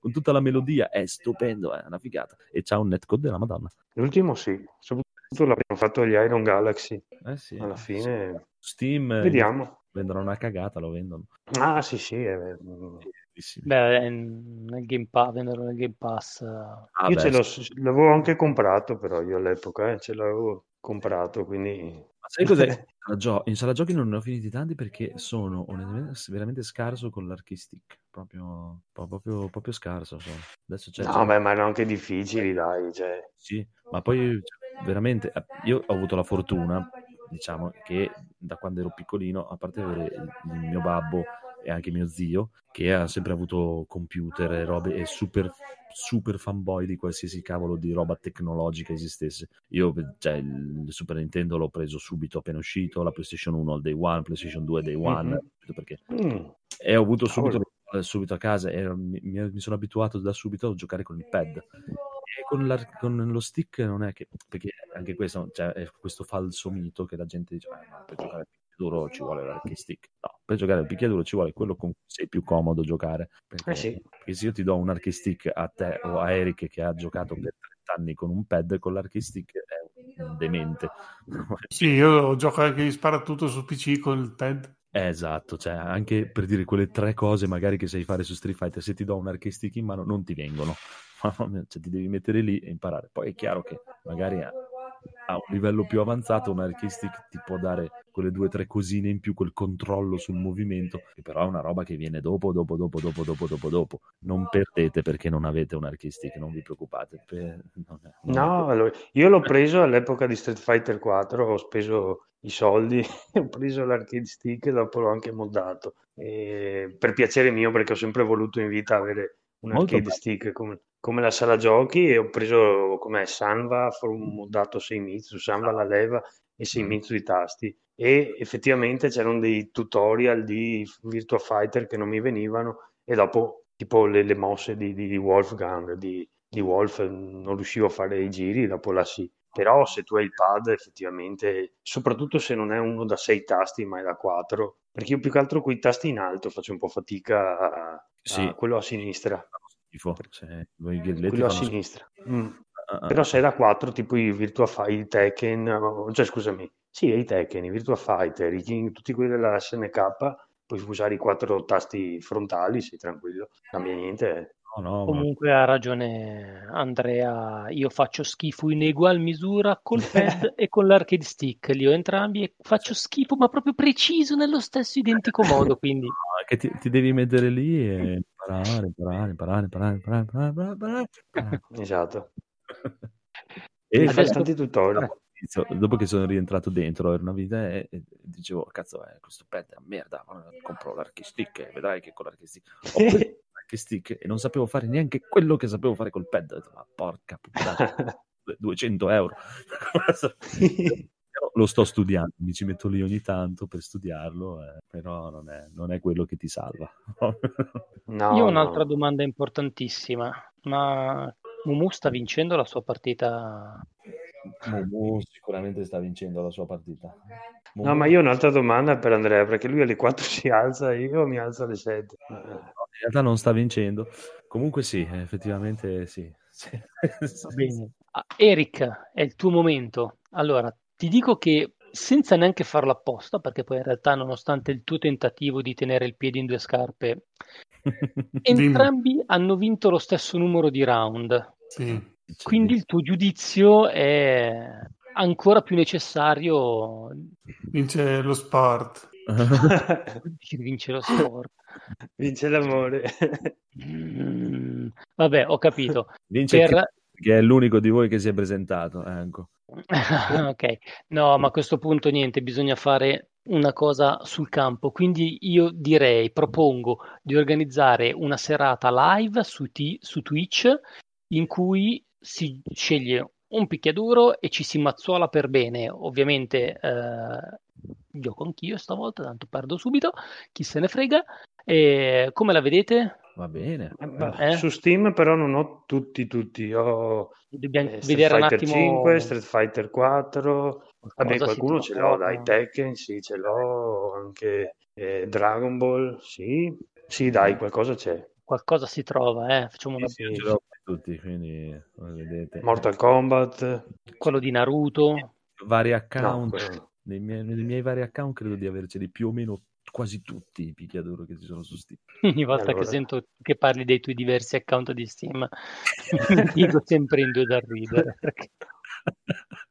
con tutta la melodia è stupendo è una figata e c'ha un netcode della madonna L'ultimo sì, soprattutto l'abbiamo fatto gli Iron Galaxy, eh sì alla fine. Steam eh, Vediamo. vendono una cagata lo vendono Ah, sì, sì. eh, Bellissimi. Beh, nel Game Pass, vendono nel Game Pass. Ah, Io beh, ce l'ho, sì. l'avevo anche comprato, però io all'epoca eh, ce l'avevo comprato, quindi... Ma sai cos'è? <laughs> In sala, giochi non ne ho finiti tanti perché sono veramente scarso con l'arcade stick. Proprio, proprio, proprio scarso. sono. Adesso c'è, No, c'è- beh, ma erano anche difficili, dai. Cioè. sì, ma poi cioè, veramente eh, io ho avuto la fortuna, diciamo, che da quando ero piccolino, a parte avere il mio babbo e anche mio zio, che ha sempre avuto computer e robe e super super fanboy di qualsiasi cavolo di roba tecnologica esistesse. Io, cioè, il Super Nintendo l'ho preso subito appena uscito, la PlayStation 1 al day one, PlayStation 2 day one, Mhm. perché Mm. e ho avuto subito, subito a casa e mi, mi- sono abituato da subito a giocare con il pad. E con, con lo stick non è che, perché anche questo, cioè, è questo falso mito che la gente dice, "Eh, ma per giocare al picchiaduro ci vuole l'arcade stick. No, per giocare al picchiaduro ci vuole quello con cui sei più comodo giocare. Perché, Eh sì. perché se io ti do un arcade stick a te o a Eric che ha giocato per 30 anni con un pad, con l'arcade stick è un demente. <laughs> Sì, io gioco anche di sparatutto su PC con il pad. Esatto, cioè anche per dire quelle tre cose magari che sai fare su Street Fighter, se ti do un arcade stick in mano non ti vengono, <laughs> cioè ti devi mettere lì e imparare. Poi è chiaro che magari a, un livello più avanzato un arcade stick ti può dare quelle due o tre cosine in più, quel controllo sul movimento, che però è una roba che viene dopo, dopo, dopo, dopo, dopo, dopo, dopo. Non perdete perché non avete un arcade stick, non vi preoccupate. Per- non è- non No, allora, io l'ho preso all'epoca di Street Fighter 4, ho speso i soldi, <laughs> ho preso l'arcade stick e dopo l'ho anche moddato. E per piacere mio, perché ho sempre voluto in vita avere un Molto arcade bello. stick come, come la sala giochi e ho preso come Sanva, ho moddato Seimitsu, Sanva la leva e Seimitsu i tasti. E effettivamente c'erano dei tutorial di Virtua Fighter che non mi venivano e dopo tipo le, le mosse di, di- Wolfgang, di, di Wolf, non riuscivo a fare i giri, dopo là sì. Però se tu hai il pad, effettivamente, soprattutto se non è uno da sei tasti, ma è da quattro, perché io più che altro con i tasti in alto faccio un po' fatica a, a Sì. quello a sinistra. schifo. Cioè, voi Quello a sinistra. Mm. Ah, ah. Però se è da 4, tipo i Virtua Fighter, i Tekken, cioè scusami, sì, i Tekken, i Virtua Fighter, i King, tutti quelli della SNK, puoi usare i quattro tasti frontali, sì, tranquillo, cambia niente no, Comunque ma... ha ragione Andrea, io faccio schifo in egual misura col <laughs> pad e con l'arcade stick, li ho entrambi e faccio schifo ma proprio preciso nello stesso identico <laughs> modo, quindi... No, che ti, ti, devi mettere lì e imparare, imparare, imparare, imparare, imparare, imparare, imparare, imparare. <laughs> esatto. e fai tanti tutorial. Dopo che sono rientrato dentro, era una vita e, e dicevo, oh, cazzo, eh, questo pad è una merda, compro l'arcade stick e vedrai che con l'arcade stick l'arcade stick e non sapevo fare neanche quello che sapevo fare col pad ho detto ma porca puttana <laughs> 200 euro <laughs> lo sto studiando mi ci metto lì ogni tanto per studiarlo eh, però non è, non è quello che ti salva No, io ho no. un'altra domanda importantissima, ma Mumu sta vincendo la sua partita? Momo sicuramente sta vincendo la sua partita No, ma io ho un'altra domanda per Andrea, perché lui alle 4 si alza e io mi alzo alle 7. No, in realtà non sta vincendo. Comunque sì, effettivamente sì. <laughs> Sì. Va bene. Ah, Eric, è il tuo momento. Allora, ti dico che senza neanche farlo apposta, perché poi in realtà, nonostante il tuo tentativo di tenere il piede in due scarpe, <laughs> entrambi hanno vinto lo stesso numero di round. Sì. Quindi il tuo giudizio è ancora più necessario Vince lo sport. <laughs> di vincere lo sport. Vince l'amore. Mm, vabbè, ho capito. Vince Per- che è l'unico di voi che si è presentato. Ecco. <laughs> ok, no, ma a questo punto niente, bisogna fare una cosa sul campo. Quindi io direi, propongo di organizzare una serata live su, T- su Twitch in cui si sceglie un picchiaduro e ci si mazzuola per bene. Ovviamente eh, gioco anch'io stavolta, tanto perdo subito, chi se ne frega. E come la vedete? Va bene. Eh, Eh? Su Steam però non ho tutti, tutti. Ho Dobbiamo eh, Street vedere un Fighter attimo 5, Street Fighter 4. Vabbè, qualcuno ce l'ho, dai, Tekken, sì, ce l'ho, anche eh, Dragon Ball, sì. Sì, dai, qualcosa c'è. Qualcosa si trova, eh? Facciamo una... Sì, l'ho tutti, quindi come vedete. Mortal Kombat. quello di Naruto. Vari account. no. Nei, miei, nei miei vari account credo di averceli più o meno quasi tutti i picchiaduro che ci sono su Steam. <laughs> Ogni volta Allora. che sento che parli dei tuoi diversi account di Steam, <laughs> mi dico sempre in due da ridere. <laughs>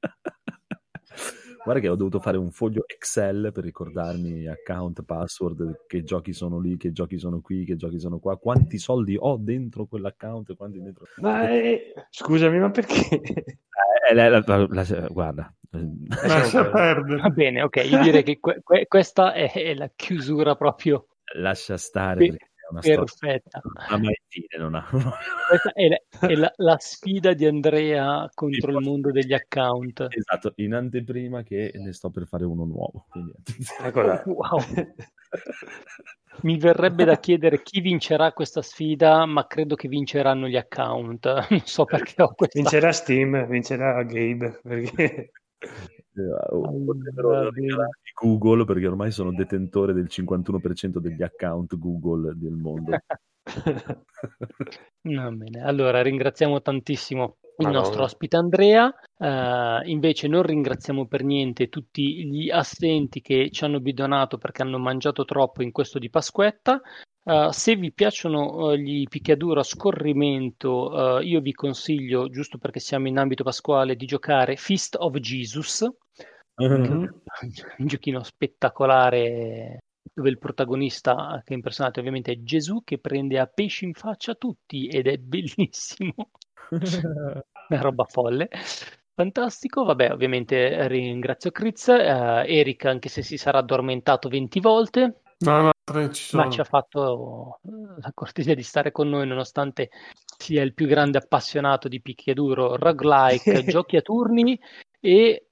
Guarda che ho dovuto fare un foglio Excel per ricordarmi account, password, che giochi sono lì, che giochi sono qui, che giochi sono qua, quanti soldi ho dentro quell'account e quanti dentro... Ma eh, scusami, ma perché? Eh, la- la- la- la- guarda, <laughs> Lascia Va bene, ok, io direi che que- que- questa è, la chiusura proprio lascia stare Sì, una storia perfetta. non ha mai fine, non ha... <laughs> Questa è, la, è la- la sfida di Andrea contro il mondo degli account. Esatto, in anteprima che ne sto per fare uno nuovo. Quindi... Eccola. <laughs> Wow. Mi verrebbe da chiedere chi vincerà questa sfida, ma credo che vinceranno gli account. <laughs> Non so perché ho questa. Vincerà Steam, vincerà Gabe, perché... Eh, potrebbero regalarmi Google perché ormai sono detentore del 51% degli account Google del mondo. <laughs> Va bene, allora ringraziamo tantissimo il Madonna. nostro ospite Andrea, Eh, invece non ringraziamo per niente tutti gli assenti che ci hanno bidonato perché hanno mangiato troppo in questo di Pasquetta. Eh, se vi piacciono eh, gli picchiaduro a scorrimento, eh, io vi consiglio, giusto perché siamo in ambito pasquale, di giocare Fist of Jesus, Mhm. un giochino spettacolare dove il protagonista che è impersonato ovviamente è Gesù che prende a pesci in faccia tutti ed è bellissimo. <laughs> Una roba folle. Fantastico, vabbè, ovviamente ringrazio Chris, eh, Eric anche se si sarà addormentato 20 volte, No, no, ci sono. ma ci ha fatto eh, la cortesia di stare con noi nonostante sia il più grande appassionato di picchiaduro, roguelike, <laughs> giochi a turni e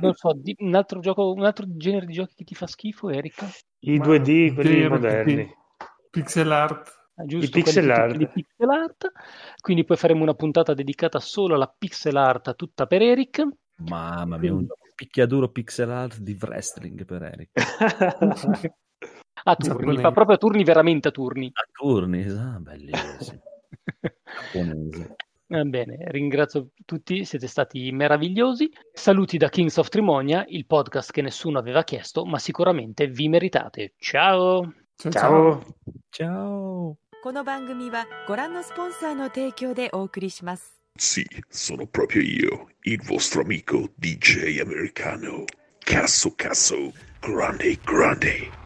non so, di- un altro gioco, un altro genere di giochi che ti fa schifo, Eric? I Ma 2D, quelli moderni. Pixel art. Ah, giusto, I pixel art. di pixel art. Quindi poi faremo una puntata dedicata solo alla pixel art tutta per Eric. Mamma mia, un picchiaduro pixel art di wrestling per Eric. <laughs> A turni, fa proprio a turni, veramente a turni. A turni, ah, bellissimo. <laughs> Giapponese. Va bene, ringrazio tutti, siete stati meravigliosi. Saluti da Kings of Trimonia, il podcast che nessuno aveva chiesto, ma sicuramente vi meritate. Ciao! Ciao, Ciao. Ciao. この番組はご覧のスポンサーの提供でお送りします。 Sì, sono proprio io, il vostro amico DJ americano. Casso Casso, grande grande.